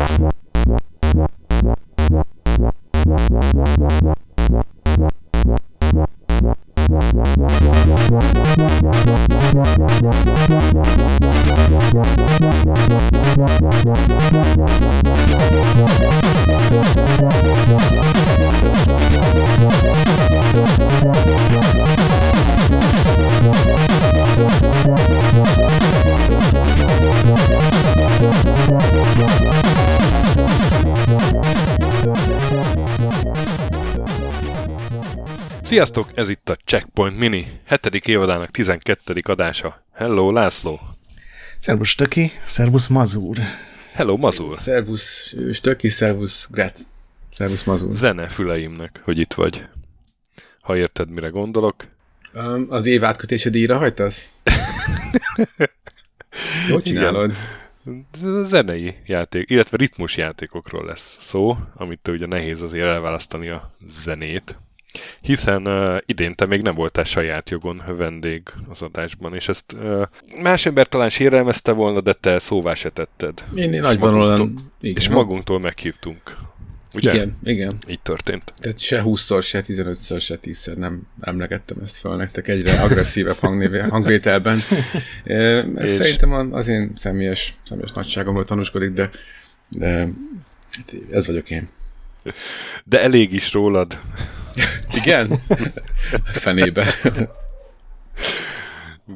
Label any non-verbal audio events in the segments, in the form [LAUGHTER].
Yeah. Sziasztok, ez itt a Checkpoint Mini, hetedik évadának 12. adása. Hello, László! Szervusz Töki, szervusz Mazur. Hello, Mazur! Szervusz Stöki, szervusz Gret. Szervusz Mazur. Zene füleimnek, hogy itt vagy. Ha érted, mire gondolok. Um, az év átkötése díjra hagytasz? [LAUGHS] Jó csinálod? Zenei játék, illetve ritmus játékokról lesz szó, amit ugye nehéz azért elválasztani a zenét hiszen uh, idén te még nem voltál saját jogon vendég az adásban, és ezt uh, más ember talán sérelmezte volna, de te szóvá se tetted. Én, én nagyban olyan... És magunktól meghívtunk. Ugye? Igen, igen. Így történt. Tehát se 20-szor, se 15-ször, se 10-szer nem emlegettem ezt fel nektek egyre agresszívebb hangnévé, [LAUGHS] hangvételben. Ez és... szerintem az én személyes, személyes nagyságomról tanúskodik, de, de hát ez vagyok én. De elég is rólad. [LAUGHS] Igen? Fenébe.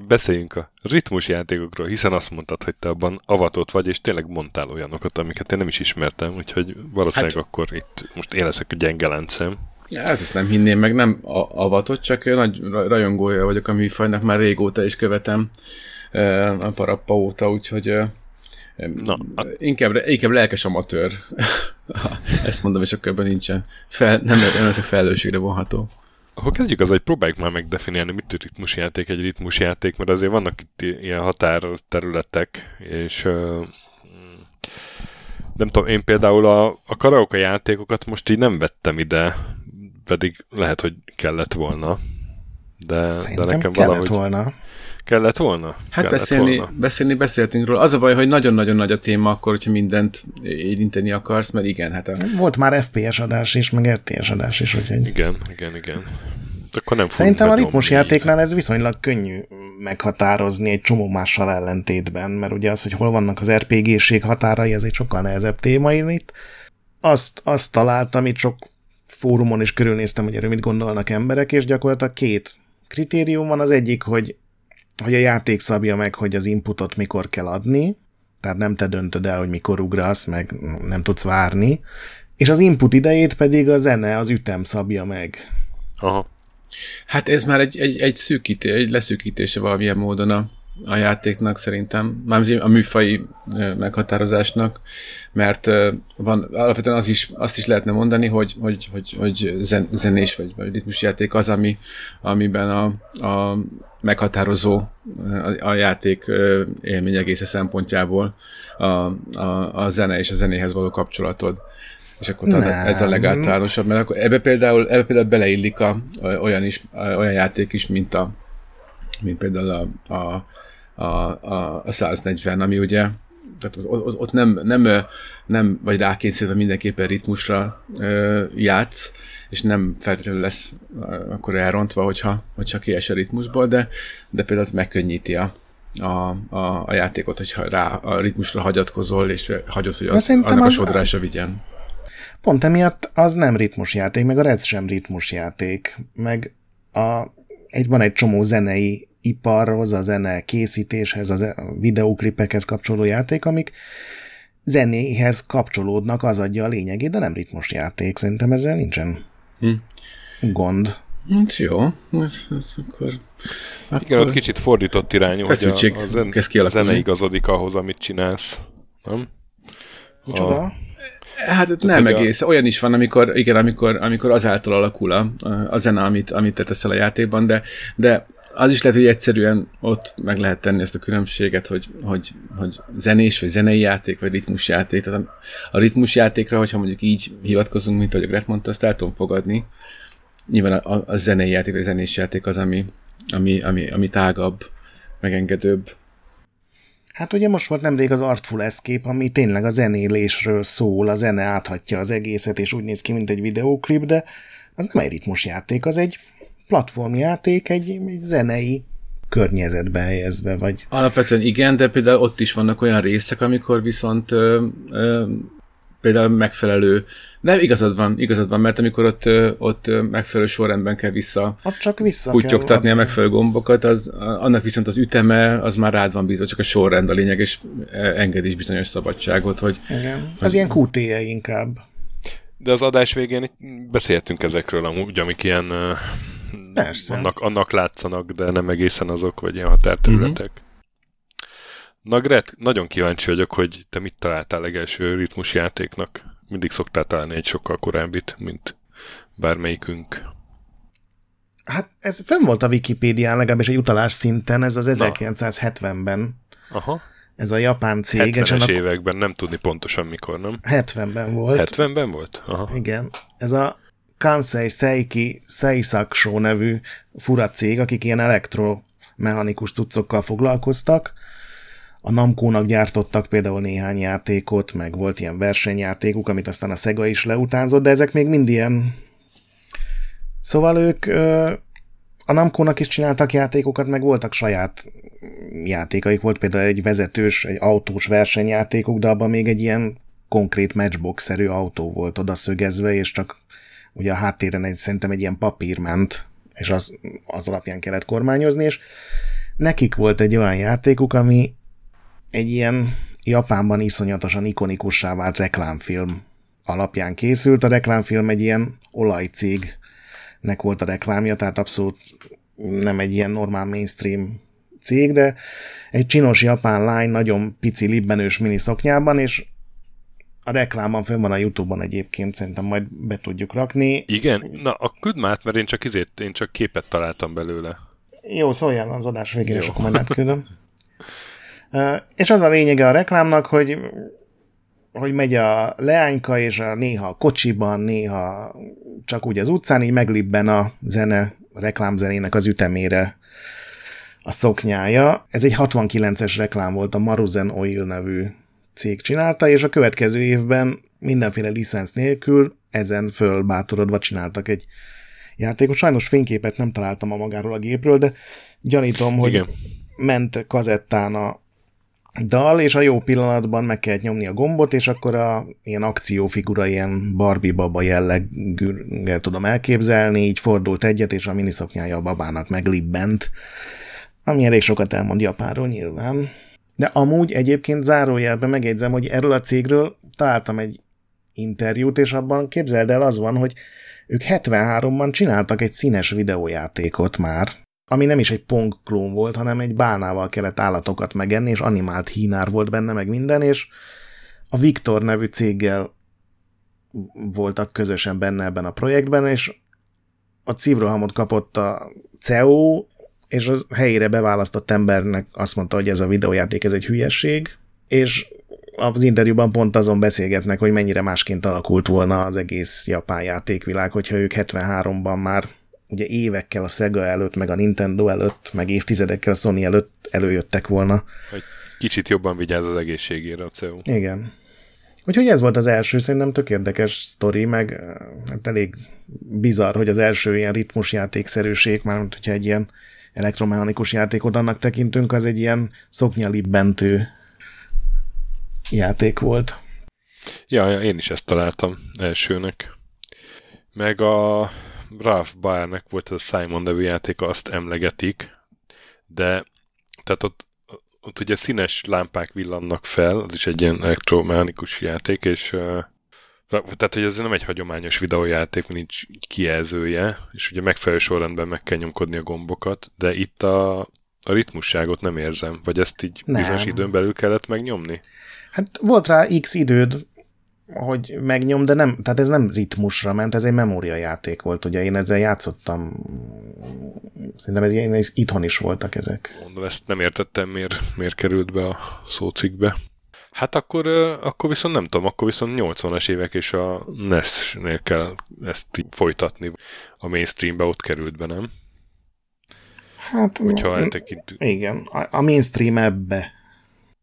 Beszéljünk a ritmusjátékokról, hiszen azt mondtad, hogy te abban avatott vagy, és tényleg mondtál olyanokat, amiket én nem is ismertem, úgyhogy valószínűleg hát, akkor itt most én leszek a gyenge láncem. Hát ezt nem hinném, meg nem avatott, csak nagy rajongója vagyok a műfajnak, már régóta is követem a parappa óta, úgyhogy Na, inkább, inkább lelkes amatőr. Ezt mondom, és akkor ebben nincsen. Fel, nem, nem leszek felelősségre vonható. Akkor kezdjük az, hogy próbáljuk már megdefiniálni, mit ritmus ritmusjáték egy ritmusjáték, mert azért vannak itt ilyen határterületek, és uh, nem tudom, én például a, a karaoke játékokat most így nem vettem ide, pedig lehet, hogy kellett volna. De, de nekem kellett valahogy... volna. Kellett volna? Hát Kellett beszélni, volna. beszélni beszéltünk róla. Az a baj, hogy nagyon-nagyon nagy a téma akkor, hogyha mindent érinteni akarsz, mert igen, hát a... Volt már FPS adás is, meg RTS adás is, úgyhogy... Igen, igen, igen. Akkor nem Szerintem a ritmusjátéknál ez viszonylag könnyű meghatározni egy csomó mással ellentétben, mert ugye az, hogy hol vannak az RPG-ség határai, ez egy sokkal nehezebb téma itt. Azt, azt találtam, itt sok fórumon is körülnéztem, hogy erről mit gondolnak emberek, és gyakorlatilag két kritérium van. Az egyik, hogy hogy a játék szabja meg, hogy az inputot mikor kell adni, tehát nem te döntöd el, hogy mikor ugrasz, meg nem tudsz várni, és az input idejét pedig a zene, az ütem szabja meg. Aha. Hát ez már egy, egy, egy szűkíté, egy leszűkítése valamilyen módon a, a játéknak szerintem, már a műfai meghatározásnak, mert van, alapvetően az is, azt is lehetne mondani, hogy, hogy, hogy, hogy zen, zenés vagy, vagy ritmusjáték az, ami, amiben a, a meghatározó a, a játék élmény egész szempontjából a, a, a zene és a zenéhez való kapcsolatod. És akkor talán ez a legáltalánosabb, mert akkor ebbe például, ebbe például beleillik a, olyan, is, olyan játék is, mint a mint például a, a, a, a, a 140, ami ugye tehát az, az, ott nem, nem, nem vagy rákényszerítve mindenképpen ritmusra ö, játsz, és nem feltétlenül lesz akkor elrontva, hogyha, hogyha kies a ritmusból, de, de például megkönnyíti a, a, a, a játékot, hogyha rá a ritmusra hagyatkozol, és hagyod, hogy az, annak az, a sodrása vigyen. Pont emiatt az nem ritmusjáték, meg a Red sem ritmusjáték, meg a, egy, van egy csomó zenei iparhoz, a zene készítéshez, a videóklipekhez kapcsolódó játék, amik zenéhez kapcsolódnak, az adja a lényegét, de nem ritmus játék. Szerintem ezzel nincsen hm. gond. Hát jó, ez, ez akkor, akkor... Igen, ott kicsit fordított irányú, hogy a, a zen, zene igazodik ahhoz, amit csinálsz. Nem? Micsoda? A... Hát Tehát, nem egész. A... Olyan is van, amikor, igen, amikor, amikor azáltal alakul a, a zene, amit, amit te teszel a játékban, de, de az is lehet, hogy egyszerűen ott meg lehet tenni ezt a különbséget, hogy, hogy, hogy zenés, vagy zenei játék, vagy ritmusjáték. Tehát a ritmusjátékra, hogyha mondjuk így hivatkozunk, mint ahogy a Gret mondta, azt el tudom fogadni. Nyilván a, a zenei játék, vagy a zenés játék az, ami, ami, ami, ami tágabb, megengedőbb. Hát ugye most volt nemrég az Artful Escape, ami tényleg a zenélésről szól, a zene áthatja az egészet, és úgy néz ki, mint egy videóklip, de az nem egy ritmusjáték, az egy platformjáték, egy, egy zenei környezetbe helyezve, vagy... Alapvetően igen, de például ott is vannak olyan részek, amikor viszont ö, ö, például megfelelő, nem igazad van, igazad van, mert amikor ott, ott megfelelő sorrendben kell vissza, ott csak vissza kutyogtatni a megfelelő gombokat, az, annak viszont az üteme, az már rád van bízva, csak a sorrend a lényeg, és enged is bizonyos szabadságot, hogy... Igen, az hogy, ilyen QTE inkább. De az adás végén beszéltünk ezekről amúgy, amik ilyen Persze. Annak, annak látszanak, de nem egészen azok, vagy ilyen határterületek. Uh-huh. Na Gret, nagyon kíváncsi vagyok, hogy te mit találtál legelső ritmusjátéknak. Mindig szoktál találni egy sokkal korábbit, mint bármelyikünk. Hát ez fönn volt a Wikipédián, legalábbis egy utalás szinten, ez az 1970-ben. Aha. Ez a japán cég. 70-es annak... években, nem tudni pontosan mikor, nem? 70-ben volt. 70-ben volt? Aha. Igen. Ez a Kansei Seiki Seisakusho nevű fura cég, akik ilyen elektromechanikus cuccokkal foglalkoztak. A Namco-nak gyártottak például néhány játékot, meg volt ilyen versenyjátékuk, amit aztán a Sega is leutánzott, de ezek még mind ilyen... Szóval ők a Namco-nak is csináltak játékokat, meg voltak saját játékaik. Volt például egy vezetős, egy autós versenyjátékuk, de abban még egy ilyen konkrét matchbox-szerű autó volt odaszögezve, és csak ugye a háttéren egy, szerintem egy ilyen papír ment, és az, az alapján kellett kormányozni, és nekik volt egy olyan játékuk, ami egy ilyen Japánban iszonyatosan ikonikussá vált reklámfilm alapján készült. A reklámfilm egy ilyen olajcégnek volt a reklámja, tehát abszolút nem egy ilyen normál mainstream cég, de egy csinos japán lány nagyon pici libbenős mini szoknyában, és a reklámban fönn van a Youtube-on egyébként, szerintem majd be tudjuk rakni. Igen? Na, a küld már, mert én csak izét, én csak képet találtam belőle. Jó, szóljál az adás végén, Jó. és akkor majd átküldöm. uh, és az a lényege a reklámnak, hogy hogy megy a leányka, és a néha a kocsiban, néha csak úgy az utcán, így meglibben a zene, a reklámzenének az ütemére a szoknyája. Ez egy 69-es reklám volt, a Maruzen Oil nevű cég csinálta, és a következő évben mindenféle licensz nélkül ezen fölbátorodva csináltak egy játékot. Sajnos fényképet nem találtam a magáról a gépről, de gyanítom, hogy Igen. ment kazettán a dal, és a jó pillanatban meg kellett nyomni a gombot, és akkor a ilyen akciófigura, ilyen Barbie baba jelleggel tudom elképzelni, így fordult egyet, és a miniszoknyája a babának meglibbent, ami elég sokat elmond Japánról nyilván. De amúgy egyébként zárójelben megjegyzem, hogy erről a cégről találtam egy interjút, és abban képzeld el az van, hogy ők 73-ban csináltak egy színes videójátékot már, ami nem is egy pong klón volt, hanem egy bálnával kellett állatokat megenni, és animált hínár volt benne, meg minden, és a Viktor nevű céggel voltak közösen benne ebben a projektben, és a cívrohamot kapott a CEO, és az helyére beválasztott embernek azt mondta, hogy ez a videójáték ez egy hülyeség, és az interjúban pont azon beszélgetnek, hogy mennyire másként alakult volna az egész japán játékvilág, hogyha ők 73-ban már ugye évekkel a Sega előtt, meg a Nintendo előtt, meg évtizedekkel a Sony előtt előjöttek volna. Hogy kicsit jobban vigyáz az egészségére a CEO. Igen. Úgyhogy ez volt az első, szerintem tök érdekes sztori, meg hát elég bizarr, hogy az első ilyen ritmusjátékszerűség, már hogyha egy ilyen elektromechanikus játékot annak tekintünk, az egy ilyen szoknyalibbentő játék volt. Ja, én is ezt találtam elsőnek. Meg a Ralph Baernek volt ez a Simon nevű játék, azt emlegetik, de tehát ott, ott ugye színes lámpák villannak fel, az is egy ilyen elektromechanikus játék, és tehát, hogy ez nem egy hagyományos videójáték, nincs kijelzője, és ugye megfelelő sorrendben meg kell nyomkodni a gombokat, de itt a, a ritmusságot nem érzem, vagy ezt így nem. bizonyos időn belül kellett megnyomni? Hát volt rá x időd, hogy megnyom, de nem, tehát ez nem ritmusra ment, ez egy memóriajáték volt, ugye én ezzel játszottam, szerintem ez ilyen, itthon is voltak ezek. Mondom, ezt nem értettem, miért, miért került be a szócikbe. Hát akkor, akkor viszont nem tudom, akkor viszont 80-as évek és a NES-nél kell ezt folytatni. A mainstreambe ott került be, nem? Hát, Hogyha eltekintünk. Igen, a mainstream ebbe.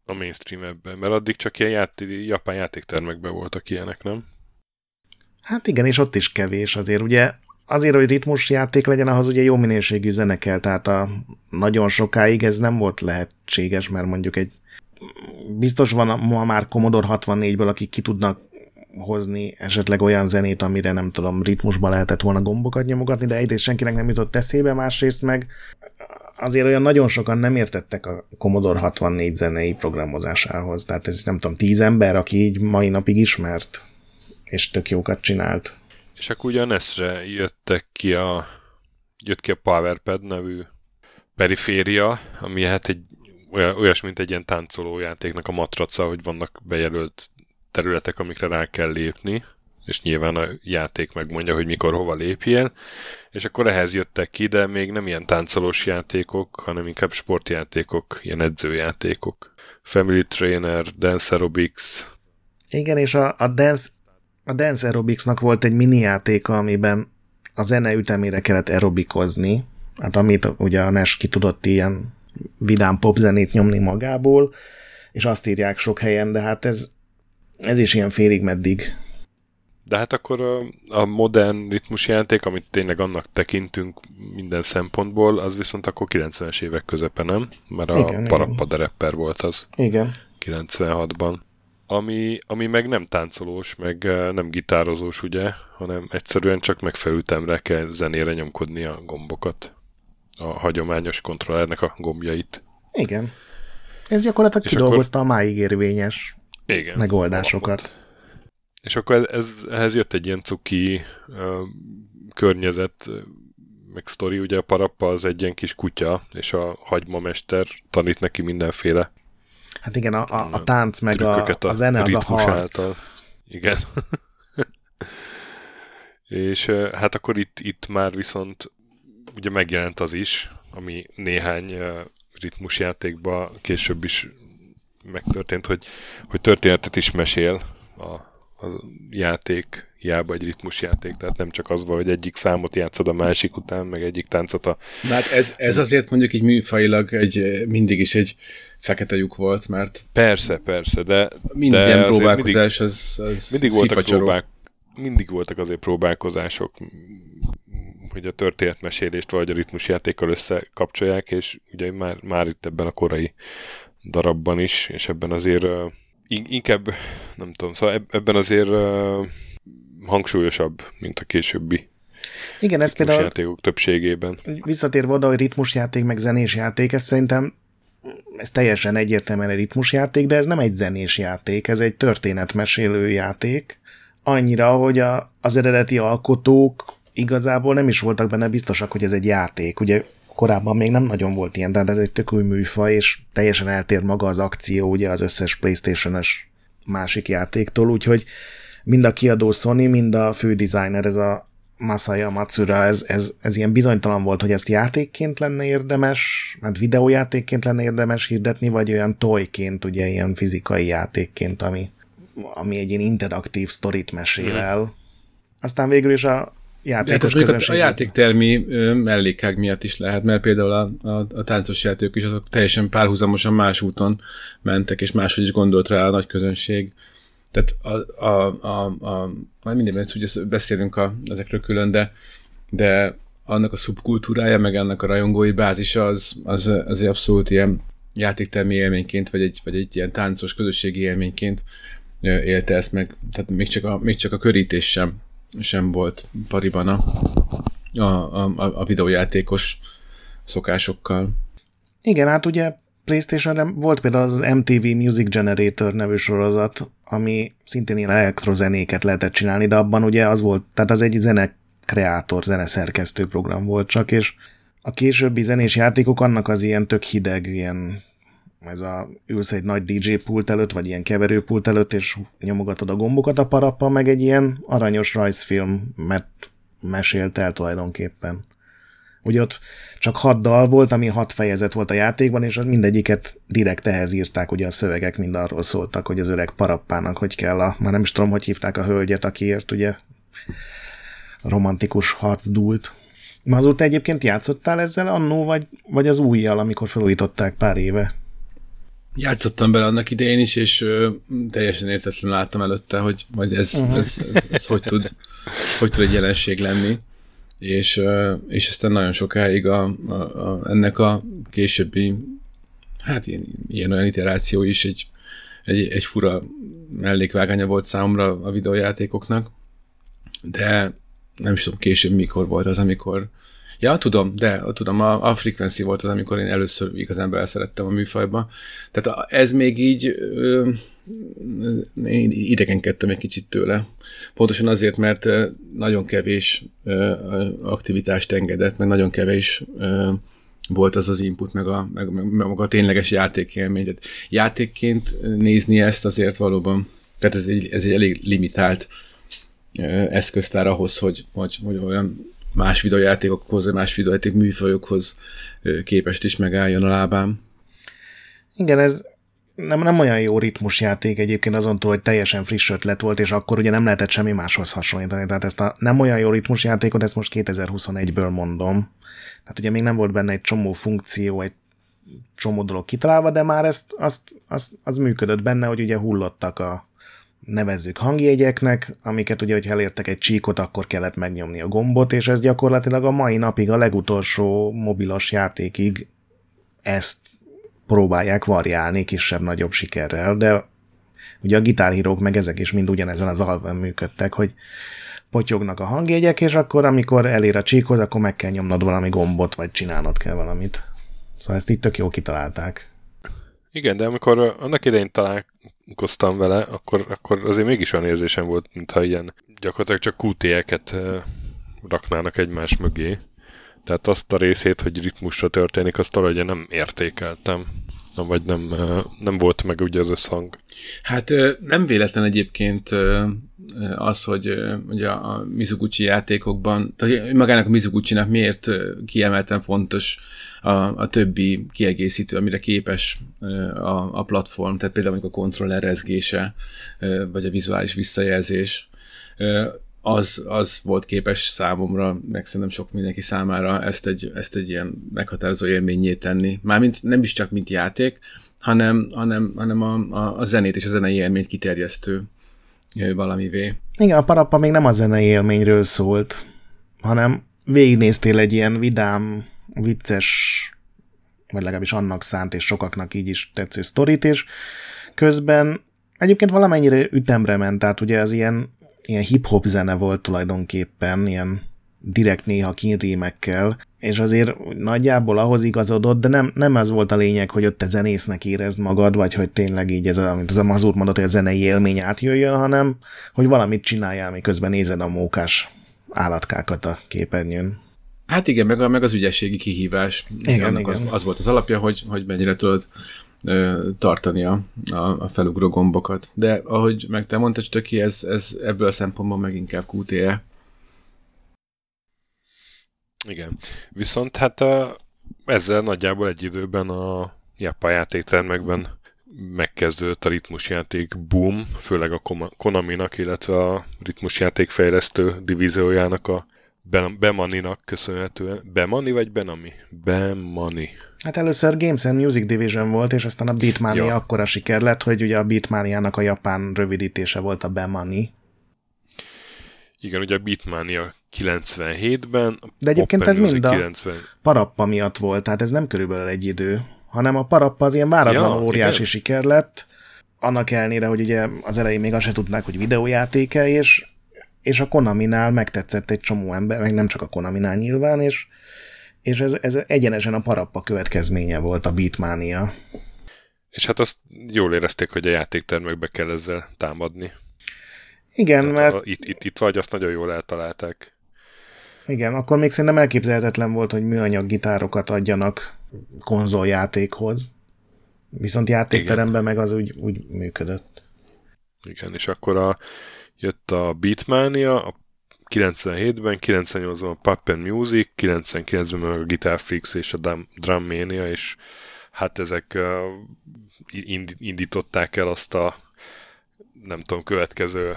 a mainstream ebben, mert addig csak ilyen játé, japán játéktermekben voltak ilyenek, nem? Hát igen, és ott is kevés azért. Ugye azért, hogy ritmus játék legyen, ahhoz ugye jó minőségű zene kell, tehát a nagyon sokáig ez nem volt lehetséges, mert mondjuk egy biztos van ma már Commodore 64-ből, akik ki tudnak hozni esetleg olyan zenét, amire nem tudom, ritmusba lehetett volna gombokat nyomogatni, de egyrészt senkinek nem jutott eszébe, másrészt meg azért olyan nagyon sokan nem értettek a Commodore 64 zenei programozásához. Tehát ez nem tudom, tíz ember, aki így mai napig ismert, és tök jókat csinált. És akkor ugye a NES-re jöttek ki a, jött ki a PowerPad nevű periféria, ami hát egy olyas, mint egy ilyen táncolójátéknak a matraca, hogy vannak bejelölt területek, amikre rá kell lépni, és nyilván a játék megmondja, hogy mikor hova lépjél, és akkor ehhez jöttek ki, de még nem ilyen táncolós játékok, hanem inkább sportjátékok, ilyen edzőjátékok. Family Trainer, Dance Aerobics. Igen, és a, a Dance, a Dance Aerobicsnak volt egy mini játéka, amiben a zene ütemére kellett aerobikozni, hát amit ugye a NES ki tudott ilyen vidám popzenét nyomni magából, és azt írják sok helyen, de hát ez, ez is ilyen félig meddig. De hát akkor a, a modern ritmusjáték, amit tényleg annak tekintünk minden szempontból, az viszont akkor 90-es évek közepe, nem? Mert a igen, Parappa igen. Rapper volt az. Igen. 96-ban. Ami, ami meg nem táncolós, meg nem gitározós, ugye, hanem egyszerűen csak megfelültemre kell zenére nyomkodni a gombokat. A hagyományos kontrollernek a gombjait. Igen. Ez gyakorlatilag És kidolgozta akkor... a máig érvényes igen, megoldásokat. Alapot. És akkor ez, ez, ehhez jött egy ilyen cuki uh, környezet, meg sztori, ugye a parappa az egy ilyen kis kutya, és a hagymamester tanít neki mindenféle Hát igen, a, a, a tánc meg a, a, a zene az a harc. Által. Igen. [LAUGHS] és hát akkor itt, itt már viszont ugye megjelent az is, ami néhány ritmusjátékban később is megtörtént, hogy, hogy történetet is mesél a, a játék, hiába egy ritmusjáték, tehát nem csak az van, hogy egyik számot játszod a másik után, meg egyik táncot a... Na hát ez, ez azért mondjuk így műfajilag egy, mindig is egy fekete lyuk volt, mert... Persze, persze, de... Minden de ilyen próbálkozás mindig, az, az mindig voltak, próbák, mindig voltak azért próbálkozások, hogy a történetmesélést vagy a ritmusjátékkal összekapcsolják, és ugye már, már itt ebben a korai darabban is, és ebben azért uh, inkább, nem tudom, szóval ebben azért uh, hangsúlyosabb, mint a későbbi igen, ez például játékok többségében. Visszatérve oda, hogy ritmusjáték, meg zenés játék, ez szerintem ez teljesen egyértelműen egy ritmusjáték, de ez nem egy zenés játék, ez egy történetmesélő játék, annyira, hogy a, az eredeti alkotók igazából nem is voltak benne biztosak, hogy ez egy játék. Ugye korábban még nem nagyon volt ilyen, de ez egy tök új műfaj, és teljesen eltér maga az akció ugye az összes Playstation-ös másik játéktól, úgyhogy mind a kiadó Sony, mind a fődesigner, ez a Masaya Matsura, ez, ez, ez ilyen bizonytalan volt, hogy ezt játékként lenne érdemes, hát videójátékként lenne érdemes hirdetni, vagy olyan toyként, ugye ilyen fizikai játékként, ami, ami egy ilyen interaktív sztorit mesél el. Hmm. Aztán végül is a játékos hát ez a, a játéktermi mellékág miatt is lehet, mert például a, a, a táncos játékok is azok teljesen párhuzamosan más úton mentek, és máshogy is gondolt rá a nagy közönség. Tehát a, a, a, a majd minden ugye beszélünk a, ezekről külön, de, de annak a szubkultúrája, meg annak a rajongói bázisa az, az, az egy abszolút ilyen játéktermi élményként, vagy egy, vagy egy ilyen táncos közösségi élményként élte ezt meg, tehát még csak a, még csak a körítés sem, sem volt pariban a, a, a, a videójátékos szokásokkal. Igen, hát ugye Playstation-re volt például az MTV Music Generator nevű sorozat, ami szintén ilyen elektrozenéket lehetett csinálni, de abban ugye az volt, tehát az egy zene kreátor, zeneszerkesztő program volt csak, és a későbbi zenés játékok annak az ilyen tök hideg, ilyen ez a ülsz egy nagy DJ pult előtt, vagy ilyen keverőpult előtt, és nyomogatod a gombokat a parappa, meg egy ilyen aranyos rajzfilm, mert mesélt el tulajdonképpen. Ugye ott csak hat dal volt, ami hat fejezet volt a játékban, és mindegyiket direkt ehhez írták, ugye a szövegek mind arról szóltak, hogy az öreg parappának hogy kell a, már nem is tudom, hogy hívták a hölgyet, akiért ugye romantikus harc dúlt. Ma azóta egyébként játszottál ezzel annó, vagy, vagy az újjal, amikor felújították pár éve? Játszottam bele annak idején is, és ö, teljesen értetlenül láttam előtte, hogy majd ez, uh-huh. ez, ez, ez hogy, tud, hogy tud egy jelenség lenni. És, ö, és aztán nagyon sokáig a, a, a, ennek a későbbi, hát ilyen, ilyen olyan iteráció is egy, egy, egy fura mellékvágánya volt számomra a videójátékoknak, de nem is tudom később mikor volt az, amikor Ja, tudom, de tudom, a, a Frequency volt az, amikor én először igazán beleszerettem a műfajba. Tehát ez még így ö, én idegenkedtem egy kicsit tőle. Pontosan azért, mert nagyon kevés aktivitást engedett, meg nagyon kevés volt az az input, meg a, meg, meg, meg a tényleges játékélmény. Tehát játékként nézni ezt azért valóban, tehát ez egy, ez egy elég limitált eszköztár ahhoz, hogy, hogy, hogy olyan más videójátékokhoz, más videójáték műfajokhoz képest is megálljon a lábám. Igen, ez nem, nem olyan jó ritmusjáték egyébként azon túl, hogy teljesen friss ötlet volt, és akkor ugye nem lehetett semmi máshoz hasonlítani. Tehát ezt a nem olyan jó ritmusjátékot, ezt most 2021-ből mondom. Tehát ugye még nem volt benne egy csomó funkció, egy csomó dolog kitalálva, de már ezt, azt, azt, az működött benne, hogy ugye hullottak a, nevezzük hangjegyeknek, amiket ugye, hogy elértek egy csíkot, akkor kellett megnyomni a gombot, és ez gyakorlatilag a mai napig, a legutolsó mobilos játékig ezt próbálják variálni kisebb-nagyobb sikerrel, de ugye a gitárhírók meg ezek is mind ugyanezen az alven működtek, hogy potyognak a hangjegyek, és akkor amikor elér a csíkot, akkor meg kell nyomnod valami gombot, vagy csinálnod kell valamit. Szóval ezt itt tök jó kitalálták. Igen, de amikor annak idején találkoztam vele, akkor, akkor azért mégis olyan érzésem volt, mintha ilyen gyakorlatilag csak QT-eket raknának egymás mögé. Tehát azt a részét, hogy ritmusra történik, azt valahogy nem értékeltem. Vagy nem, nem volt meg ugye az összhang. Hát nem véletlen egyébként az, hogy ugye a Mizuguchi játékokban, tehát magának a Mizuguchi-nak miért kiemelten fontos a, a többi kiegészítő, amire képes a, a platform, tehát például a kontroller rezgése, vagy a vizuális visszajelzés, az, az volt képes számomra, meg szerintem sok mindenki számára ezt egy, ezt egy ilyen meghatározó élményé tenni. Mármint nem is csak mint játék, hanem, hanem, hanem a, a, a zenét és a zenei élményt kiterjesztő valamivé. Igen, a parappa még nem a zenei élményről szólt, hanem végignéztél egy ilyen vidám, vicces, vagy legalábbis annak szánt, és sokaknak így is tetsző sztorit, és közben egyébként valamennyire ütemre ment, tehát ugye az ilyen, ilyen hip-hop zene volt tulajdonképpen, ilyen direkt néha kínrémekkel, és azért nagyjából ahhoz igazodott, de nem, nem az volt a lényeg, hogy ott te zenésznek érezd magad, vagy hogy tényleg így ez a, mint az a mazur mondott, hogy a zenei élmény átjöjjön, hanem hogy valamit csináljál, miközben nézed a mókás állatkákat a képernyőn. Hát igen, meg, meg az ügyességi kihívás. Igen, Annak igen. Az, az volt az alapja, hogy, hogy mennyire tudod ö, tartani a, a, a felugró gombokat. De ahogy meg te mondtad, Stöki, ez, ez ebből a szempontból meg inkább QTE. Igen. Viszont hát a, ezzel nagyjából egy időben a Jappa játéktermekben megkezdődött a ritmusjáték boom, főleg a Konaminak, illetve a ritmusjáték fejlesztő divíziójának a Bemani-nak köszönhetően. Bemani vagy Benami? Bemani. Hát először Games and Music Division volt, és aztán a Beatmania ja. akkora siker lett, hogy ugye a Beatmania-nak a japán rövidítése volt a Bemani. Igen, ugye a Beatmania 97-ben. De egyébként ez mind a 90... parappa miatt volt, tehát ez nem körülbelül egy idő, hanem a parappa az ilyen váratlan ja, óriási igen. siker lett, annak ellenére, hogy ugye az elején még azt se tudnák, hogy videójátéke, és és a Konami-nál megtetszett egy csomó ember, meg nem csak a Konami-nál nyilván, és, és ez, ez egyenesen a parappa következménye volt a Beatmania. És hát azt jól érezték, hogy a játéktermekbe kell ezzel támadni. Igen, Tehát mert... A, itt, itt, itt vagy, azt nagyon jól eltalálták. Igen, akkor még szerintem elképzelhetetlen volt, hogy műanyag gitárokat adjanak konzoljátékhoz. Viszont játékteremben meg az úgy, úgy működött. Igen, és akkor a jött a Beatmania, a 97-ben, 98-ban a Pop Music, 99-ben a Guitar Fix és a Drum Mania, és hát ezek indították el azt a nem tudom, következő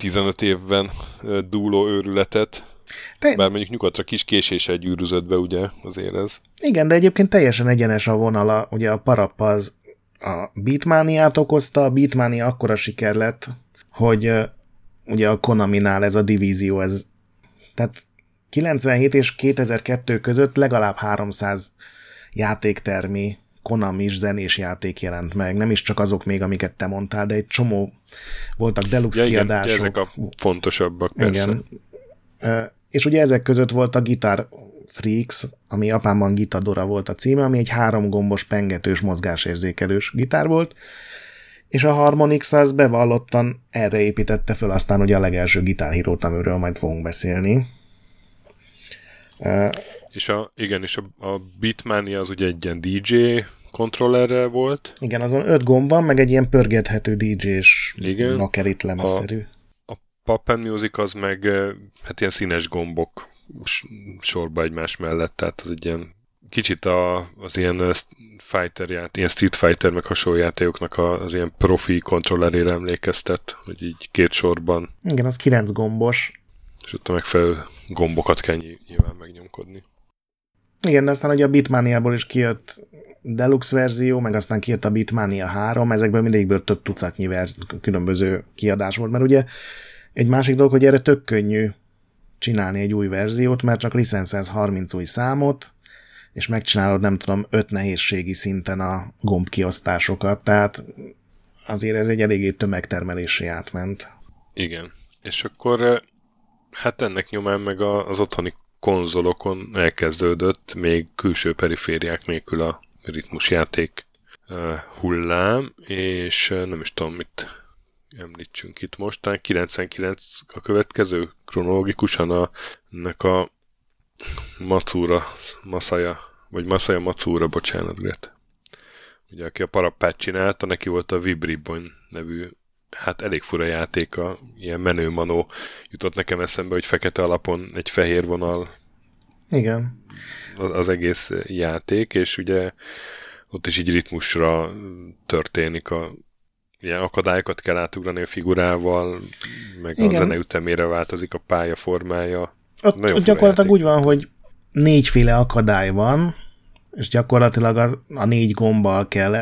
15 évben dúló őrületet. Te... Bár mondjuk nyugatra kis késéssel gyűrűzött be, ugye, azért ez. Igen, de egyébként teljesen egyenes a vonala, ugye a parappa az a Beatmaniát okozta, a Beatmania akkora siker lett, hogy ugye a Konami-nál ez a divízió, ez tehát 97 és 2002 között legalább 300 játéktermi Konami-s zenés játék jelent meg. Nem is csak azok még, amiket te mondtál, de egy csomó voltak deluxe ja, igen, kiadások. ezek a fontosabbak, persze. Igen. És ugye ezek között volt a Guitar Freaks, ami Japánban Gitadora volt a címe, ami egy három gombos pengetős mozgásérzékelős gitár volt, és a Harmonix az bevallottan erre építette föl aztán ugye a legelső gitárhírót, amiről majd fogunk beszélni. És a, igen, és a, a Beatmania az ugye egy ilyen DJ kontrollerrel volt. Igen, azon öt gomb van, meg egy ilyen pörgethető DJ-s nakerit lemezszerű. A, a Pop and Music az meg hát ilyen színes gombok sorba egymás mellett, tehát az egy ilyen kicsit a, az ilyen fighter ját, ilyen Street Fighter meg hasonló játékoknak az ilyen profi kontrollerére emlékeztet, hogy így két sorban. Igen, az kilenc gombos. És ott a megfelelő gombokat kell nyilván megnyomkodni. Igen, de aztán ugye a Bitmaniából is kijött Deluxe verzió, meg aztán kijött a Bitmania 3, ezekből mindegyikből több tucatnyi verz, különböző kiadás volt, mert ugye egy másik dolog, hogy erre tök könnyű csinálni egy új verziót, mert csak licenszelsz 30 új számot, és megcsinálod, nem tudom, öt nehézségi szinten a gombkiosztásokat, tehát azért ez egy eléggé tömegtermelési átment. Igen. És akkor hát ennek nyomán meg az otthoni konzolokon elkezdődött még külső perifériák nélkül a ritmusjáték hullám, és nem is tudom, mit említsünk itt most. Talán 99 a következő kronológikusan a, ennek a Macura, Masaya, vagy Masaya Macura, bocsánat, Gret. Ugye, aki a parappát csinálta, neki volt a Vibribon nevű hát elég fura játéka, ilyen menő manó jutott nekem eszembe, hogy fekete alapon egy fehér vonal Igen. Az, egész játék, és ugye ott is így ritmusra történik a ilyen akadályokat kell átugrani a figurával, meg Igen. a zene ütemére változik a pálya formája. Ott, ott gyakorlatilag játék. úgy van, hogy négyféle akadály van, és gyakorlatilag a, a négy gombbal kell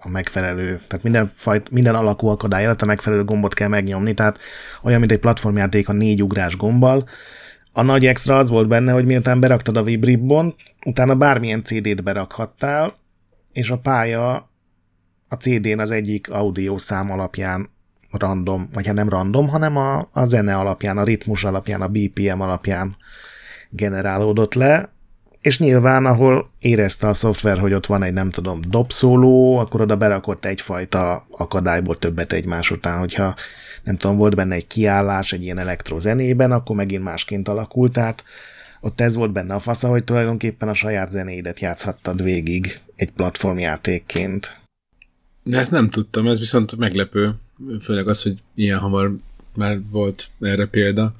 a megfelelő, tehát minden, fajt, minden alakú akadály a megfelelő gombot kell megnyomni, tehát olyan, mint egy platformjáték a négy ugrás gombbal. A nagy extra az volt benne, hogy miután beraktad a Vibribon, utána bármilyen CD-t berakhattál, és a pálya a CD-n az egyik audio szám alapján random, vagy hát nem random, hanem a, a zene alapján, a ritmus alapján, a BPM alapján generálódott le, és nyilván, ahol érezte a szoftver, hogy ott van egy, nem tudom, dobszóló, akkor oda berakott egyfajta akadályból többet egymás után, hogyha nem tudom, volt benne egy kiállás egy ilyen elektrozenében, akkor megint másként alakult, tehát ott ez volt benne a fasza, hogy tulajdonképpen a saját zenéidet játszhattad végig egy platformjátékként. De ezt nem tudtam, ez viszont meglepő, főleg az, hogy ilyen hamar már volt erre példa.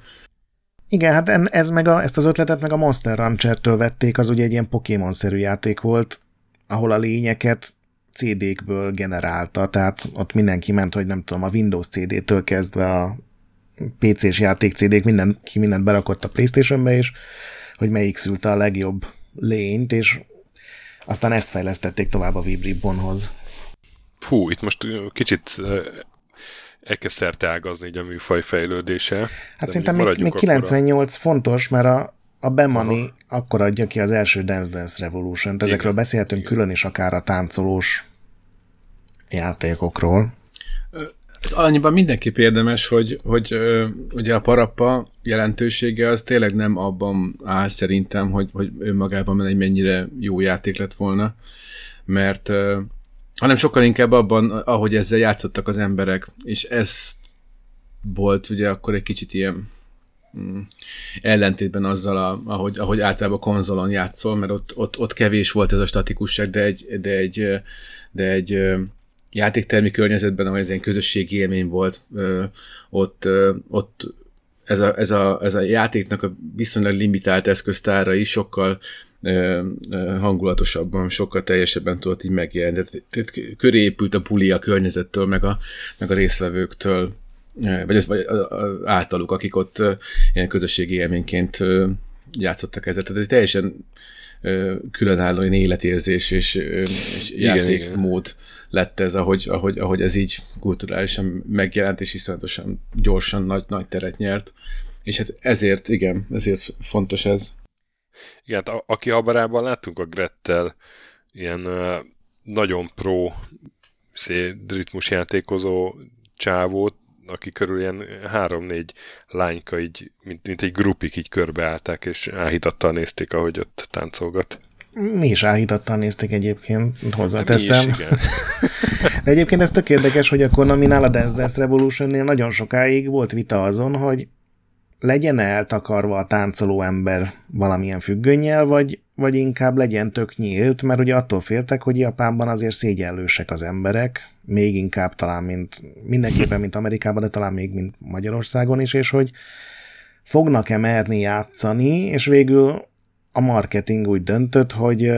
Igen, hát ez meg a, ezt az ötletet meg a Monster Rancher-től vették, az ugye egy ilyen Pokémon-szerű játék volt, ahol a lényeket CD-kből generálta, tehát ott mindenki ment, hogy nem tudom, a Windows CD-től kezdve a PC-s játék CD-k, mindenki mindent berakott a Playstation-be, és hogy melyik szülte a legjobb lényt, és aztán ezt fejlesztették tovább a Vibribonhoz. Fú, itt most kicsit elkezd szerte ágazni így a műfaj fejlődése. Hát szerintem még, még 98 a... fontos, mert a, a Bemani akkor adja ki az első Dance Dance Revolution-t. Ezekről Igen. beszélhetünk Igen. külön is akár a táncolós játékokról. Ez annyiban mindenképp érdemes, hogy, hogy ugye a parappa jelentősége az tényleg nem abban áll szerintem, hogy, hogy önmagában egy mennyire jó játék lett volna, mert hanem sokkal inkább abban, ahogy ezzel játszottak az emberek, és ez volt ugye akkor egy kicsit ilyen mm, ellentétben azzal, a, ahogy, ahogy általában konzolon játszol, mert ott, ott, ott kevés volt ez a statikusság, de egy, de egy, de egy játéktermi környezetben, ahol ez egy közösségi élmény volt, ott, ott ez a, ez, a, ez a játéknak a viszonylag limitált eszköztára is sokkal hangulatosabban, sokkal teljesebben tudott így megjelenni. Tehát, tehát köré épült a buli a környezettől, meg a, meg a részvevőktől. vagy, az, vagy általuk, akik ott ilyen közösségi élményként játszottak ezzel. Tehát ez teljesen különálló életérzés és, és igen, játékmód igen. lett ez, ahogy, ahogy, ahogy ez így kulturálisan megjelent, és iszonyatosan gyorsan nagy, nagy teret nyert. És hát ezért, igen, ezért fontos ez. Igen, hát aki habarában láttunk a Grettel ilyen nagyon pro ritmusjátékozó csávót, aki körül ilyen három-négy lányka így, mint, mint egy grupik így körbeállták, és áhítattal nézték, ahogy ott táncolgat. Mi is áhítattal nézték egyébként, hozzáteszem. Mi is, igen. [LAUGHS] De egyébként ez tök érdekes, hogy a Konami-nál a Dance Dance Revolution-nél nagyon sokáig volt vita azon, hogy legyen -e eltakarva a táncoló ember valamilyen függönnyel, vagy, vagy inkább legyen tök nyílt, mert ugye attól féltek, hogy Japánban azért szégyellősek az emberek, még inkább talán, mint mindenképpen, mint Amerikában, de talán még, mint Magyarországon is, és hogy fognak-e merni játszani, és végül a marketing úgy döntött, hogy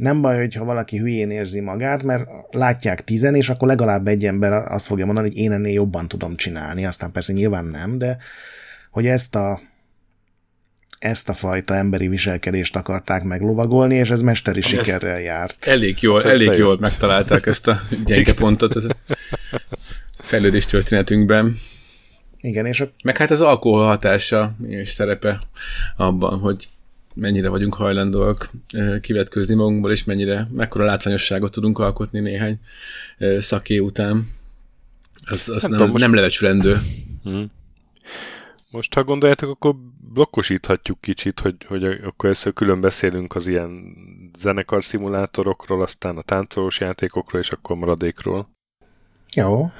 nem baj, hogyha valaki hülyén érzi magát, mert látják tizen, és akkor legalább egy ember azt fogja mondani, hogy én ennél jobban tudom csinálni, aztán persze nyilván nem, de hogy ezt a ezt a fajta emberi viselkedést akarták meglovagolni, és ez mesteri Ami sikerrel járt. Elég jól, ez elég bejött. jól megtalálták ezt a gyenge pontot a fejlődés történetünkben. Igen, és a... Meg hát az alkohol hatása és szerepe abban, hogy mennyire vagyunk hajlandóak kivetközni magunkból, és mennyire, mekkora látványosságot tudunk alkotni néhány szaké után. Az, az nem, nem, tudom, nem levecsülendő. Hmm. Most, ha gondoljátok, akkor blokkosíthatjuk kicsit, hogy, hogy akkor ezt külön beszélünk az ilyen zenekar szimulátorokról, aztán a táncolós játékokról, és akkor maradékról. Jó.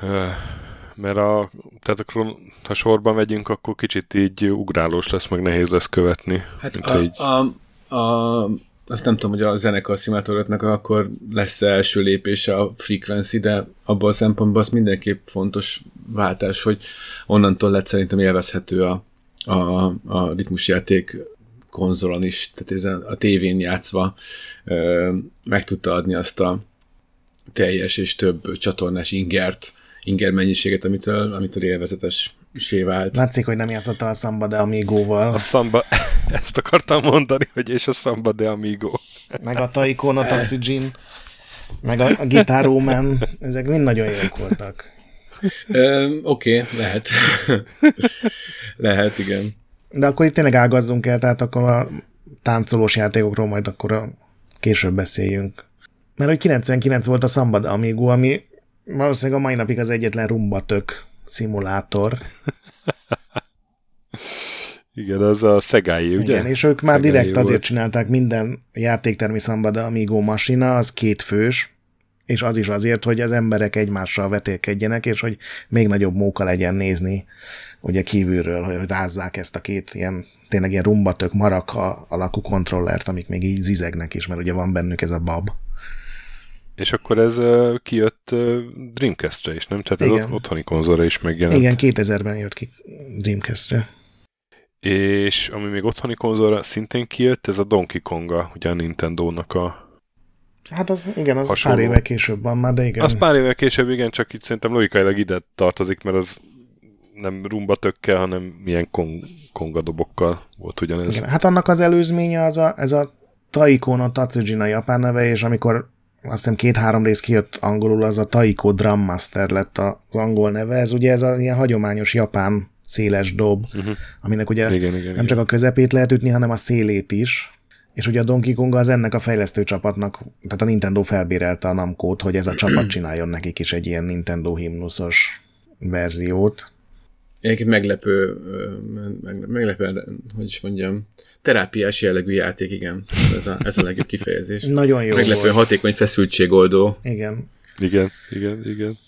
Mert a, tehát akkor, ha sorban megyünk, akkor kicsit így ugrálós lesz, meg nehéz lesz követni. Hát a, így... a, a, azt nem tudom, hogy a zenekar szimulátoroknak akkor lesz első lépés a frequency, de abban a szempontból az mindenképp fontos váltás, hogy onnantól lett szerintem élvezhető a, a, a ritmusjáték konzolon is, tehát ez a, a tévén játszva ö, meg tudta adni azt a teljes és több csatornás ingert, inger mennyiséget, amitől, amitől élvezetes vált. Látszik, hogy nem játszottál a Samba de Amigo-val. A Samba, [LAUGHS] ezt akartam mondani, hogy és a Samba de Amigo. Meg a Taiko no Tatsujin, meg a, a Guitar Man, ezek mind nagyon jók voltak. Oké, okay, lehet. [LAUGHS] lehet, igen. De akkor itt tényleg ágazzunk el, tehát akkor a táncolós játékokról majd akkor a később beszéljünk. Mert hogy 99 volt a Samba de Amigo, ami valószínűleg a mai napig az egyetlen rumbatök szimulátor. Igen, az a Szegái, ugye? Igen, és ők már direkt volt. azért csinálták minden játéktermi Samba de Amigo masina, az két fős, és az is azért, hogy az emberek egymással vetélkedjenek, és hogy még nagyobb móka legyen nézni ugye kívülről, hogy rázzák ezt a két ilyen tényleg ilyen rumbatök maraka alakú kontrollert, amik még így zizegnek is, mert ugye van bennük ez a bab. És akkor ez kijött Dreamcast-re is, nem? Tehát Igen. az otthoni konzolra is megjelent. Igen, 2000-ben jött ki Dreamcast-re. És ami még otthoni konzolra szintén kijött, ez a Donkey Konga, ugye a Nintendo-nak a Hát az, igen, az hasonló. pár évvel később van már, de igen. Az pár évvel később, igen, csak itt szerintem logikailag ide tartozik, mert az nem rumba tökkel, hanem milyen kong, kongadobokkal volt ugyanez. Igen, hát annak az előzménye az a, ez a Taiko no Tatsujin a japán neve, és amikor azt hiszem két-három rész kijött angolul, az a Taiko Drum Master lett az angol neve. Ez ugye ez a ilyen hagyományos japán széles dob, uh-huh. aminek ugye igen, igen, nem igen. csak a közepét lehet ütni, hanem a szélét is. És ugye a Donkey Kong az ennek a fejlesztő csapatnak, tehát a Nintendo felbérelte a Namco-t, hogy ez a csapat [CLEARS THROAT] csináljon nekik is egy ilyen Nintendo himnuszos verziót. Egyébként meglepő, meglepő, hogy is mondjam, terápiás jellegű játék, igen. Ez a, ez a legjobb kifejezés. [LAUGHS] Nagyon jó Meglepő volt. hatékony feszültségoldó. Igen. Igen, igen, igen.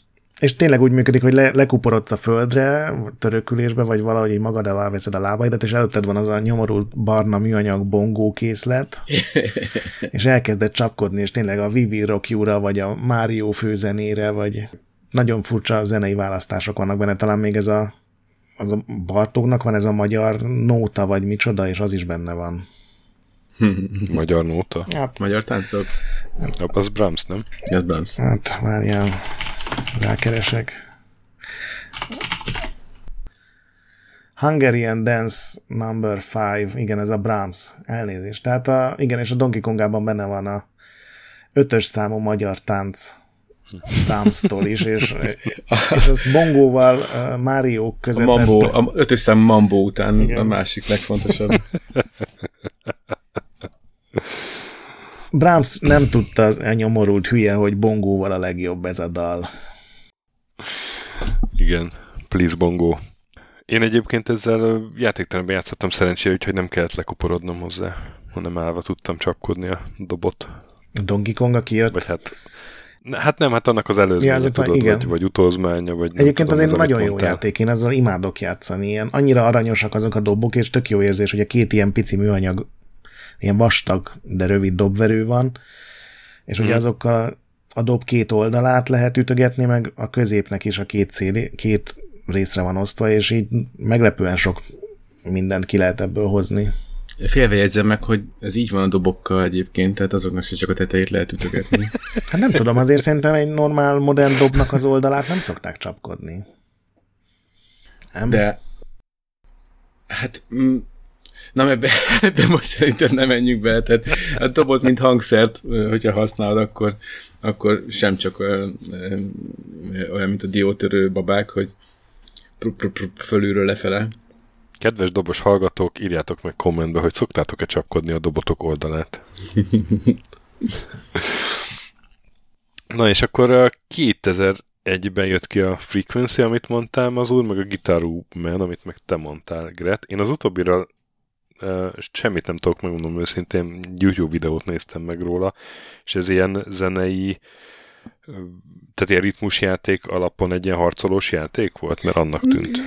És tényleg úgy működik, hogy le, lekuporodsz a földre, törökülésbe, vagy valahogy így magad alá veszed a lábaidat, és előtted van az a nyomorult barna műanyag bongó készlet, [LAUGHS] és elkezded csapkodni, és tényleg a Vivi Rock ra vagy a Mario főzenére, vagy nagyon furcsa zenei választások vannak benne, talán még ez a az a Bartóknak van ez a magyar nóta, vagy micsoda, és az is benne van. [LAUGHS] magyar nóta? Hát, magyar táncok? Az Brahms, nem? Ez Brahms. Hát, várjál, rákeresek. Hungarian Dance Number 5, igen, ez a Brahms, elnézést. Tehát a, igen, és a Donkey Kongában benne van a ötös számú magyar tánc támsztól is, és, és azt bongóval uh, Mario között. A, Mambo, a ötös szám Mambo után Igen. a másik legfontosabb. Brahms nem tudta a nyomorult hülye, hogy bongóval a legjobb ez a dal. Igen, please bongó. Én egyébként ezzel játéktelenben játszottam szerencsére, úgyhogy nem kellett lekuporodnom hozzá, hanem állva tudtam csapkodni a dobot. Donkey Konga kijött? Vagy hát Hát nem, hát annak az előzménye, ja, tudod, igen. Vagy, vagy utolzmánya, vagy Egyébként tudom, az egy nagyon jó mondtál. játék, én ezzel imádok játszani. Ilyen, annyira aranyosak azok a dobok, és tök jó érzés, hogy a két ilyen pici műanyag, ilyen vastag, de rövid dobverő van, és hmm. ugye azokkal a dob két oldalát lehet ütögetni, meg a középnek is a két, CD, két részre van osztva, és így meglepően sok mindent ki lehet ebből hozni. Félvejegyzem meg, hogy ez így van a dobokkal egyébként, tehát azoknak se csak a tetejét lehet ütögetni. [LAUGHS] hát nem tudom, azért szerintem egy normál modern dobnak az oldalát nem szokták csapkodni. Nem? De hát mm, Na, ebbe, [LAUGHS] ebbe most szerintem nem menjünk be, tehát a dobot, mint hangszert, hogyha használod, akkor, akkor sem csak olyan, olyan mint a diótörő babák, hogy fölülről lefele. Kedves dobos hallgatók, írjátok meg kommentbe, hogy szoktátok-e csapkodni a dobotok oldalát. [LAUGHS] Na és akkor 2001-ben jött ki a Frequency, amit mondtál az úr, meg a Guitar Man, amit meg te mondtál, Gret. Én az utóbbira uh, semmit nem tudok megmondom őszintén, YouTube videót néztem meg róla, és ez ilyen zenei tehát ilyen ritmusjáték alapon egy ilyen harcolós játék volt, mert annak tűnt.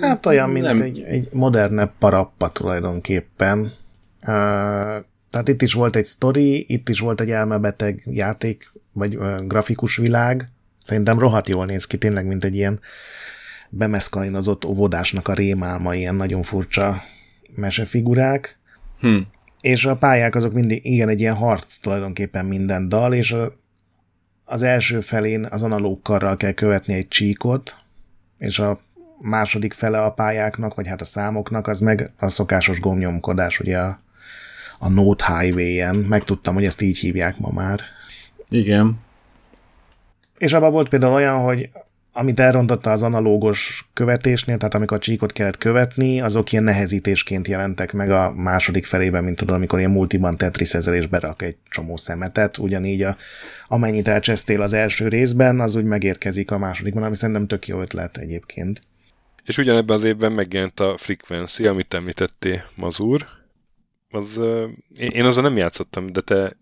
Hát olyan, mint Nem. egy, egy modernebb parappa tulajdonképpen. Uh, tehát itt is volt egy sztori, itt is volt egy elmebeteg játék, vagy uh, grafikus világ. Szerintem rohadt jól néz ki, tényleg, mint egy ilyen bemeszkalinozott óvodásnak a rémálma, ilyen nagyon furcsa mesefigurák. Hm. És a pályák azok mindig, igen, egy ilyen harc tulajdonképpen minden dal, és a, az első felén az analóg karral kell követni egy csíkot, és a második fele a pályáknak, vagy hát a számoknak, az meg a szokásos gomnyomkodás, ugye a, a Note Highway-en. Megtudtam, hogy ezt így hívják ma már. Igen. És abban volt például olyan, hogy amit elrontotta az analógos követésnél, tehát amikor a csíkot kellett követni, azok ilyen nehezítésként jelentek meg a második felében, mint tudod, amikor ilyen multiban tetriszezel és berak egy csomó szemetet, ugyanígy a, amennyit elcsesztél az első részben, az úgy megérkezik a másodikban, ami szerintem tök jó ötlet egyébként. És ugyanebben az évben megjelent a Frequency, amit említettél, Mazur. Az, én azon nem játszottam, de te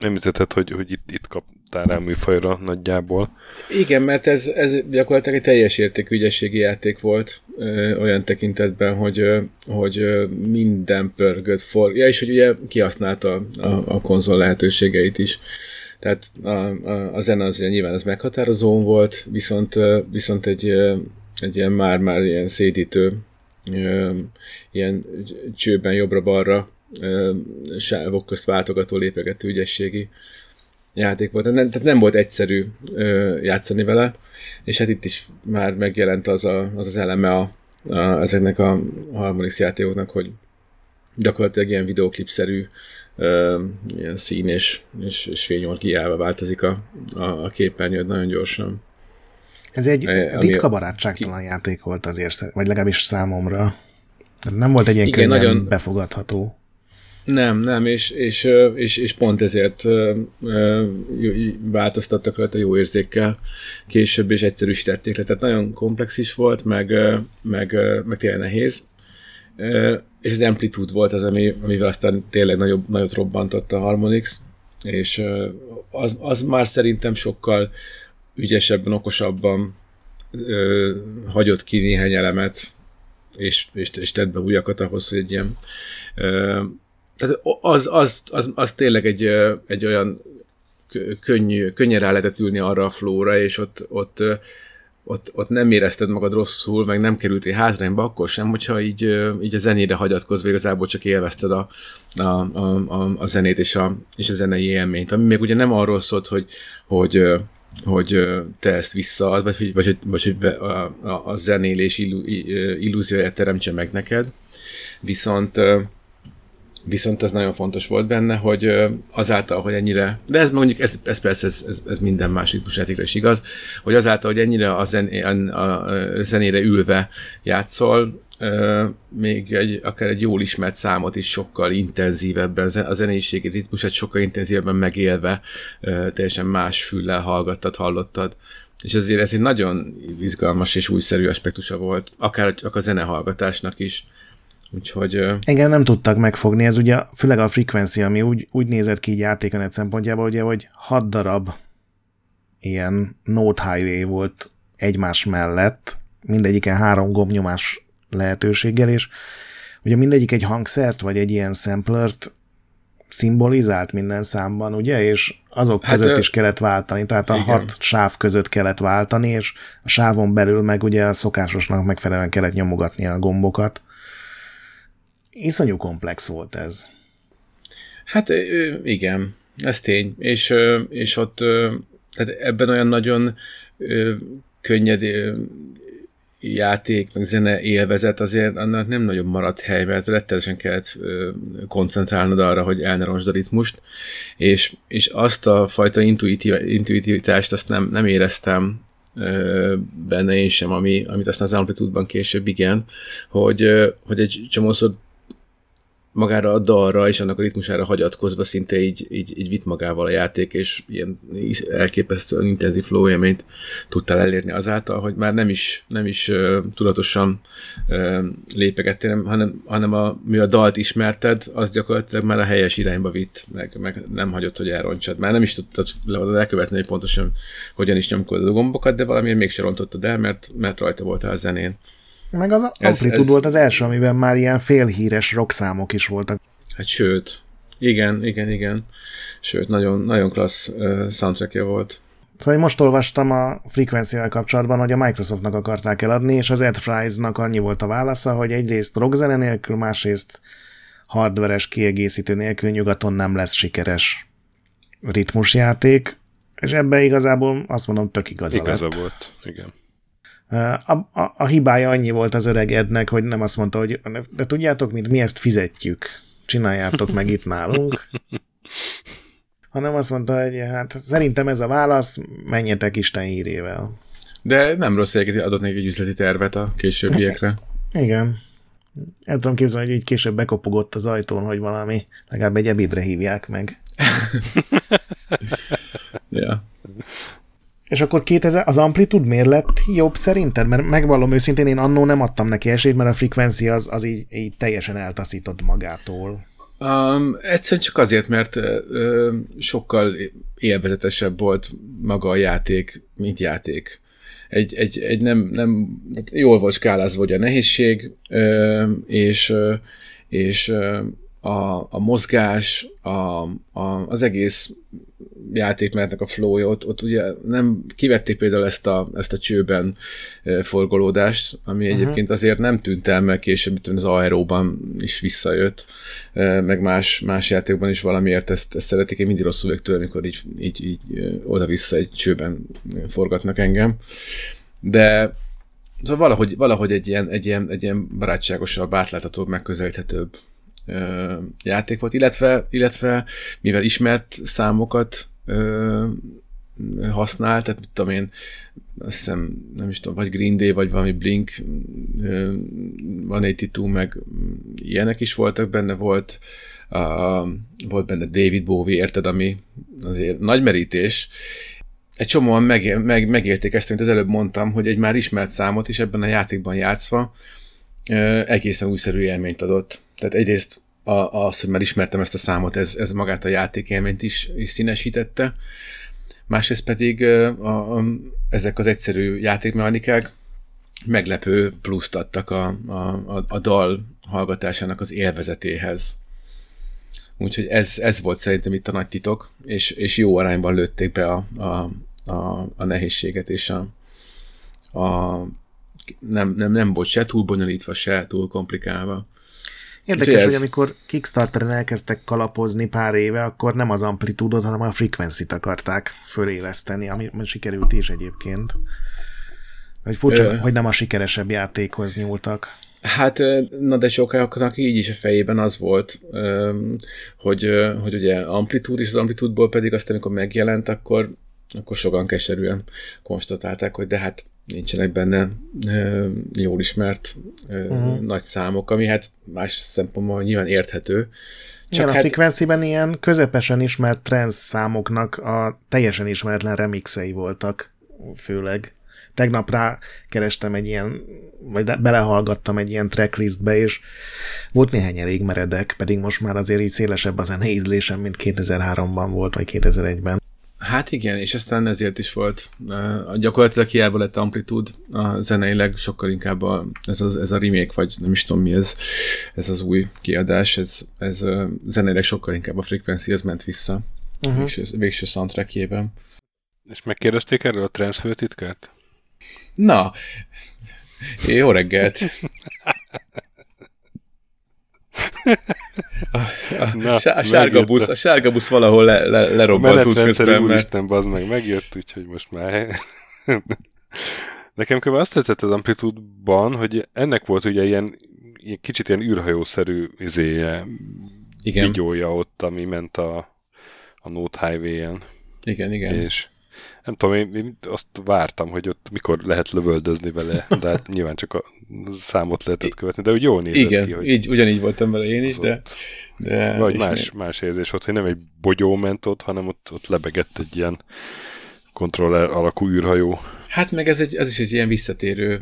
említetted, hogy, hogy itt, itt kaptál rá műfajra nagyjából. Igen, mert ez, ez gyakorlatilag egy teljes értékű ügyességi játék volt ö, olyan tekintetben, hogy, ö, hogy ö, minden pörgött for. Ja, és hogy ugye kihasználta a, a konzol lehetőségeit is. Tehát a, a, a zene az nyilván az meghatározó volt, viszont, viszont egy, egy ilyen már-már ilyen szédítő, ilyen csőben jobbra-balra sávok közt váltogató lépegető ügyességi játék volt. Nem, tehát nem volt egyszerű játszani vele, és hát itt is már megjelent az a, az, az eleme a, a, ezeknek a Harmonix játékoknak, hogy gyakorlatilag ilyen videoklipszerű ilyen szín és, és, és fényorgiával változik a, a, a képernyőd nagyon gyorsan. Ez egy e, ritka barátságtalan játék volt azért, vagy legalábbis számomra. Nem volt egy ilyen Igen, nagyon befogadható. Nem, nem, és, és, és, és pont ezért változtattak rajta jó érzékkel később, és egyszerűsítették le. Tehát nagyon komplex is volt, meg, meg, meg tényleg nehéz. És az Amplitude volt az, ami, amivel aztán tényleg nagyobb, nagyot robbantott a Harmonix, és az, az már szerintem sokkal ügyesebben, okosabban ö, hagyott ki néhány elemet, és, és, és tett be újakat ahhoz, hogy egy ilyen ö, tehát az, az, az, az tényleg egy, egy olyan könnyű, könnyen rá lehetett ülni arra a flóra, és ott, ott, ott, ott nem érezted magad rosszul, meg nem kerültél hátrányba akkor sem, hogyha így, így a zenére hagyatkozva igazából csak élvezted a, a, a, a, zenét és a, és a zenei élményt. Ami még ugye nem arról szólt, hogy, hogy, hogy te ezt visszaad, vagy, vagy, vagy hogy a, a, a zenélés illúzióját teremtse meg neked. Viszont viszont ez nagyon fontos volt benne, hogy azáltal, hogy ennyire, de ez mondjuk, ez, ez persze, ez, ez, ez minden másik játékra is igaz, hogy azáltal, hogy ennyire a, zen, a, a zenére ülve játszol, még egy, akár egy jól ismert számot is sokkal intenzívebben, a zeneiségi ritmusát sokkal intenzívebben megélve, teljesen más füllel hallgattad, hallottad. És ezért ez egy nagyon izgalmas és újszerű aspektusa volt, akár csak a zenehallgatásnak is. Úgyhogy... Engem nem tudtak megfogni, ez ugye főleg a frekvencia, ami úgy, úgy nézett ki így játékanet szempontjából, ugye, hogy hat darab ilyen Note Highway volt egymás mellett, mindegyiken három gombnyomás lehetőséggel, és ugye mindegyik egy hangszert, vagy egy ilyen samplert szimbolizált minden számban, ugye, és azok hát között ő... is kellett váltani, tehát a igen. hat sáv között kellett váltani, és a sávon belül meg ugye a szokásosnak megfelelően kellett nyomogatni a gombokat. Iszonyú komplex volt ez. Hát igen, ez tény, és, és ott tehát ebben olyan nagyon könnyed játék, meg zene élvezet, azért annak nem nagyon maradt hely, mert rettenesen kellett koncentrálnod arra, hogy el ne a ritmust, és, és azt a fajta intuitiv, intuitivitást azt nem, nem éreztem benne én sem, ami, amit aztán az Amplitude-ban később igen, hogy, hogy egy csomószor magára a dalra és annak a ritmusára hagyatkozva szinte így, így, így vitt magával a játék, és ilyen elképesztően intenzív flow élményt tudtál elérni azáltal, hogy már nem is, nem is uh, tudatosan uh, lépegettél, hanem, hanem a, mi a dalt ismerted, az gyakorlatilag már a helyes irányba vitt, meg, meg nem hagyott, hogy elrontsad. Már nem is tudtad lekövetni, hogy pontosan hogyan is nyomkodod a gombokat, de valamiért mégsem rontottad el, mert, mert rajta voltál a zenén. Meg az Amplitude ez... volt az első, amiben már ilyen félhíres rockszámok is voltak. Hát sőt, igen, igen, igen. Sőt, nagyon, nagyon klassz uh, soundtrackja volt. Szóval én most olvastam a frekvenciával kapcsolatban, hogy a Microsoftnak akarták eladni, és az Ed Fries-nak annyi volt a válasza, hogy egyrészt rockzene nélkül, másrészt hardveres kiegészítő nélkül nyugaton nem lesz sikeres ritmusjáték, és ebbe igazából azt mondom, tök igaza Igaza lett. volt, igen. A, a, a hibája annyi volt az öreg Ednek, hogy nem azt mondta, hogy de tudjátok, mint mi ezt fizetjük, csináljátok meg itt nálunk, [LAUGHS] hanem azt mondta, hogy hát szerintem ez a válasz, menjetek Isten hírével. De nem rossz egyébként, adott neki egy üzleti tervet a későbbiekre. [LAUGHS] Igen. El tudom képzelni, hogy így később bekopogott az ajtón, hogy valami, legalább egy ebédre hívják meg. [LAUGHS] ja. És akkor 2000, az Amplitude miért lett jobb szerinted? Mert megvallom őszintén, én annó nem adtam neki esélyt, mert a frekvencia az, az így, így teljesen eltaszított magától. Um, egyszerűen csak azért, mert uh, sokkal élvezetesebb volt maga a játék, mint játék. Egy, egy, egy nem, nem jól volt skálázva, hogy a nehézség, uh, és, uh, és uh, a, a mozgás, a, a, az egész játékmenetnek a flow ott, ott ugye nem kivették például ezt a, ezt a csőben forgolódást, ami uh-huh. egyébként azért nem tűnt el, mert később az aeróban is visszajött, meg más, más játékban is valamiért ezt, ezt szeretik, én mindig rosszul vagyok tőle, amikor így, így, így oda-vissza egy csőben forgatnak engem. De Szóval valahogy, valahogy egy, ilyen, egy, ilyen, egy ilyen barátságosabb, átláthatóbb, megközelíthetőbb játék volt, illetve, illetve mivel ismert számokat ö, használ, tehát mit tudom én, azt hiszem, nem is tudom, vagy Green Day, vagy valami Blink, ö, van egy meg ilyenek is voltak benne, volt a, volt benne David Bowie, érted, ami azért nagy merítés, egy csomóan meg, meg, megélték ezt, mint az előbb mondtam, hogy egy már ismert számot is ebben a játékban játszva egészen újszerű élményt adott. Tehát egyrészt a, az, hogy már ismertem ezt a számot, ez, ez magát a játékélményt is, is színesítette. Másrészt pedig a, a, ezek az egyszerű játékmechanikák meglepő pluszt adtak a, a, a dal hallgatásának az élvezetéhez. Úgyhogy ez, ez volt szerintem itt a nagy titok, és, és jó arányban lőtték be a, a, a, a nehézséget, és a, a nem, nem, nem volt se túl bonyolítva, se túl komplikálva. Érdekes, ez... hogy amikor Kickstarteren elkezdtek kalapozni pár éve, akkor nem az amplitúdot, hanem a frequency-t akarták föléleszteni, ami sikerült is egyébként. Hogy furcsa, Ö... hogy nem a sikeresebb játékhoz nyúltak. Hát, na de sokaknak így is a fejében az volt, hogy, hogy ugye amplitúd, és az amplitúdból pedig azt, amikor megjelent, akkor, akkor sokan keserűen konstatálták, hogy de hát nincsenek benne jól ismert uh-huh. nagy számok, ami hát más szempontból nyilván érthető. Csak Igen, hát... a frekvenciben ilyen közepesen ismert trans számoknak a teljesen ismeretlen remixei voltak, főleg tegnap rá kerestem egy ilyen, vagy belehallgattam egy ilyen tracklistbe, és volt néhány elég meredek, pedig most már azért így szélesebb a zene ízlésem, mint 2003-ban volt, vagy 2001-ben. Hát igen, és aztán ezért is volt. Uh, gyakorlatilag hiába lett amplitud, a zeneileg sokkal inkább a, ez, a, ez a remake, vagy nem is tudom mi ez, ez az új kiadás, ez, ez uh, zeneileg sokkal inkább a ez ment vissza uh-huh. végső, végső soundtrackjében. És megkérdezték erről a transfőtitkát? Na, jó reggelt! A, a, Na, a, sárga busz, a sárga busz valahol le, le, lerobbant útközben. Mert... Úristen, bazd meg, megjött, úgyhogy most már... Nekem kb. azt tetszett az Amplitude-ban, hogy ennek volt ugye ilyen, ilyen kicsit ilyen űrhajószerű izéje, igen. vigyója ott, ami ment a, a Note Highway-en. Igen, igen. És nem tudom, én, én azt vártam, hogy ott mikor lehet lövöldözni vele, de hát [LAUGHS] nyilván csak a számot lehetett követni, de úgy jól nézett Igen, ki. hogy így, ugyanígy voltam vele én is, de... de vagy más, más érzés volt, hogy nem egy bogyó ment ott, hanem ott, ott lebegett egy ilyen kontroller alakú űrhajó. Hát meg ez, egy, ez is egy ilyen visszatérő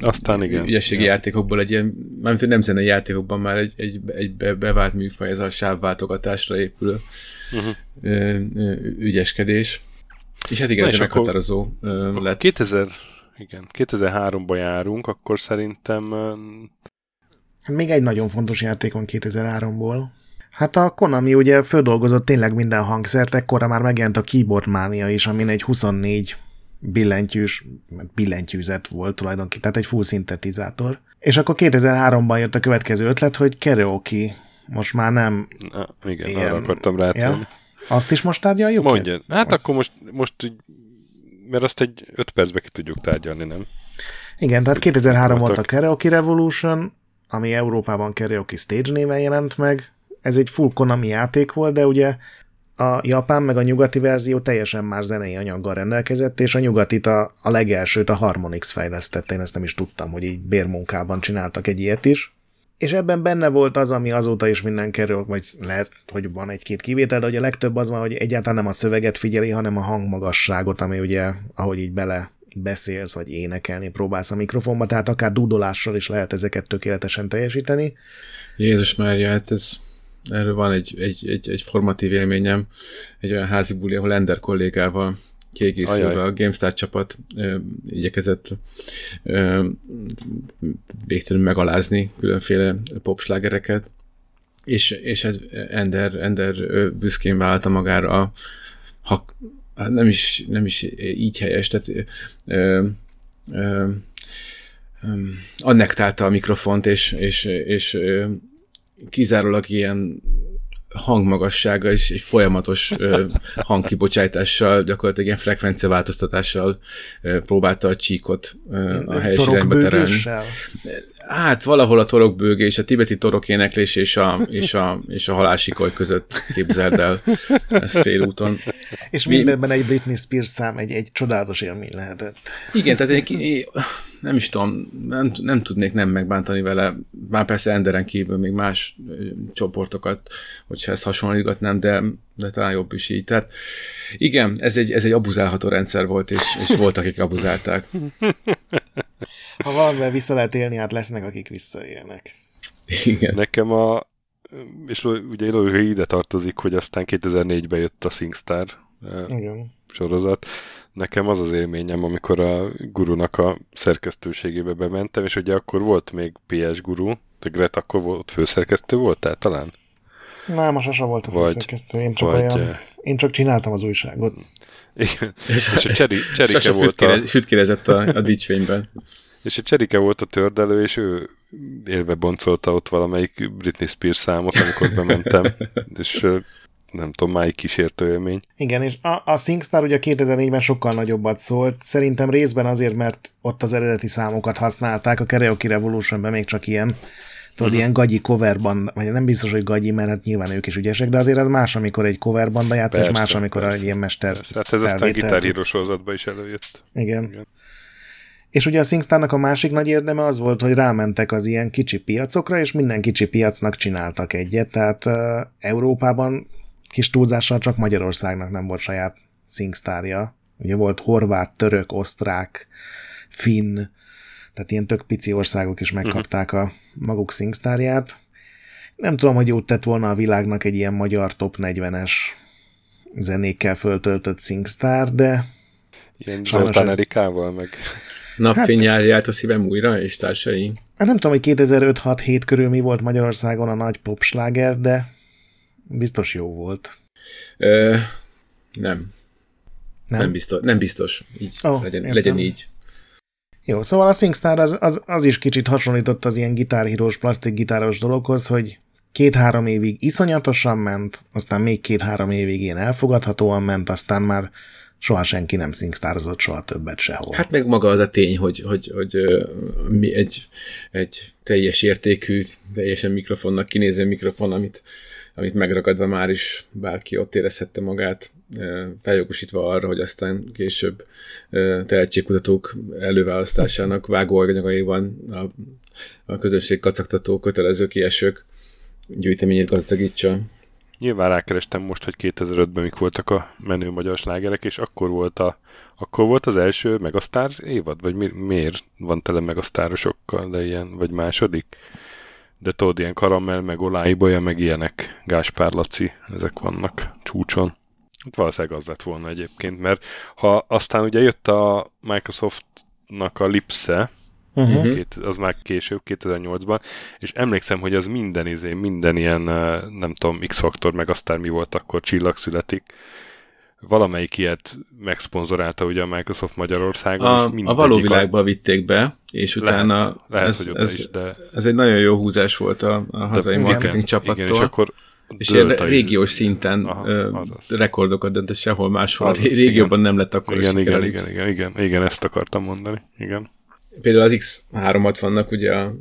Aztán igen. ügyességi ja. játékokból egy ilyen, mármint hogy nem zenei játékokban már egy, egy, egy bevált műfaj, ez a sávváltogatásra épülő uh-huh. ügyeskedés. És hát igen, ez meghatározó lett. 2000, igen, 2003-ban járunk, akkor szerintem... Hát még egy nagyon fontos játékon 2003-ból. Hát a Konami ugye földolgozott tényleg minden hangszert, ekkora már megjelent a Keyboard Mania is, amin egy 24 billentyűs, billentyűzet volt tulajdonképpen, tehát egy full szintetizátor. És akkor 2003-ban jött a következő ötlet, hogy karaoke most már nem... Na, igen, ilyen, arra akartam rá ja, azt is most tárgyaljuk? Mondja. Hát vagy? akkor most, most mert azt egy 5 percbe ki tudjuk tárgyalni, nem? Igen, tehát 2003 volt a Karaoke Revolution, ami Európában Karaoke Stage néven jelent meg. Ez egy full Konami játék volt, de ugye a japán meg a nyugati verzió teljesen más zenei anyaggal rendelkezett, és a nyugatit a, a legelsőt a Harmonix fejlesztette, én ezt nem is tudtam, hogy így bérmunkában csináltak egy ilyet is és ebben benne volt az, ami azóta is minden kerül, vagy lehet, hogy van egy-két kivétel, de hogy a legtöbb az van, hogy egyáltalán nem a szöveget figyeli, hanem a hangmagasságot, ami ugye, ahogy így bele beszélsz, vagy énekelni próbálsz a mikrofonba, tehát akár dudolással is lehet ezeket tökéletesen teljesíteni. Jézus Mária, hát ez, erről van egy, egy, egy, egy formatív élményem, egy olyan házi buli, ahol Ender kollégával kiegészülve a GameStar csapat ö, igyekezett ö, végtelenül megalázni különféle popslágereket, és, és hát Ender, Ender büszkén vállalta magára a, ha, hát nem is, nem is így helyes, tehát ö, ö, annektálta a mikrofont, és, és, és kizárólag ilyen hangmagassága és egy folyamatos ö, hangkibocsátással, gyakorlatilag ilyen frekvenciaváltoztatással ö, próbálta a csíkot ö, a helyes irányba terelni. Hát valahol a torokbőgés, a tibeti torok éneklés és a, és a, és a halásikoly között képzeld el ezt félúton. És mindenben egy Britney Spears szám egy, egy csodálatos élmény lehetett. Igen, tehát egy, nem is tudom, nem, nem tudnék nem megbántani vele, már persze Enderen kívül még más csoportokat, hogyha ezt hasonlítgatnám, de, de talán jobb is így. Tehát igen, ez egy, ez egy abuzálható rendszer volt, és, és voltak, akik abuzálták. Ha valamivel vissza lehet élni, hát lesznek, akik visszaélnek. Igen. Nekem a és ugye hogy ide tartozik, hogy aztán 2004-ben jött a SingStar Igen. sorozat. Nekem az az élményem, amikor a gurunak a szerkesztőségébe bementem, és ugye akkor volt még PS guru, de Gret akkor volt főszerkesztő volt, tehát talán? Nem, most sose volt a főszerkesztő, én csak, vagy, olyan, én csak csináltam az újságot. Igen. [LAUGHS] És, és a cseri, Cserike volt a... Sütkérezett a, a dicsfényben. [LAUGHS] És a Cserike volt a tördelő, és ő, élve boncolta ott valamelyik Britney Spears számot, amikor bementem, [LAUGHS] és nem tudom, máig kísértő élmény. Igen, és a, a SingStar ugye 2004-ben sokkal nagyobbat szólt, szerintem részben azért, mert ott az eredeti számokat használták, a Karaoke Revolutionben még csak ilyen, tudod, uh-huh. ilyen gagyi coverban, vagy nem biztos, hogy gagyi, mert hát nyilván ők is ügyesek, de azért az más, amikor egy coverbanda játsz, és más, amikor persze. egy ilyen mester Hát ez aztán gitárhírósorozatban is előjött. Igen. Igen. És ugye a SingStarnak a másik nagy érdeme az volt, hogy rámentek az ilyen kicsi piacokra, és minden kicsi piacnak csináltak egyet, tehát uh, Európában kis túlzással csak Magyarországnak nem volt saját SingStarja. Ugye volt horvát, török, osztrák, finn, tehát ilyen tök pici országok is megkapták a maguk SingStarját. Nem tudom, hogy jót tett volna a világnak egy ilyen magyar top 40-es zenékkel föltöltött SingStar, de Ilyen Zoltán ez... Erikával, meg... Napfény hát, át a szívem újra, és társai. Hát nem tudom, hogy 2005-6-7 körül mi volt Magyarországon a nagy popsláger, de Biztos jó volt. Ö, nem. Nem? Nem biztos. Nem biztos. Így. Oh, legyen, legyen így. Jó, szóval a SingStar az, az, az is kicsit hasonlított az ilyen gitárhírós, plastikgitáros dologhoz, hogy két-három évig iszonyatosan ment, aztán még két-három évig ilyen elfogadhatóan ment, aztán már soha senki nem singstarozott soha többet sehol. Hát meg maga az a tény, hogy, hogy, hogy mi egy, egy teljes értékű, teljesen mikrofonnak kinéző mikrofon, amit amit megragadva már is bárki ott érezhette magát, feljogosítva arra, hogy aztán később tehetségkutatók előválasztásának vágóanyagaiban a, a közönség kacagtató kötelező kiesők gyűjteményét gazdagítsa. Nyilván rákerestem most, hogy 2005-ben mik voltak a menő magyar slágerek, és akkor volt, a, akkor volt az első Megasztár évad? Vagy mi, miért van tele Megasztárosokkal, de ilyen, vagy második? De tudod, ilyen karamell, meg oláibolya, meg ilyenek, Gáspár Laci, ezek vannak csúcson. Hát valószínűleg az lett volna egyébként, mert ha aztán ugye jött a Microsoftnak a Lipse, uh-huh. két, az már később, 2008-ban, és emlékszem, hogy az minden izé, minden ilyen, nem tudom, X-faktor, meg aztán mi volt akkor, csillag születik, valamelyik ilyet megszponzorálta ugye a Microsoft Magyarországon. A, és a való világba a... vitték be, és utána lehet, lehet, ez, ez, is, de... ez egy nagyon jó húzás volt a, a hazai de, marketing igen, csapattól. Igen, és akkor és ilyen régiós szinten Aha, ö, rekordokat döntött sehol máshol. Azaz, régióban igen. nem lett akkor igen, igen, igen, igen, igen, igen, ezt akartam mondani. Igen. Például az X360-nak ugye a,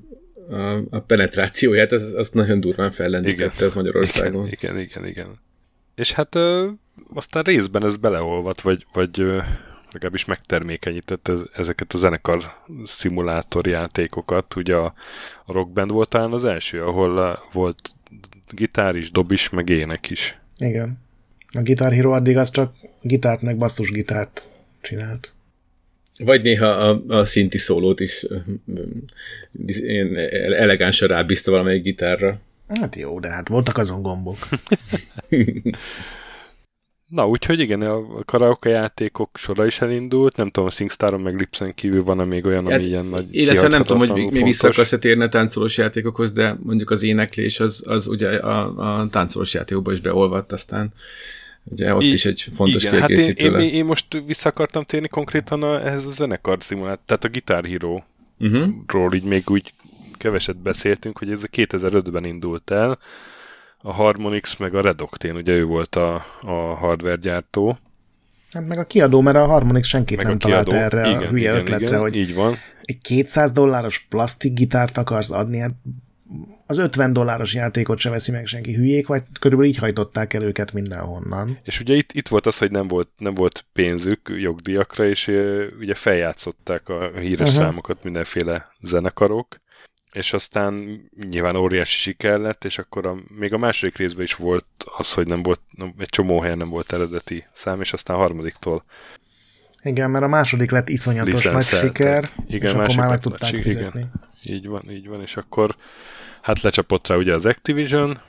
a, a penetrációját, az, azt nagyon durván fellendítette ez Magyarországon. Igen, igen, igen, igen. És hát aztán részben ez beleolvat, vagy, vagy legalábbis megtermékenyített ezeket a zenekar szimulátor játékokat. Ugye a, a Rock Band volt talán az első, ahol volt gitár is, dob is, meg ének is. Igen. A Guitar Hero addig az csak gitárt meg basszusgitárt csinált. Vagy néha a, a szinti szólót is ilyen elegánsan rábízta valamelyik gitárra. Hát jó, de hát voltak azon gombok. [LAUGHS] Na, úgyhogy igen, a karaoke játékok sora is elindult, nem tudom, a SingStaron meg Lipsen kívül van még olyan, hát, ami ilyen nagy Illetve nem tudom, hogy még vissza akarsz térni a táncolós játékokhoz, de mondjuk az éneklés az, az ugye a, a táncolós játékokban is beolvadt aztán. Ugye ott I- is egy fontos igen, kiegészítő. Hát én, én, én, most vissza akartam térni konkrétan a, ehhez a zenekar szimulát, tehát a Guitar Hero-ról uh-huh. így még úgy keveset beszéltünk, hogy ez a 2005-ben indult el, a Harmonix meg a Red Octane, ugye ő volt a, a hardware gyártó. Hát meg a kiadó, mert a Harmonix senkit meg nem talált erre igen, a hülye igen, ötletre, igen, hogy így van. egy 200 dolláros plastik gitárt akarsz adni, hát az 50 dolláros játékot se veszi meg senki. Hülyék, vagy körülbelül így hajtották el őket mindenhonnan. És ugye itt, itt volt az, hogy nem volt, nem volt pénzük jogdíjakra, és ugye feljátszották a híres uh-huh. számokat mindenféle zenekarok, és aztán nyilván óriási siker lett, és akkor a, még a második részben is volt az, hogy nem volt, egy csomó helyen nem volt eredeti szám, és aztán a harmadiktól igen, mert a második lett iszonyatos nagy siker, igen, és akkor már meg tudták lett, fizetni. Igen, így van, így van, és akkor hát lecsapott rá ugye az Activision,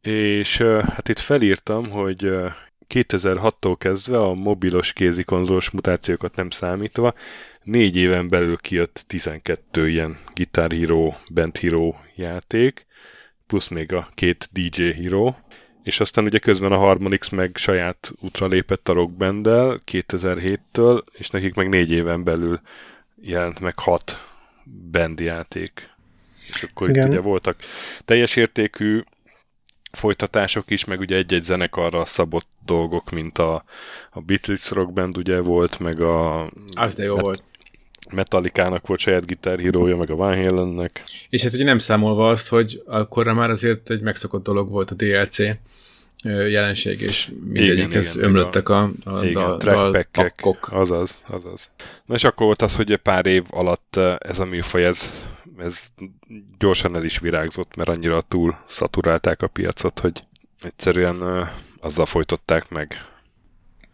és hát itt felírtam, hogy 2006-tól kezdve a mobilos kézikonzolos mutációkat nem számítva, négy éven belül kijött 12 ilyen Guitar Hero, Band Hero játék, plusz még a két DJ Hero, és aztán ugye közben a Harmonix meg saját útra lépett a Rock band 2007-től, és nekik meg négy éven belül jelent meg hat band játék. És akkor Igen. itt ugye voltak teljes értékű folytatások is, meg ugye egy-egy zenekarra szabott dolgok, mint a, a Beatles Rock Band ugye volt, meg a... Az de jó met- volt. Metallica-nak volt saját gitárhírója, meg a Van Halen-nek. És hát ugye nem számolva azt, hogy akkorra már azért egy megszokott dolog volt a DLC jelenség, és mindegyikhez ömlöttek a, a, igen, a pakkok. Azaz, azaz. Na és akkor volt az, hogy pár év alatt ez a műfaj, ez ez gyorsan el is virágzott, mert annyira túl szaturálták a piacot, hogy egyszerűen azzal folytották meg.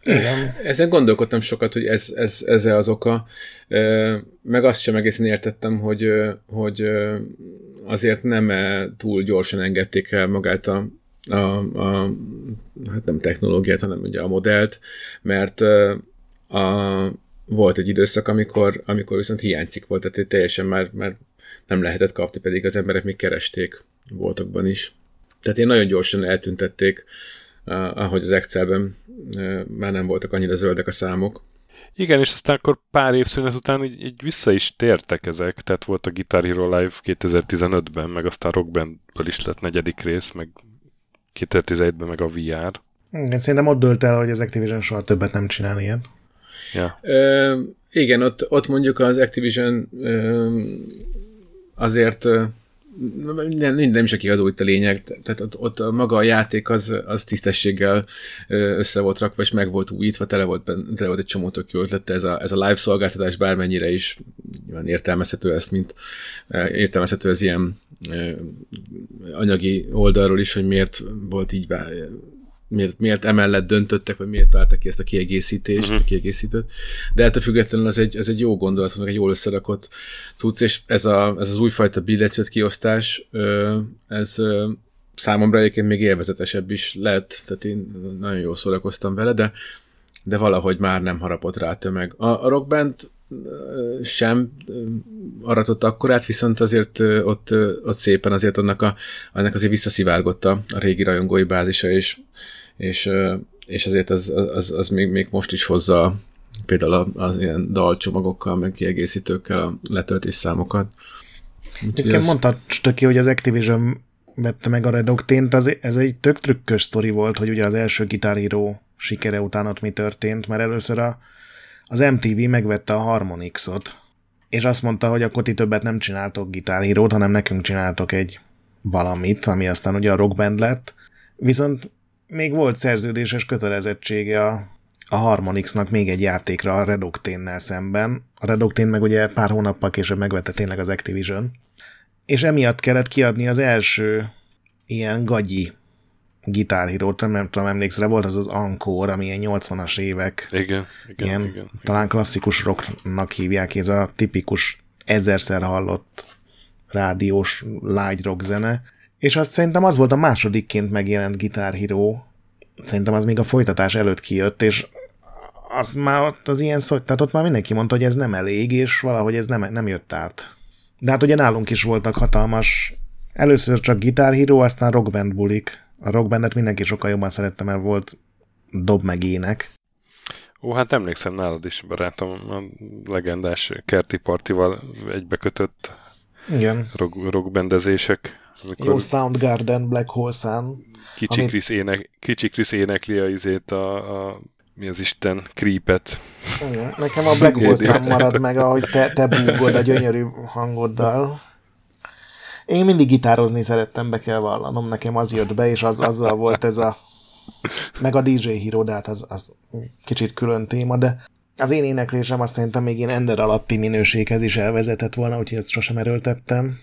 Igen. Ezen gondolkodtam sokat, hogy ez, ez, ez az oka. Meg azt sem egészen értettem, hogy, hogy azért nem túl gyorsan engedték el magát a, a, a hát nem technológiát, hanem ugye a modellt, mert a, volt egy időszak, amikor, amikor viszont hiányzik volt, tehát teljesen már, már nem lehetett kapni, pedig az emberek még keresték voltakban is. Tehát én nagyon gyorsan eltüntették, ahogy az Excelben már nem voltak annyira zöldek a számok. Igen, és aztán akkor pár év szünet után így, így vissza is tértek ezek, tehát volt a Guitar Hero Live 2015-ben, meg aztán Rock Bandből is lett negyedik rész, meg 2017-ben meg a VR. Igen, szerintem ott dölt el, hogy az Activision soha többet nem csinál ilyet. Ja. Ö, igen, ott, ott mondjuk az Activision ö, azért nem, nem is a kiadó itt a lényeg, tehát ott, ott maga a játék az, az tisztességgel össze volt rakva, és meg volt újítva, tele volt, tele volt egy csomó tök jó ötlete, ez a, ez a live szolgáltatás bármennyire is nyilván értelmezhető ezt, mint értelmezhető ez ilyen anyagi oldalról is, hogy miért volt így miért, miért emellett döntöttek, vagy miért találtak ki ezt a kiegészítést, uh-huh. a kiegészítőt. De ettől függetlenül ez egy, ez egy jó gondolat, egy jól összerakott cucc, és ez, a, ez az újfajta billetszöt kiosztás, ez számomra egyébként még élvezetesebb is lett, tehát én nagyon jól szórakoztam vele, de, de valahogy már nem harapott rá a tömeg. A, a rockband sem aratott akkorát, viszont azért ott, ott szépen azért annak, a, annak azért visszaszivárgott a, a régi rajongói bázisa, és és, és azért az, az, az még, még most is hozza például az ilyen dalcsomagokkal, meg kiegészítőkkel a letöltés számokat. Úgyhogy ez... mondtad Stöki, hogy az Activision vette meg a Red Octane-t, az, ez egy tök trükkös sztori volt, hogy ugye az első gitáríró sikere után ott mi történt, mert először a, az MTV megvette a Harmonix-ot, és azt mondta, hogy akkor ti többet nem csináltok gitárhírót, hanem nekünk csináltok egy valamit, ami aztán ugye a rockband lett. Viszont még volt szerződéses kötelezettsége a, a Harmonixnak még egy játékra a Red Octane-nel szemben. A Red Octane meg ugye pár hónappal később megvette tényleg az Activision. És emiatt kellett kiadni az első ilyen gagyi gitárhírót, nem tudom, emlékszel, volt az az Encore, ami ilyen 80-as évek. Igen, igen, ilyen, igen, igen. Talán klasszikus rocknak hívják, ez a tipikus ezerszer hallott rádiós lágy rock zene és azt szerintem az volt a másodikként megjelent Guitar Hero, szerintem az még a folytatás előtt kijött, és az már ott az ilyen szó, tehát ott már mindenki mondta, hogy ez nem elég, és valahogy ez nem, nem jött át. De hát ugye nálunk is voltak hatalmas, először csak Guitar Hero, aztán rockband bulik. A rockbandet mindenki sokkal jobban szerette, mert volt dob meg ének. Ó, hát emlékszem nálad is, barátom, a legendás kerti partival egybekötött Igen. rock, rockbandezések. Amikor Jó Soundgarden, Black Hole Sun. Kicsi, amit... Chris, ének, kicsi Chris énekli a, izét a, a mi az Isten, creepet. Igen, nekem a Black Hole Sun marad meg, ahogy te, te búgod a gyönyörű hangoddal. Én mindig gitározni szerettem, be kell vallanom, nekem az jött be, és az, azzal volt ez a meg a DJ Hero, de hát az, az kicsit külön téma, de az én éneklésem azt szerintem még én Ender alatti minőséghez is elvezetett volna, úgyhogy ezt sosem erőltettem.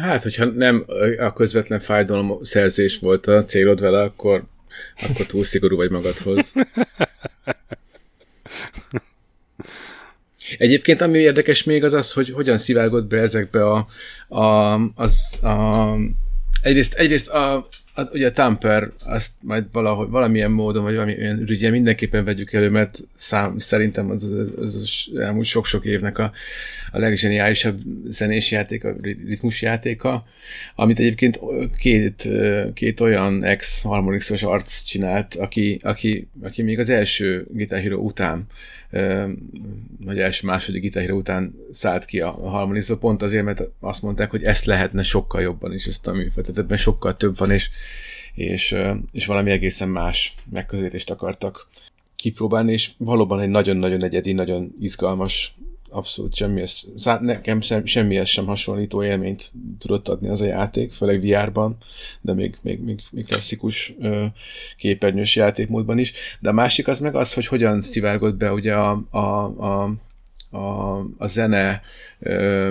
Hát, hogyha nem a közvetlen fájdalom szerzés volt a célod vele, akkor, akkor túl szigorú vagy magadhoz. Egyébként ami érdekes még az az, hogy hogyan szivárgott be ezekbe a, a, az, a egyrészt, egyrészt a, ugye a Tamper, azt majd valahogy, valamilyen módon, vagy valamilyen ürügyen mindenképpen vegyük elő, mert szám, szerintem az, az, az elmúlt sok-sok évnek a, a leggeniálisabb zenés játéka, ritmus játéka, amit egyébként két, két olyan ex-harmonixos arc csinált, aki, aki, aki még az első Guitar Hero után, vagy első második Guitar Hero után szállt ki a harmonixba, pont azért, mert azt mondták, hogy ezt lehetne sokkal jobban is, ezt a műfajt, tehát ebben sokkal több van, és, és, és valami egészen más megközelítést akartak kipróbálni, és valóban egy nagyon-nagyon egyedi, nagyon izgalmas, abszolút semmihez, nekem sem, semmihez sem hasonlító élményt tudott adni az a játék, főleg VR-ban, de még, még, még, még klasszikus ö, képernyős játékmódban is. De a másik az meg az, hogy hogyan szivárgott be ugye a, a, a, a, a zene ö,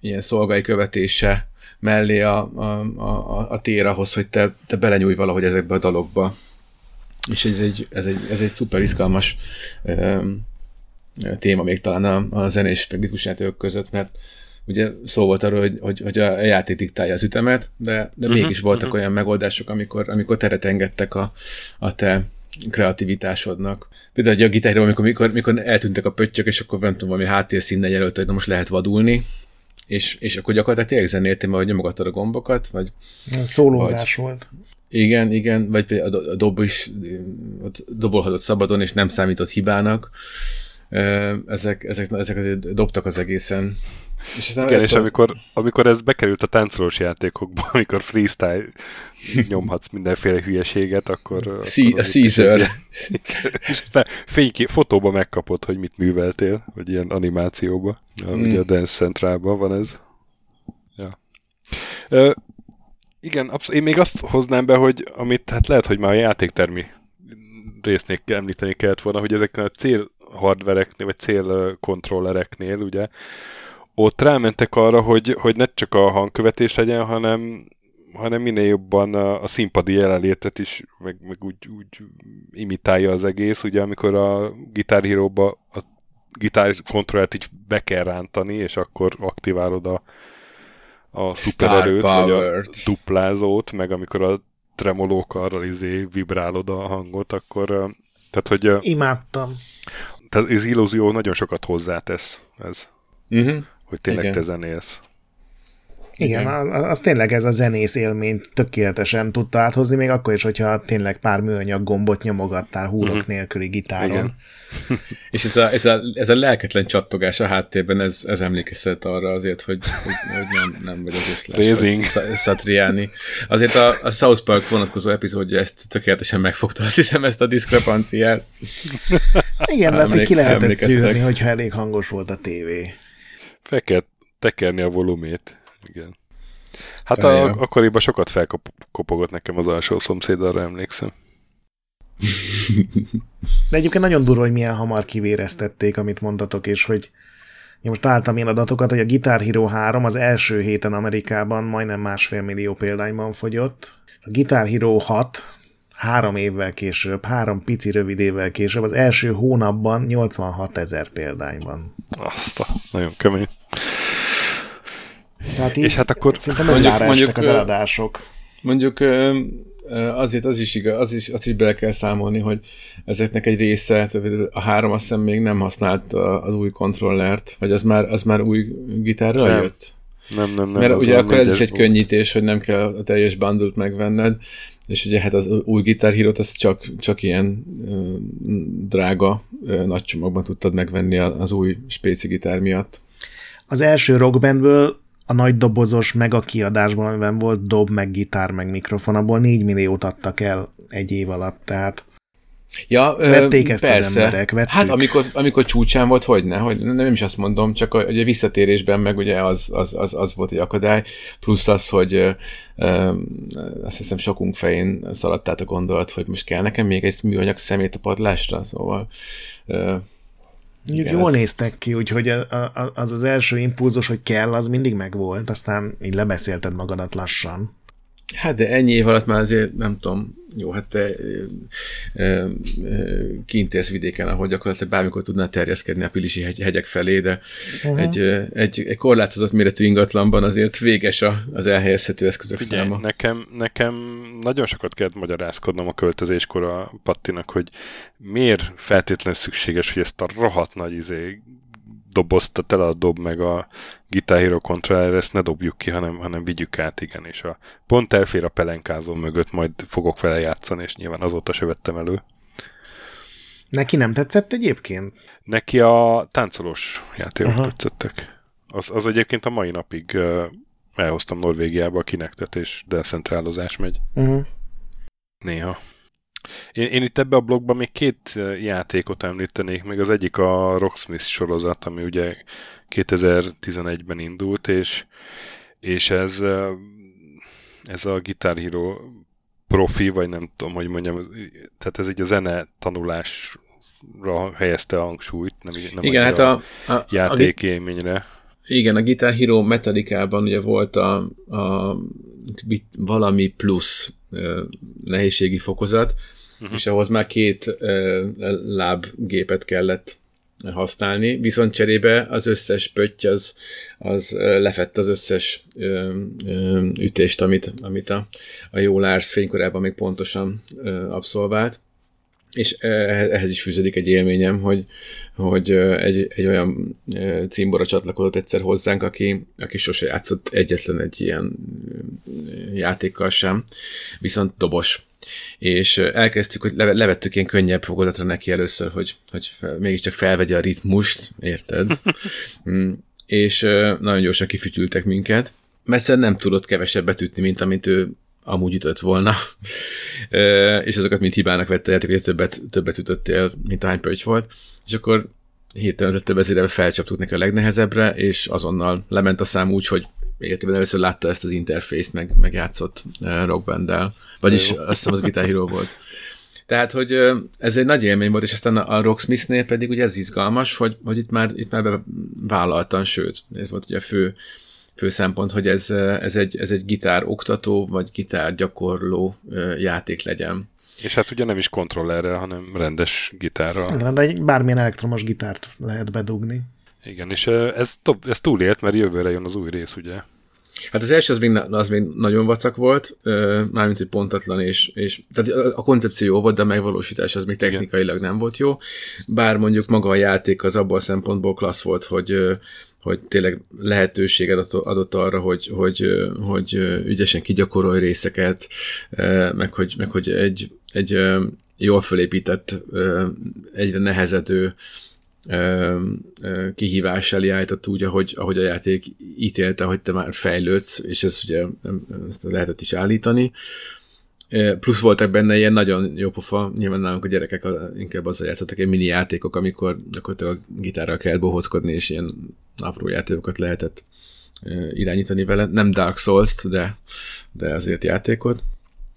ilyen szolgai követése mellé a, a, a, a tér ahhoz, hogy te, te belenyújj valahogy ezekbe a dalokba. És ez egy, ez egy, ez egy szuper izgalmas um, téma még talán a, a zenés ritmus között, mert ugye szó volt arról, hogy, hogy, hogy a játék diktálja az ütemet, de, de uh-huh, mégis voltak uh-huh. olyan megoldások, amikor, amikor teret engedtek a, a te kreativitásodnak. Például a gitárról, amikor, amikor, amikor eltűntek a pöttyök, és akkor nem tudom, valami háttérszínnel jelölt, hogy na most lehet vadulni, és, és akkor gyakorlatilag tényleg zenéltél, hogy nyomogattad a gombokat, vagy... Szólózás vagy, volt. Igen, igen, vagy a dob is ott dobolhatott szabadon, és nem számított hibának. Ezek, ezek, ezek azért dobtak az egészen. És Igen, és amikor, amikor ez bekerült a táncolós játékokba, [LAUGHS] amikor freestyle nyomhatsz mindenféle hülyeséget, akkor... a Caesar. és fényké, fotóba megkapod, hogy mit műveltél, vagy ilyen animációba. Mm. Ugye a Dance Centralban van ez. Ja. Ö, igen, absz- én még azt hoznám be, hogy amit hát lehet, hogy már a játéktermi résznél említeni kellett volna, hogy ezeknél a cél hardvereknél, vagy célkontrollereknél, ugye, ott rámentek arra, hogy, hogy ne csak a hangkövetés legyen, hanem, hanem minél jobban a, a színpadi jelenlétet is meg, meg úgy, úgy imitálja az egész. Ugye amikor a Guitar Hero-ba a gitár kontrollert így be kell rántani, és akkor aktiválod a, a szupererőt, vagy a duplázót, meg amikor a tremolókkal izé vibrálod a hangot, akkor tehát, hogy... Imádtam. Tehát az illúzió nagyon sokat hozzátesz ez. Uh-huh hogy tényleg Igen. te zenélsz. Igen, Igen. Az, az tényleg ez a zenész élményt tökéletesen tudta áthozni, még akkor is, hogyha tényleg pár műanyag gombot nyomogattál húrok uh-huh. nélküli gitáron. Igen. És ez a, ez, a, ez a lelketlen csattogás a háttérben, ez, ez emlékeztet arra azért, hogy, hogy, hogy nem, nem vagy az összles, Satriani. Azért a, a South Park vonatkozó epizódja ezt tökéletesen megfogta, azt hiszem ezt a diszkrepanciát. Igen, de azt így ki lehetett szűrni, hogyha elég hangos volt a tévé. Fel kell tekerni a volumét. Igen. Hát a, akkoriban sokat felkopogott nekem az alsó szomszéd, arra emlékszem. De egyébként nagyon durva, hogy milyen hamar kivéreztették, amit mondtatok, és hogy én most találtam én adatokat, hogy a Guitar Hero 3 az első héten Amerikában majdnem másfél millió példányban fogyott. A Guitar Hero 6 három évvel később, három pici rövid évvel később, az első hónapban 86 ezer példányban. Azt a, nagyon kemény. Tehát így és hát akkor szinte mondjuk, mondjuk, az eladások. Mondjuk azért az is igaz, az is, azt is bele kell számolni, hogy ezeknek egy része, a három azt hiszem még nem használt az új kontrollert, vagy az már, az már új gitárra nem. jött? Nem, nem, nem. Mert ugye akkor ez is egy volt. könnyítés, hogy nem kell a teljes bundle megvenned, és ugye hát az új Guitar hero az csak, csak ilyen ö, drága ö, nagy csomagban tudtad megvenni az új spéci gitár miatt. Az első rockbandből a nagy dobozos mega kiadásból, amiben volt dob, meg gitár, meg mikrofon, abból 4 milliót adtak el egy év alatt, tehát Ja, vették ezt persze. az emberek, vettük. Hát amikor, amikor csúcsán volt, hogy ne, hogy nem is azt mondom, csak a, a visszatérésben meg ugye az, az, az, az volt egy akadály, plusz az, hogy ö, azt hiszem sokunk fején szaladt át a gondolat, hogy most kell nekem még egy műanyag szemét a padlásra, szóval ö, igen, jól ez... néztek ki, úgyhogy az az első impulzus, hogy kell, az mindig megvolt, aztán így lebeszélted magadat lassan. Hát de ennyi év alatt már azért nem tudom, jó, hát te kint élsz vidéken, ahol gyakorlatilag bármikor tudnál terjeszkedni a Pilisi hegy, hegyek felé, de uh-huh. egy, egy, egy korlátozott méretű ingatlanban azért véges a, az elhelyezhető eszközök Figyelj, száma. Nekem, nekem nagyon sokat kellett magyarázkodnom a költözéskor a Pattinak, hogy miért feltétlenül szükséges, hogy ezt a rohadt nagy izé, dobozt, a tele a dob meg a Guitar Hero controller, ezt ne dobjuk ki, hanem, hanem vigyük át, igen, és a pont elfér a pelenkázó mögött, majd fogok vele játszani, és nyilván azóta se vettem elő. Neki nem tetszett egyébként? Neki a táncolós játékok uh-huh. tetszettek. Az, az egyébként a mai napig uh, elhoztam Norvégiába a kinektet, és decentrálozás megy. Uh-huh. Néha. Én, én itt ebbe a blogban még két játékot említenék, meg az egyik a Rocksmith sorozat, ami ugye 2011-ben indult, és, és ez, ez a Guitar Hero profi, vagy nem tudom, hogy mondjam, tehát ez így a zene tanulásra helyezte a hangsúlyt, nem, nem Igen, hát a, a, a játékélményre. Igen, a Guitar Hero Metallicában ugye volt a, a valami plusz nehézségi fokozat, uh-huh. és ahhoz már két lábgépet kellett használni, viszont cserébe az összes pötty az, az lefett az összes ö, ö, ütést, amit, amit a, a jó Lars fénykorában még pontosan ö, abszolvált. És ehhez is fűződik egy élményem, hogy, hogy egy, egy olyan címbora csatlakozott egyszer hozzánk, aki, aki sose játszott egyetlen egy ilyen játékkal sem, viszont dobos és elkezdtük, hogy levettük ilyen könnyebb fokozatra neki először, hogy, hogy mégiscsak felvegye a ritmust, érted? [LAUGHS] Mm, és nagyon gyorsan kifütyültek minket. Messze nem tudott kevesebbet ütni, mint amit ő amúgy ütött volna, és azokat mind hibának vette játék, hogy többet, többet ütöttél, mint hány pöcs volt, és akkor hirtelen több ezére felcsaptuk neki a legnehezebbre, és azonnal lement a szám úgy, hogy életében először látta ezt az interfészt, meg, meg játszott. Vagyis azt hiszem az Guitar Hero volt. Tehát, hogy ez egy nagy élmény volt, és aztán a, Rocksmith-nél pedig ugye ez izgalmas, hogy, hogy itt már, itt már vállaltan, sőt, ez volt ugye a fő, fő szempont, hogy ez, ez, egy, ez egy gitár oktató, vagy gitár gyakorló játék legyen. És hát ugye nem is kontrollerrel, hanem rendes gitárral. Igen, de bármilyen elektromos gitárt lehet bedugni. Igen, és ez, ez túlélt, mert jövőre jön az új rész, ugye? Hát az első az még, az még nagyon vacak volt, mármint, hogy pontatlan, és, és tehát a koncepció jó volt, de a megvalósítás az még technikailag nem volt jó, bár mondjuk maga a játék az abban a szempontból klassz volt, hogy hogy tényleg lehetőséget adott arra, hogy, hogy, hogy ügyesen kigyakorolj részeket, meg hogy, meg hogy egy, egy jól fölépített, egyre nehezedő kihívás elé állított úgy, ahogy, ahogy a játék ítélte, hogy te már fejlődsz, és ez ugye ezt lehetett is állítani. Plusz voltak benne ilyen nagyon jó pofa, nyilván nálunk a gyerekek inkább azzal játszottak egy mini játékok, amikor gyakorlatilag gitárral kellett bohózkodni, és ilyen apró játékokat lehetett irányítani vele. Nem Dark Souls-t, de, de azért játékot.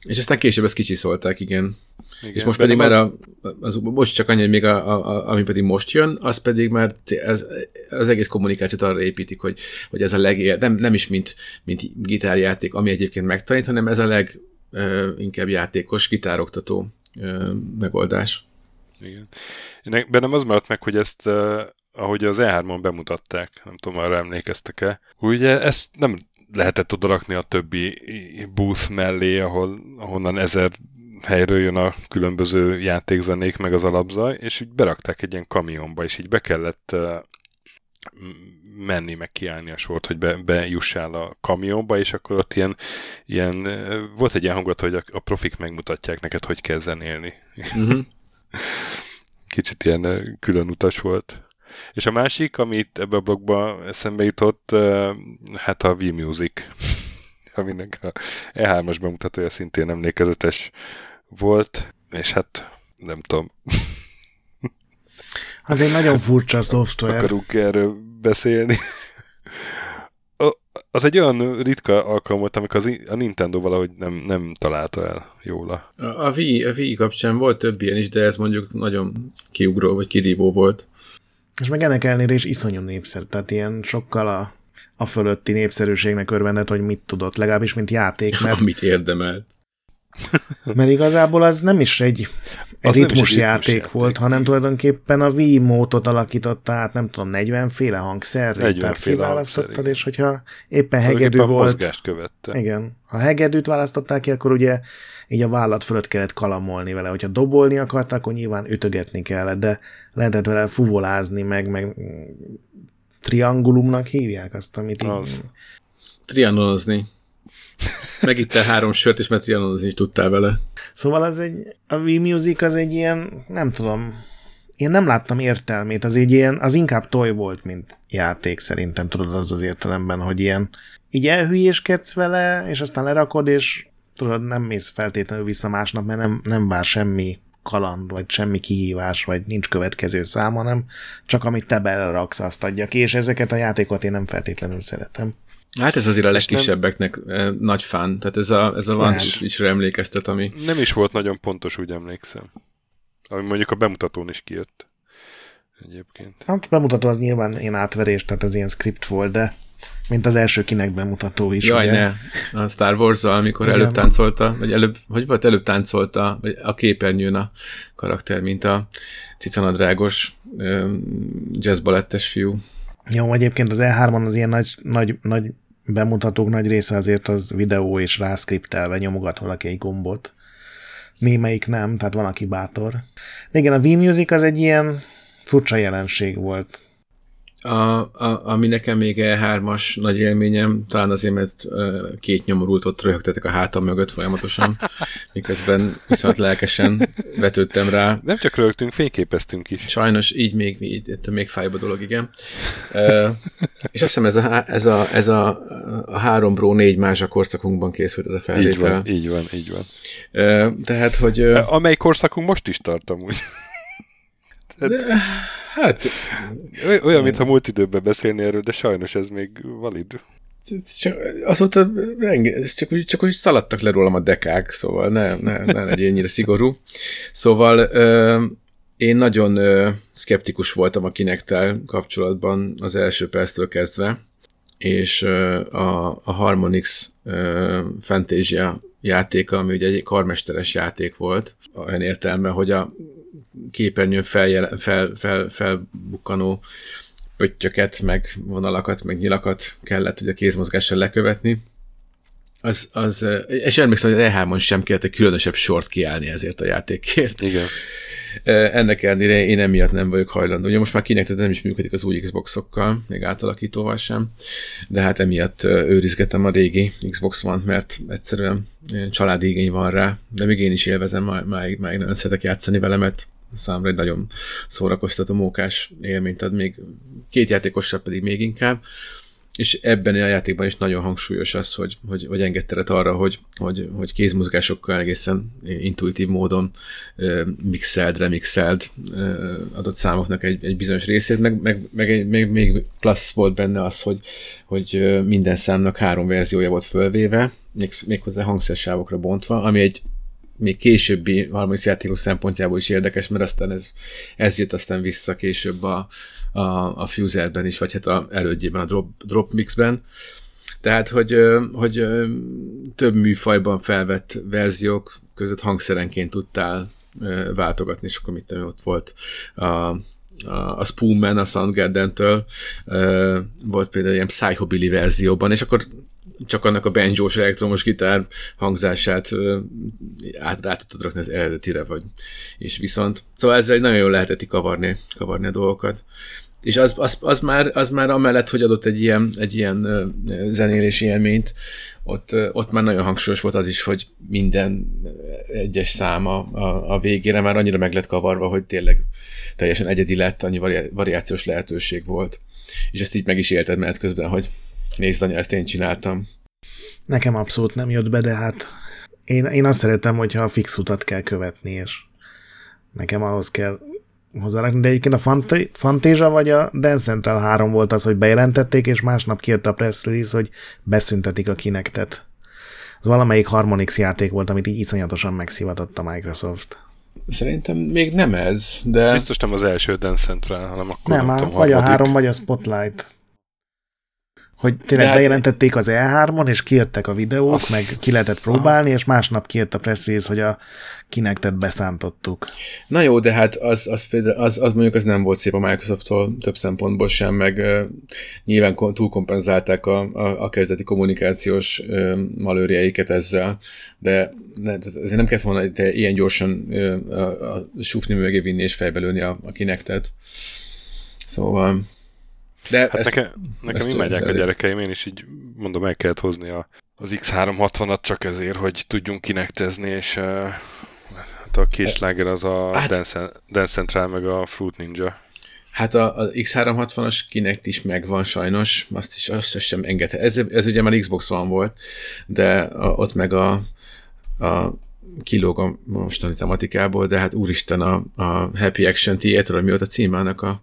És aztán később ezt kicsiszolták, igen. igen. És most pedig már a, az, most csak annyi, hogy még a, a, a, ami pedig most jön, az pedig már az, az egész kommunikációt arra építik, hogy, hogy ez a legél, nem, nem is mint, mint gitárjáték, ami egyébként megtanít, hanem ez a leg uh, inkább játékos, gitároktató uh, megoldás. Igen. Bennem az maradt meg, hogy ezt ahogy az E3-on bemutatták, nem tudom, arra emlékeztek-e, ugye ezt nem lehetett oda rakni a többi booth mellé, ahol, ahonnan ezer helyről jön a különböző játékzenék, meg az alapzaj, és így berakták egy ilyen kamionba, és így be kellett menni, meg kiállni a sort, hogy be, bejussál a kamionba, és akkor ott ilyen, ilyen volt egy ilyen hangulat, hogy a, a profik megmutatják neked, hogy kell zenélni. Uh-huh. [LAUGHS] Kicsit ilyen külön utas volt. És a másik, amit ebbe a blogba eszembe jutott, hát a V-Music, [LAUGHS] aminek a E3-as bemutatója szintén emlékezetes volt, és hát nem tudom. [LAUGHS] Az egy nagyon furcsa szoftver. Akarunk erről beszélni. [LAUGHS] Az egy olyan ritka alkalom volt, amikor az, a Nintendo valahogy nem, nem találta el jól a... A Wii, a Wii kapcsán volt több ilyen is, de ez mondjuk nagyon kiugró vagy kirívó volt. És meg ennek ellenére is iszonyú népszerű, tehát ilyen sokkal a, a fölötti népszerűségnek örvendett, hogy mit tudott, legalábbis mint játék. [LAUGHS] Mert, Amit érdemelt. Mert igazából az nem is egy, egy nem is ritmus egy játék, ritmus volt, játék, hanem tulajdonképpen a Wii módot alakította át, nem tudom, 40 féle hangszerre, 40 tehát féle kiválasztottad, hangszer, és hogyha éppen hegedű volt, mozgást követte. igen, ha hegedűt választották ki, akkor ugye így a vállat fölött kellett kalamolni vele. Hogyha dobolni akartak, akkor nyilván ütögetni kellett, de lehetett vele fuvolázni, meg, meg triangulumnak hívják azt, amit így... Az. Trianonozni. Megittál három sört, és már trianonozni is tudtál vele. Szóval az egy, a Wii Music az egy ilyen, nem tudom, én nem láttam értelmét, az egy ilyen, az inkább toy volt, mint játék szerintem, tudod, az az értelemben, hogy ilyen, így elhülyéskedsz vele, és aztán lerakod, és tudod, nem mész feltétlenül vissza másnap, mert nem, nem vár semmi kaland, vagy semmi kihívás, vagy nincs következő szám, hanem csak amit te beleraksz, azt adja ki, és ezeket a játékokat én nem feltétlenül szeretem. Hát ez azért a És nem- legkisebbeknek eh, nagy fán. Tehát ez a, ez a. One Switch-re emlékeztet, ami Nem is volt nagyon pontos, úgy emlékszem. Ami mondjuk a bemutatón is kijött. Egyébként. Hát bemutató az nyilván ilyen átverés, tehát ez ilyen script volt, de mint az első kinek bemutató is. Jaj, ugye? ne. A Star wars amikor Igen. előbb táncolta, vagy előbb, hogy volt, előbb táncolta vagy a képernyőn a karakter, mint a cicanadrágos jazzbalettes fiú. Jó, egyébként az E3-on az ilyen nagy, nagy, nagy bemutatók nagy része azért az videó és rászkriptelve nyomogat valaki egy gombot. Némelyik nem, tehát van, aki bátor. De igen, a Wii Music az egy ilyen furcsa jelenség volt. A, a, ami nekem még E3-as nagy élményem, talán azért, mert két nyomorult ott röhögtetek a hátam mögött folyamatosan, [LAUGHS] miközben viszont lelkesen vetődtem rá. Nem csak rögtünk, fényképeztünk is. Sajnos így még, így, még fájba a dolog, igen. Uh, és azt hiszem ez a, ez a, ez a, a három Pro négy mázsa korszakunkban készült ez a Így felvétel. van, így van, így van. Uh, tehát, hogy uh, Amely korszakunk most is tart amúgy. Hát Oly- Olyan, mintha múlt időben beszélni erről, de sajnos ez még valid. csak, azóta renge, csak, úgy, csak úgy szaladtak le rólam a dekák, szóval ne, ne, ne legyél ennyire szigorú. Szóval uh, én nagyon uh, szkeptikus voltam a Kinectel kapcsolatban az első perctől kezdve, és uh, a, a Harmonix uh, Fantasia játéka, ami ugye egy karmesteres játék volt, olyan értelme, hogy a képernyőn feljel, fel, fel, felbukkanó pöttyöket, meg vonalakat, meg nyilakat kellett ugye kézmozgással lekövetni. Az, az, és emlékszem, hogy az E3-on sem kellett egy különösebb sort kiállni ezért a játékért. Igen. Ennek ellenére én emiatt nem vagyok hajlandó. Ugye most már kinek nem is működik az új Xboxokkal, még átalakítóval sem, de hát emiatt őrizgetem a régi Xbox One, mert egyszerűen családi igény van rá, de még én is élvezem, máig, máig, nagyon szeretek játszani vele, mert számomra egy nagyon szórakoztató mókás élményt ad, még két játékossal pedig még inkább, és ebben a játékban is nagyon hangsúlyos az, hogy, hogy, hogy enged teret arra, hogy, hogy, hogy kézmozgásokkal egészen intuitív módon ö, mixeld, remixeld ö, adott számoknak egy, egy bizonyos részét, meg, meg, meg egy, még, még klassz volt benne az, hogy, hogy minden számnak három verziója volt fölvéve, még, méghozzá hangszersávokra bontva, ami egy még későbbi harmadik játékos szempontjából is érdekes, mert aztán ez, ez jött aztán vissza később a, a, a Fuserben is, vagy hát a elődjében, a Drop, drop Mixben. Tehát, hogy, hogy több műfajban felvett verziók között hangszerenként tudtál váltogatni, és akkor mit tudom, ott volt a, a, Spoonman a Soundgarden-től, volt például ilyen Psychobilly verzióban, és akkor csak annak a banjós elektromos gitár hangzását át rá tudtad rakni az eredetire, vagy és viszont. Szóval ezzel nagyon jól lehetett kavarni, kavarni a dolgokat. És az, az, az, már, az már amellett, hogy adott egy ilyen, egy ilyen zenélési élményt, ott, ott már nagyon hangsúlyos volt az is, hogy minden egyes száma a, a végére már annyira meg lett kavarva, hogy tényleg teljesen egyedi lett, annyi vari- variációs lehetőség volt. És ezt így meg is élted menet közben, hogy nézd anya, ezt én csináltam. Nekem abszolút nem jött be, de hát én, én azt szeretem, hogyha a fix utat kell követni, és nekem ahhoz kell hozzárakni, de egyébként a Fant- Fantasia vagy a Dance Central 3 volt az, hogy bejelentették, és másnap kijött a press release, hogy beszüntetik a kinektet. Az valamelyik Harmonix játék volt, amit így iszonyatosan megszivatott a Microsoft. Szerintem még nem ez, de Biztos nem az első Dance Central, hanem akkor Nem, nem, tudom, vagy a harmadik. három, vagy a Spotlight. Hogy tényleg hát, bejelentették az E3-on, és kijöttek a videók, az... meg ki lehetett próbálni, és másnap kijött a press release, hogy a kinektet beszántottuk. Na jó, de hát az, az, például, az, az mondjuk az nem volt szép a Microsoft-tól több szempontból sem, meg uh, nyilván túlkompenzálták a, a, a kezdeti kommunikációs uh, malőrjeiket ezzel, de ne, ezért nem kellett volna de ilyen gyorsan uh, a, a sufni mögé vinni és fejbelőni a, a kinektet. Szóval de hát ezt, nekem, nekem imádják a gyerekeim, én is így mondom, el kellett hozni a, az X360-at csak ezért, hogy tudjunk kinektezni, és uh, hát a kisláger az a hát, Dance, Dance Central, meg a Fruit Ninja. Hát a, a X360-as Kinect is megvan sajnos, azt is azt sem engedhet. Ez, ez ugye már Xbox van volt, de a, ott meg a, a kilóg a mostani tematikából, de hát úristen a, a Happy Action Theater, mi volt a címe annak a,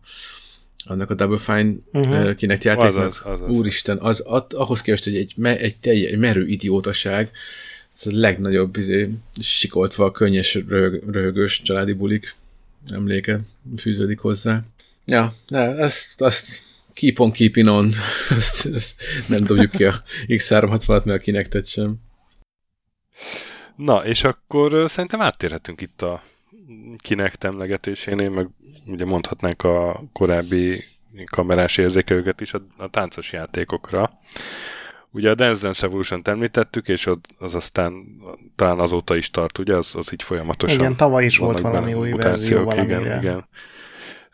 annak a Double Fine uh-huh. Kinect játéknak. Az, az, az, Úristen, az, az, ahhoz képest, hogy egy, egy, egy, egy merő idiótaság, ez a legnagyobb izé, sikoltva könnyes röhög, röhögős családi bulik emléke fűződik hozzá. Ja, de ezt, azt keep on keeping on. [LAUGHS] ezt, ezt nem dobjuk ki a X360-at, mert kinek sem. Na, és akkor szerintem áttérhetünk itt a kinek emlegetésénél, meg ugye mondhatnánk a korábbi kamerás érzékelőket is a, a táncos játékokra. Ugye a Dance Dance Evolution-t említettük, és az aztán talán azóta is tart, ugye? Az, az így folyamatosan. Igen, tavaly is volt valami új verzió valamire. Igen, igen.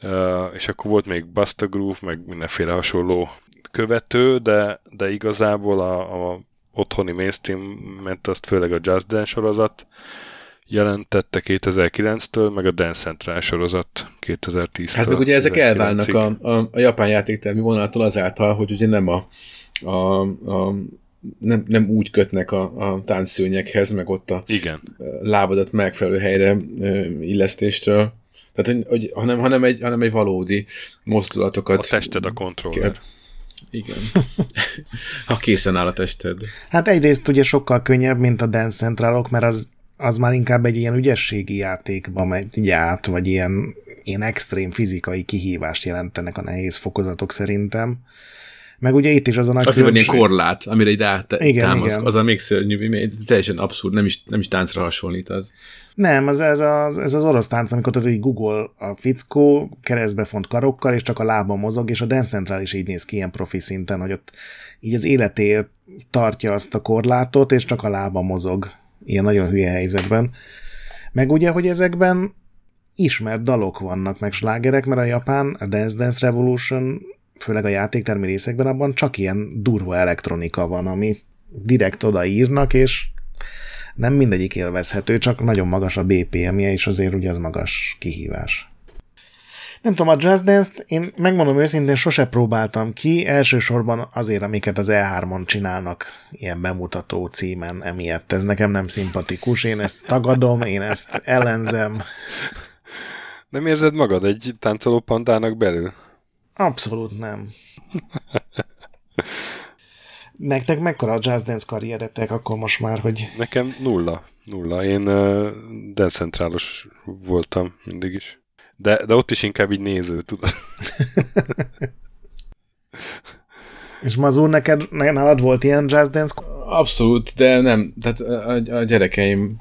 Uh, és akkor volt még Buster Groove, meg mindenféle hasonló követő, de, de igazából a, a otthoni mainstream, mert azt főleg a Just Dance sorozat, jelentette 2009-től, meg a Dance Central sorozat 2010-től. Hát meg ugye ezek elválnak a, a, a japán játéktermi vonaltól azáltal, hogy ugye nem a, a, a nem, nem úgy kötnek a, a táncszőnyekhez, meg ott a Igen. lábadat megfelelő helyre illesztéstől. Tehát, hogy, hogy, hanem, hanem, egy, hanem egy valódi mozdulatokat. A tested a kontroller. Igen. [LAUGHS] ha készen áll a tested. Hát egyrészt ugye sokkal könnyebb, mint a Dance Centralok, mert az az már inkább egy ilyen ügyességi játékba megy át, vagy ilyen, ilyen extrém fizikai kihívást jelentenek a nehéz fokozatok szerintem. Meg ugye itt is az a nagy Azért van ilyen korlát, amire egy támasz, az a még szörnyű, teljesen abszurd, nem is, nem is táncra hasonlít az. Nem, az, ez, az, ez az orosz tánc, amikor tudod, hogy Google a fickó keresztbe font karokkal, és csak a lába mozog, és a Dance Central is így néz ki ilyen profi szinten, hogy ott így az életéért tartja azt a korlátot, és csak a lába mozog ilyen nagyon hülye helyzetben. Meg ugye, hogy ezekben ismert dalok vannak, meg slágerek, mert a japán, a Dance Dance Revolution, főleg a játéktermi részekben abban csak ilyen durva elektronika van, ami direkt odaírnak, és nem mindegyik élvezhető, csak nagyon magas a BPM-je, és azért ugye ez magas kihívás. Nem tudom, a Just Dance-t én megmondom őszintén sose próbáltam ki, elsősorban azért, amiket az E3-on csinálnak ilyen bemutató címen emiatt. Ez nekem nem szimpatikus, én ezt tagadom, én ezt ellenzem. Nem érzed magad egy táncoló pandának belül? Abszolút nem. Nektek mekkora a Jazz Dance karrieretek akkor most már, hogy... Nekem nulla. Nulla. Én uh, decentrálos voltam mindig is. De, de ott is inkább így néző, tudod. [LAUGHS] És Mazur, neked, nálad volt ilyen jazz dance? Abszolút, de nem. Tehát a, a gyerekeim,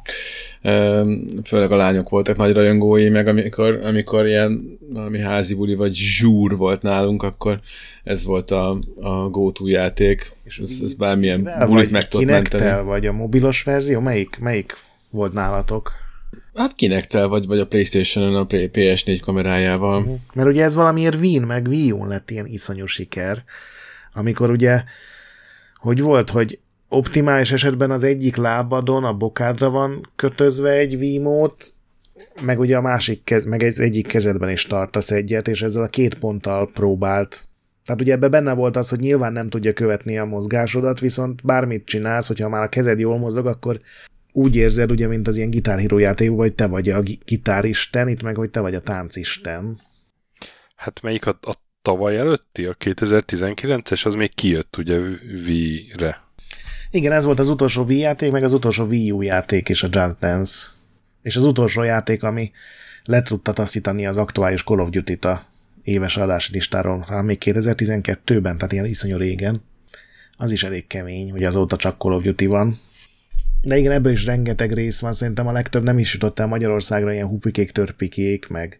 főleg a lányok voltak nagy rajongói, meg amikor, amikor ilyen valami házi buli vagy zsúr volt nálunk, akkor ez volt a, a go-to játék, és ez, ez bármilyen bulit meg tudott menteni. vagy a mobilos verzió? Melyik, melyik volt nálatok? Hát kinek te, vagy, vagy a Playstation-on a PS4 kamerájával. Uh-huh. Mert ugye ez valamiért Wien meg Wii U lett ilyen iszonyú siker, amikor ugye, hogy volt, hogy optimális esetben az egyik lábadon a bokádra van kötözve egy Wiimote, meg ugye a másik kez, meg egy egyik kezedben is tartasz egyet, és ezzel a két ponttal próbált. Tehát ugye ebbe benne volt az, hogy nyilván nem tudja követni a mozgásodat, viszont bármit csinálsz, hogyha már a kezed jól mozog, akkor úgy érzed, ugye, mint az ilyen gitárhíró játékban, hogy te vagy a gitáristen, itt meg, hogy te vagy a táncisten. Hát melyik a, a tavaly előtti, a 2019-es, az még kijött ugye Wii-re. Igen, ez volt az utolsó Wii játék, meg az utolsó Wii U játék és a Just Dance. És az utolsó játék, ami le tudta taszítani az aktuális Call of Duty-t a éves adási listáról, talán még 2012-ben, tehát ilyen iszonyú régen. az is elég kemény, hogy azóta csak Call of Duty van. De igen, ebből is rengeteg rész van, szerintem a legtöbb nem is jutott el Magyarországra, ilyen hupikék, törpikék, meg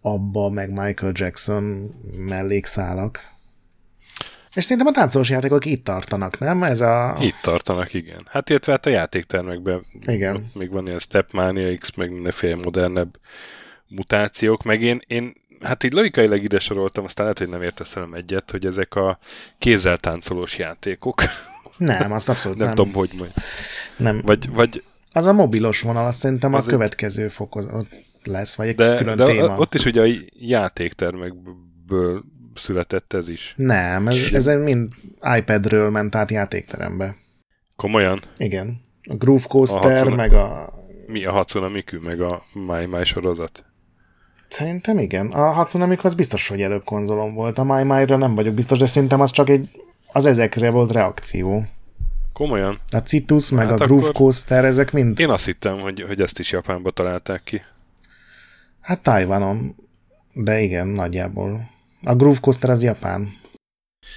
abba, meg Michael Jackson mellékszálak. És szerintem a táncolós játékok itt tartanak, nem? Ez a... Itt tartanak, igen. Hát illetve hát a játéktermekben Igen. még van ilyen Stepmania X, meg mindenféle modernebb mutációk, meg én, én hát így logikailag ide soroltam, aztán lehet, hogy nem értesz egyet, hogy ezek a kézzel táncolós játékok. Nem, azt abszolút nem, nem. tudom, hogy majd. nem. Vagy, vagy Az a mobilos vonal, azt szerintem Az a következő fokozat lesz, vagy egy de, külön de téma. ott is ugye a játéktermekből született ez is. Nem, ez, ez mind iPadről ment át játékterembe. Komolyan? Igen. A Groove A Coaster, Hatsune- meg a... Mi a Hatsune Miku, meg a My My sorozat? Szerintem igen. A Hatsune Miku az biztos, hogy előbb konzolon volt. A My My-ra nem vagyok biztos, de szerintem az csak egy... Az ezekre volt reakció. Komolyan? A Citus, meg Hát a Groove Coaster, ezek mind... Én azt hittem, hogy, hogy ezt is Japánba találták ki. Hát Tajvanon. De igen, nagyjából. A Groove Coaster az Japán.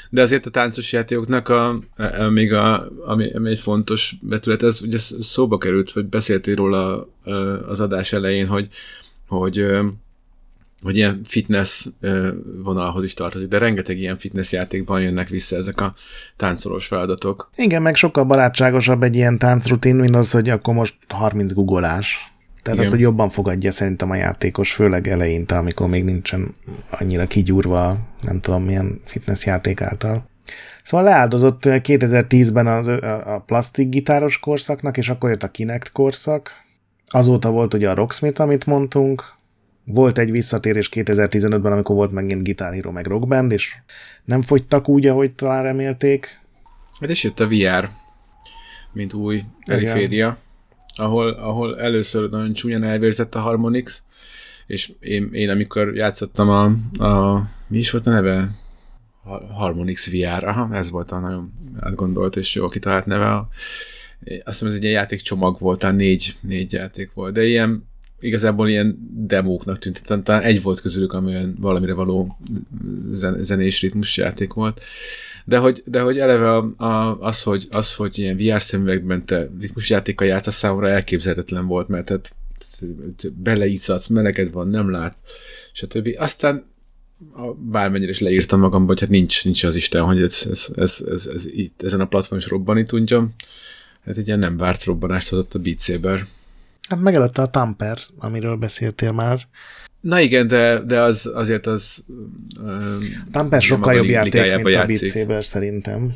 De azért a táncos játékoknak a, a, a, még a, ami, ami egy fontos betület, ez ugye szóba került, vagy beszéltél róla az adás elején, hogy, hogy, hogy ilyen fitness vonalhoz is tartozik, de rengeteg ilyen fitness játékban jönnek vissza ezek a táncolós feladatok. Igen, meg sokkal barátságosabb egy ilyen táncrutin, mint az, hogy akkor most 30 googolás. Tehát Igen. azt, hogy jobban fogadja szerintem a játékos, főleg eleinte, amikor még nincsen annyira kigyúrva, nem tudom milyen fitness játék által. Szóval leáldozott 2010-ben az, a a plastik gitáros korszaknak, és akkor jött a Kinect korszak. Azóta volt ugye a Rocksmith, amit mondtunk. Volt egy visszatérés 2015-ben, amikor volt megint Guitar Hero meg Rock Band, és nem fogytak úgy, ahogy talán remélték. Hát és jött a VR, mint új periféria, ahol, ahol először nagyon csúnyan elvérzett a Harmonix, és én, én amikor játszottam a, a mi is volt a neve? Har- Harmonix VR, aha, ez volt a nagyon átgondolt és jól kitalált neve. A- Azt hiszem, ez egy ilyen játékcsomag volt, talán négy, négy játék volt, de ilyen igazából ilyen demóknak tűnt, talán- talán egy volt közülük, ami olyan valamire való zen, zenés ritmus játék volt. De hogy, de hogy eleve a, a, az, hogy, az, hogy ilyen VR szemüvegben te ritmusjátékkal játszasz, számomra elképzelhetetlen volt, mert tehát beleizzadsz, meleged van, nem látsz, stb. Aztán a, bármennyire is leírtam magamba, hogy hát nincs, nincs az Isten, hogy ez, ez, ez, ez, ez itt, ezen a platformon is robbani tudjam. Hát egy ilyen nem várt robbanást hozott a Beat Saber. Hát megelőtte a Tamper, amiről beszéltél már. Na igen, de, de az, azért az... Tamper sokkal jobb játék, mint a Beat Saber szerintem.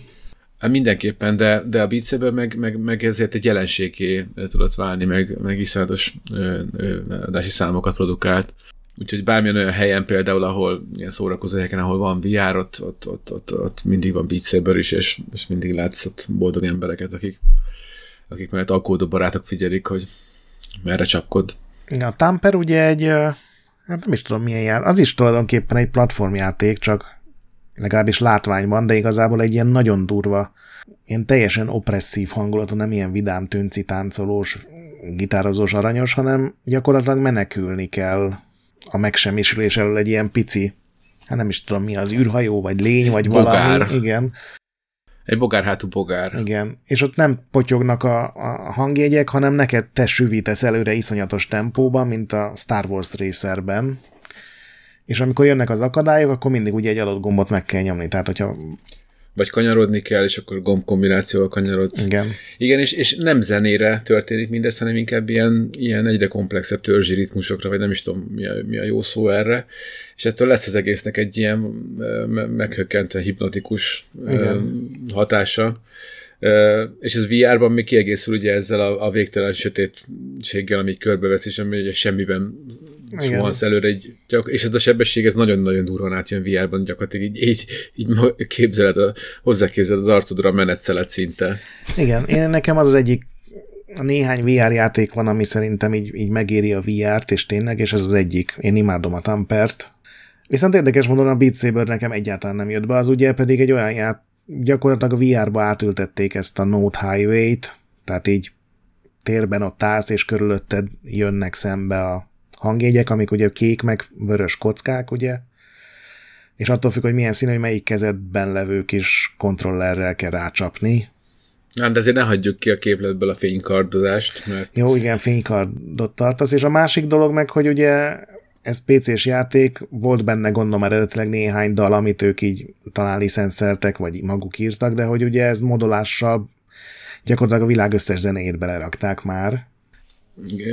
Hát mindenképpen, de, de a Beat Saber meg, meg, meg ezért egy jelenségé tudott válni, meg, meg iszonyatos ö, ö, adási számokat produkált. Úgyhogy bármilyen olyan helyen például, ahol ilyen szórakozó helyeken, ahol van VR, ott, ott, ott, ott, ott mindig van Beat Saber is, és, és mindig látsz ott boldog embereket, akik, akik mellett aggódó barátok figyelik, hogy merre csapkod. A Tamper ugye egy, hát nem is tudom milyen jár, az is tulajdonképpen egy platformjáték, csak legalábbis látványban, de igazából egy ilyen nagyon durva, ilyen teljesen opresszív hangulatú, nem ilyen vidám, tünci, táncolós, gitározós, aranyos, hanem gyakorlatilag menekülni kell a megsemmisülés elől egy ilyen pici, hát nem is tudom mi az, űrhajó, vagy lény, vagy Bogár. valami. Igen, Egy bogárhátú bogár. igen. És ott nem potyognak a, a hangjegyek, hanem neked te süvítesz előre iszonyatos tempóban, mint a Star Wars Racerben. És amikor jönnek az akadályok, akkor mindig ugye egy adott gombot meg kell nyomni. Tehát, hogyha Vagy kanyarodni kell, és akkor gombkombinációval kanyarodsz. igen, Igen, és, és nem zenére történik mindez, hanem inkább ilyen, ilyen egyre komplexebb törzsi ritmusokra, vagy nem is tudom, mi a, mi a jó szó erre, és ettől lesz az egésznek egy ilyen ö, me- meghökkentően hipnotikus Igen. hatása. És ez VR-ban még kiegészül ugye ezzel a, a végtelen sötétséggel, ami körbevesz, és ami ugye semmiben suhansz előre, így, és ez a sebesség, ez nagyon-nagyon durván átjön VR-ban, gyakorlatilag így, így, így képzeled, a, hozzáképzeled az arcodra a menetszelet szinte. igen. Én nekem az az egyik a néhány VR játék van, ami szerintem így, így megéri a VR-t, és tényleg, és ez az egyik. Én imádom a Tampert. Viszont érdekes módon a Beat Saber nekem egyáltalán nem jött be, az ugye pedig egy olyan ját, gyakorlatilag a VR-ba átültették ezt a Note Highway-t, tehát így térben ott állsz, és körülötted jönnek szembe a hangjegyek, amik ugye kék meg vörös kockák, ugye, és attól függ, hogy milyen szín, hogy melyik kezedben levő kis kontrollerrel kell rácsapni. Hát, de azért ne hagyjuk ki a képletből a fénykardozást, mert... Jó, igen, fénykardot tartasz, és a másik dolog meg, hogy ugye ez PC-s játék, volt benne gondolom eredetileg néhány dal, amit ők így talán licenszeltek, vagy maguk írtak, de hogy ugye ez modolással gyakorlatilag a világ összes zenéjét belerakták már.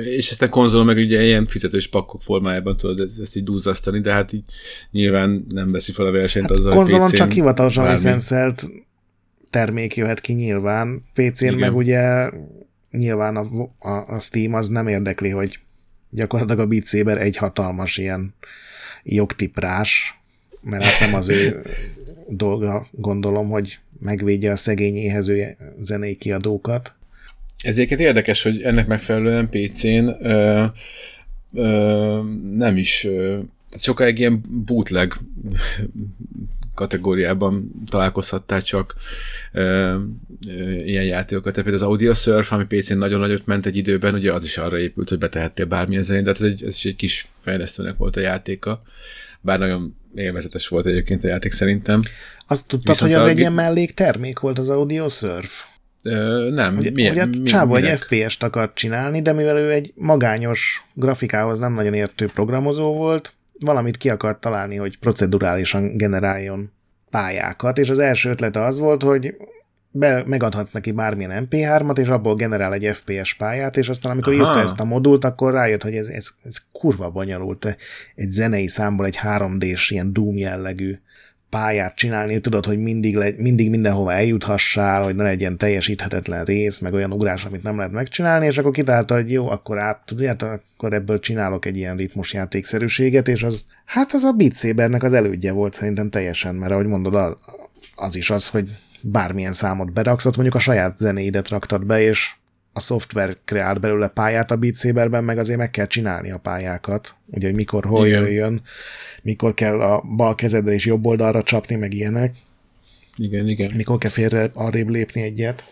És ezt a konzol meg ugye ilyen fizetős pakkok formájában tudod ezt így duzzasztani, de hát így nyilván nem veszi fel a versenyt hát azzal, konzolon csak hivatalosan licenszelt termék jöhet ki nyilván, PC-n Igen. meg ugye nyilván a, a, a Steam az nem érdekli, hogy gyakorlatilag a Beat Saber egy hatalmas ilyen jogtiprás, mert hát nem az ő dolga, gondolom, hogy megvédje a szegény éhező zenei kiadókat. Ezért érdekes, hogy ennek megfelelően PC-n ö, ö, nem is ö, sokáig ilyen bootleg kategóriában találkozhattál csak ö, ö, ilyen játékokat. Tehát például az Audio Surf, ami PC-n nagyon nagyot ment egy időben, ugye az is arra épült, hogy betehettél bármilyen zenét, de hát ez, egy, ez is egy kis fejlesztőnek volt a játéka. Bár nagyon élvezetes volt egyébként a játék szerintem. Azt tudtad, Viszont hogy az a... egy ilyen melléktermék volt az Audio Surf? Ö, nem. Ugye, milyen, ugye mi, Csávó egy FPS-t akart csinálni, de mivel ő egy magányos grafikához nem nagyon értő programozó volt, valamit ki akart találni, hogy procedurálisan generáljon pályákat, és az első ötlete az volt, hogy be, megadhatsz neki bármilyen MP3-at, és abból generál egy FPS pályát, és aztán amikor Aha. írta ezt a modult, akkor rájött, hogy ez, ez, ez kurva bonyolult egy zenei számból egy 3D-s ilyen Doom jellegű pályát csinálni, tudod, hogy mindig, le, mindig mindenhova eljuthassál, hogy ne legyen teljesíthetetlen rész, meg olyan ugrás, amit nem lehet megcsinálni, és akkor kitálta, hogy jó, akkor át, tudját, akkor ebből csinálok egy ilyen ritmusjátékszerűséget, és az, hát az a Beat Sabernek az elődje volt szerintem teljesen, mert ahogy mondod, az is az, hogy bármilyen számot beraksz, mondjuk a saját zenéidet raktad be, és a szoftver kreált belőle pályát a Beat Saberben, meg azért meg kell csinálni a pályákat, ugye, hogy mikor, hol Igen. jöjjön, mikor kell a bal kezedre és jobb oldalra csapni, meg ilyenek. Igen, igen. Mikor kell félre arrébb lépni egyet.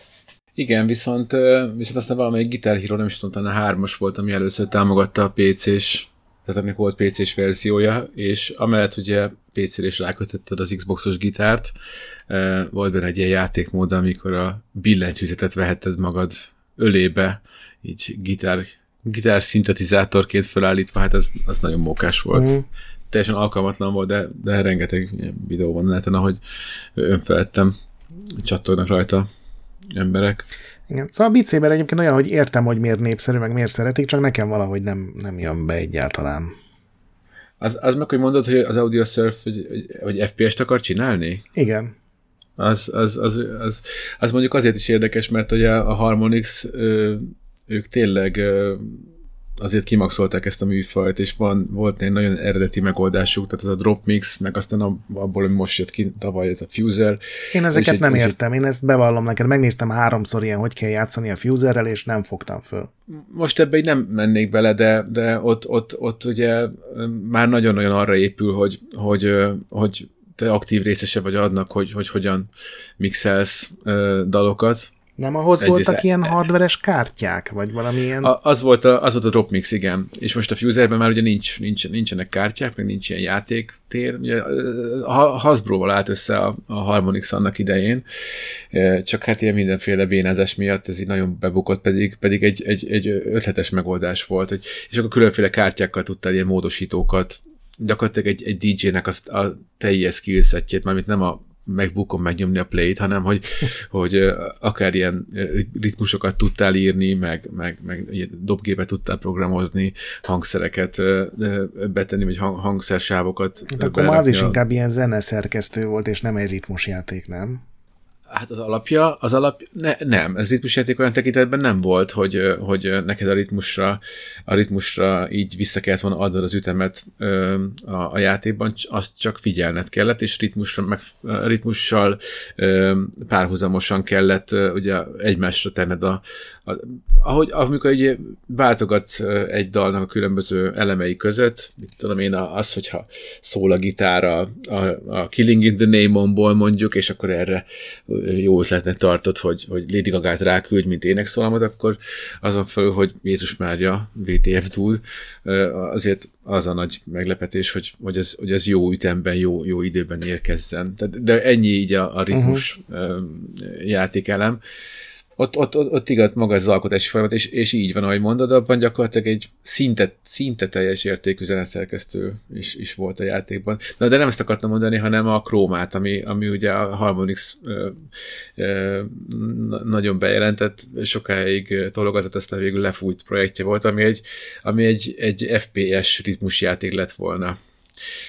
Igen, viszont, viszont aztán valamelyik Guitar Hero, nem is tudom, a hármas volt, ami először támogatta a PC-s, tehát aminek volt PC-s verziója, és amellett ugye PC-re is rákötötted az Xboxos gitárt, volt benne egy ilyen játékmód, amikor a billentyűzetet vehetted magad ölébe, így gitár, gitár szintetizátorként felállítva, hát az, az nagyon mókás volt. Mm. Teljesen alkalmatlan volt, de, de rengeteg videó van neten, ahogy önfeledtem csattognak rajta emberek. Igen. Szóval a Beat Saber egyébként olyan, hogy értem, hogy miért népszerű, meg miért szeretik, csak nekem valahogy nem, nem jön be egyáltalán. Az, az meg, hogy mondod, hogy az Audio Surf, hogy, hogy FPS-t akar csinálni? Igen az, az, az, az, az mondjuk azért is érdekes, mert ugye a Harmonix ők tényleg azért kimaxolták ezt a műfajt, és van, volt egy nagyon eredeti megoldásuk, tehát ez a drop mix, meg aztán abból, ami most jött ki tavaly, ez a fuser. Én ezeket egy, nem értem, én ezt bevallom neked, megnéztem háromszor ilyen, hogy kell játszani a fuserrel, és nem fogtam föl. Most ebbe így nem mennék bele, de, de ott, ott, ott ugye már nagyon-nagyon arra épül, hogy, hogy, hogy te aktív részese vagy adnak, hogy, hogy hogyan mixelsz ö, dalokat. Nem ahhoz Egyrészt voltak ilyen hardveres kártyák, vagy valamilyen? A, az, volt a, az volt a Dropmix, igen. És most a Fuserben már ugye nincs, nincs, nincsenek kártyák, meg nincs ilyen játéktér. Ugye, a Hasbro-val állt össze a, a Harmonix annak idején, csak hát ilyen mindenféle bénázás miatt ez így nagyon bebukott, pedig, pedig egy, egy, egy ötletes megoldás volt. Hogy, és akkor különféle kártyákkal tudtál ilyen módosítókat gyakorlatilag egy, egy DJ-nek azt a teljes skillsetjét, mármint nem a megbukon megnyomni a play-t, hanem hogy, [LAUGHS] hogy akár ilyen ritmusokat tudtál írni, meg, meg, meg dobgépet tudtál programozni, hangszereket betenni, vagy hang, hangszersávokat. Hát akkor az is inkább ilyen zeneszerkesztő volt, és nem egy ritmusjáték, nem? Hát az alapja, az alap, ne, nem, ez ritmusjáték olyan tekintetben nem volt, hogy, hogy neked a ritmusra, a ritmusra így vissza kellett volna adnod az ütemet a, a játékban, azt csak figyelned kellett, és ritmusra, meg, ritmussal párhuzamosan kellett ugye egymásra tenned a, a ahogy, amikor ugye váltogat egy dalnak a különböző elemei között, mit tudom én, az, hogyha szól a gitár a, a, a Killing in the Name-onból mondjuk, és akkor erre jó ötletnek tartod, hogy, hogy Lady Gaga-t ráküldj, mint énekszólamod, akkor azon felül, hogy Jézus Mária VTF tud, azért az a nagy meglepetés, hogy, hogy, ez, hogy ez jó ütemben, jó, jó időben érkezzen. De ennyi így a, a ritmus uh-huh. játékelem ott, ott, ott, ott igaz maga az alkotási folyamat, és, és így van, ahogy mondod, abban gyakorlatilag egy szinte, szinte teljes értékű zenetszerkesztő is, is volt a játékban. Na, de nem ezt akartam mondani, hanem a Chromát, ami, ami ugye a Harmonix ö, ö, nagyon bejelentett, sokáig tologatott, aztán végül lefújt projektje volt, ami egy, ami egy, egy FPS ritmusjáték lett volna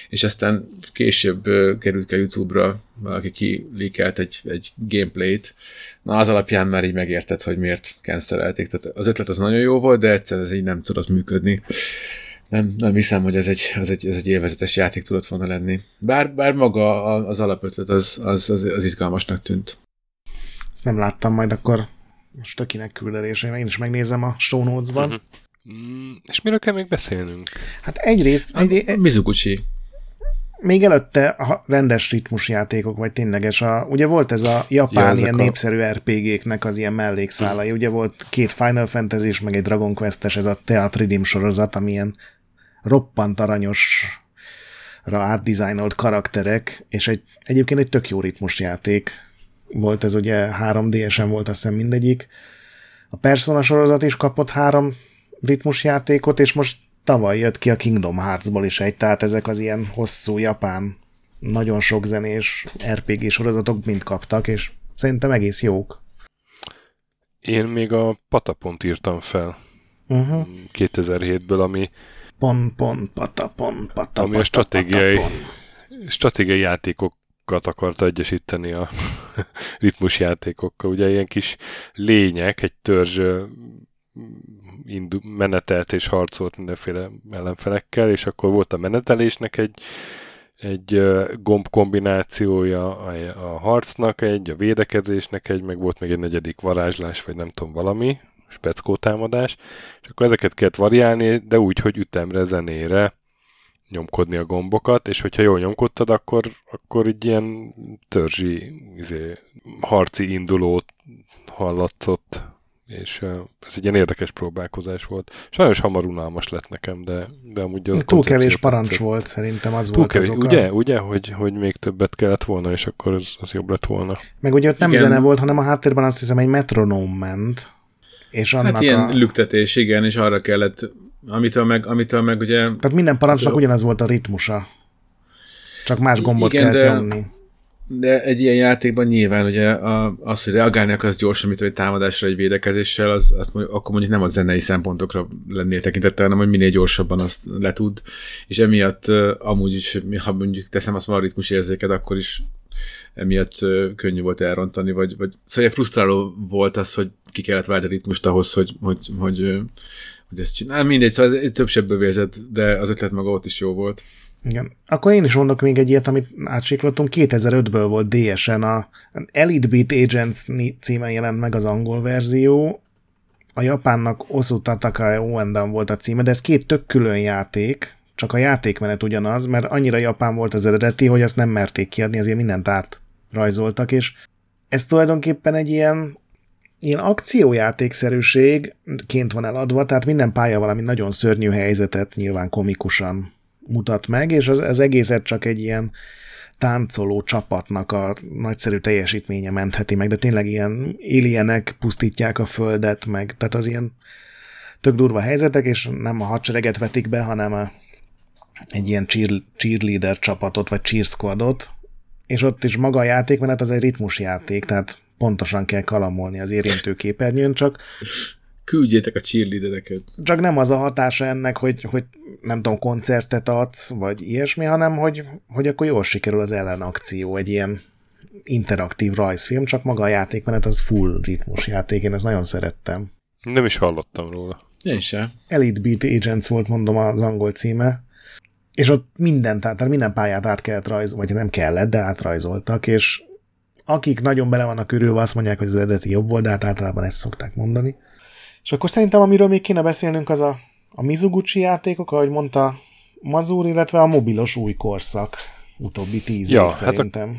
és aztán később került ki a YouTube-ra, valaki kilikelt egy, egy gameplayt, na az alapján már így megérted, hogy miért cancelelték. Tehát az ötlet az nagyon jó volt, de egyszerűen ez így nem tudott működni. Nem, nem hiszem, hogy ez egy, az egy, ez egy élvezetes játék tudott volna lenni. Bár, bár maga az alapötlet az, az, az, az izgalmasnak tűnt. Ezt nem láttam, majd akkor most tökinek küldelésre, én is megnézem a show notes-ban. Uh-huh. Mm, és miről kell még beszélnünk? Hát egyrészt... A, egy, Mizuguchi. Még előtte a rendes ritmusjátékok, vagy tényleges, a, ugye volt ez a japán ja, ilyen a... népszerű RPG-knek az ilyen mellékszálai, ugye volt két Final Fantasy és meg egy Dragon Quest-es, ez a Theatridim sorozat, amilyen roppant aranyosra átdizájnolt karakterek, és egy, egyébként egy tök jó ritmusjáték volt ez ugye 3DS-en volt azt hiszem mindegyik. A Persona sorozat is kapott három ritmusjátékot, és most tavaly jött ki a Kingdom Hearts-ból is egy, tehát ezek az ilyen hosszú japán, nagyon sok zenés RPG sorozatok mind kaptak, és szerintem egész jók. Én még a Patapont írtam fel uh-huh. 2007-ből, ami pon, pon, patapon, patapon, ami a stratégiai, stratégiai játékokat akarta egyesíteni a [LAUGHS] ritmusjátékokkal. Ugye ilyen kis lények, egy törzs indu- menetelt és harcolt mindenféle ellenfelekkel, és akkor volt a menetelésnek egy, egy gomb kombinációja a, a harcnak egy, a védekezésnek egy, meg volt még egy negyedik varázslás, vagy nem tudom valami, speckó támadás, és akkor ezeket kellett variálni, de úgy, hogy ütemre, zenére nyomkodni a gombokat, és hogyha jól nyomkodtad, akkor, akkor így ilyen törzsi izé, harci indulót hallatszott és ez egy ilyen érdekes próbálkozás volt. Sajnos hamar unalmas lett nekem, de, de amúgy az Túl kevés parancs tetszett. volt szerintem, az Túl volt kevés, az oka. Ugye, ugye hogy, hogy még többet kellett volna, és akkor az, az jobb lett volna. Meg ugye ott nem igen. zene volt, hanem a háttérben azt hiszem egy metronóm ment. És annak hát ilyen a... lüktetés, igen, és arra kellett, amitől meg, amitől meg ugye... Tehát minden parancsnak ugyanaz volt a ritmusa. Csak más gombot igen, kellett de... nyomni de egy ilyen játékban nyilván ugye a, az, hogy reagálni akarsz gyorsan, mint egy támadásra, egy védekezéssel, az, azt mondjuk, akkor mondjuk nem a zenei szempontokra lennél tekintettel, hanem hogy minél gyorsabban azt letud, és emiatt amúgy is, ha mondjuk teszem azt van a ritmus érzéked, akkor is emiatt könnyű volt elrontani, vagy, vagy szóval frusztráló volt az, hogy ki kellett várni a ritmust ahhoz, hogy, hogy, hogy, hogy, ezt csinál. Mindegy, szóval több sebből vérzett, de az ötlet maga ott is jó volt. Igen. Akkor én is mondok még egy ilyet, amit átsiklottunk. 2005-ből volt DS-en a Elite Beat Agents címen jelent meg az angol verzió. A japánnak Osu Tataka Oendan volt a címe, de ez két tök külön játék, csak a játékmenet ugyanaz, mert annyira japán volt az eredeti, hogy azt nem merték kiadni, azért mindent átrajzoltak, és ez tulajdonképpen egy ilyen ilyen akciójátékszerűségként van eladva, tehát minden pálya valami nagyon szörnyű helyzetet nyilván komikusan mutat meg, és az, az egészet csak egy ilyen táncoló csapatnak a nagyszerű teljesítménye mentheti meg, de tényleg ilyen éljenek pusztítják a földet, meg. Tehát az ilyen tök durva helyzetek, és nem a hadsereget vetik be, hanem a, egy ilyen cheer, cheerleader csapatot, vagy cheer squadot, és ott is maga a játékmenet az egy ritmusjáték, tehát pontosan kell kalamolni az érintő képernyőn, csak küldjétek a cheerleadereket. Csak nem az a hatása ennek, hogy, hogy nem tudom, koncertet adsz, vagy ilyesmi, hanem hogy, hogy akkor jól sikerül az ellenakció, egy ilyen interaktív rajzfilm, csak maga a játékmenet az full ritmus játék, én ezt nagyon szerettem. Nem is hallottam róla. Én sem. Elite Beat Agents volt, mondom, az angol címe, és ott minden, tehát minden pályát át kellett rajz, vagy nem kellett, de átrajzoltak, és akik nagyon bele vannak körülve, azt mondják, hogy az eredeti jobb volt, de hát általában ezt szokták mondani. És akkor szerintem, amiről még kéne beszélnünk, az a, a Mizuguchi játékok, ahogy mondta Mazur, illetve a mobilos új korszak utóbbi tíz ja, év hát szerintem.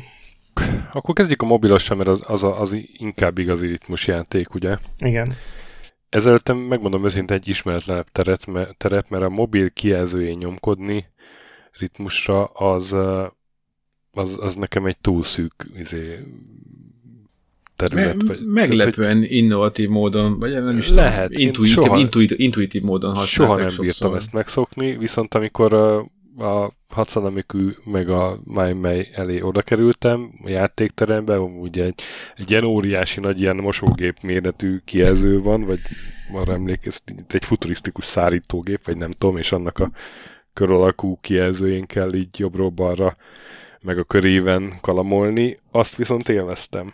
akkor kezdjük a mobilossal, mert az, az, az inkább igazi ritmusjáték, ugye? Igen. Ezelőtt megmondom őszintén egy ismeretlenebb teret, terep, mert a mobil kijelzőjén nyomkodni ritmusra az, az, az nekem egy túl szűk izé, terület. Me- vagy, meglepően vagy, innovatív módon, vagy nem is lehet, intuitív, soha, intuitív, intuitív módon használták Soha nem sokszor. bírtam ezt megszokni, viszont amikor a, a Hatsanamikű meg a Mai elé oda kerültem, a játékterembe, ugye egy, egy ilyen óriási nagy ilyen mosógép méretű kijelző van, vagy arra emlékez, egy futurisztikus szárítógép, vagy nem tudom, és annak a kör alakú kijelzőjén kell így jobbról-balra meg a köréven kalamolni, azt viszont élveztem.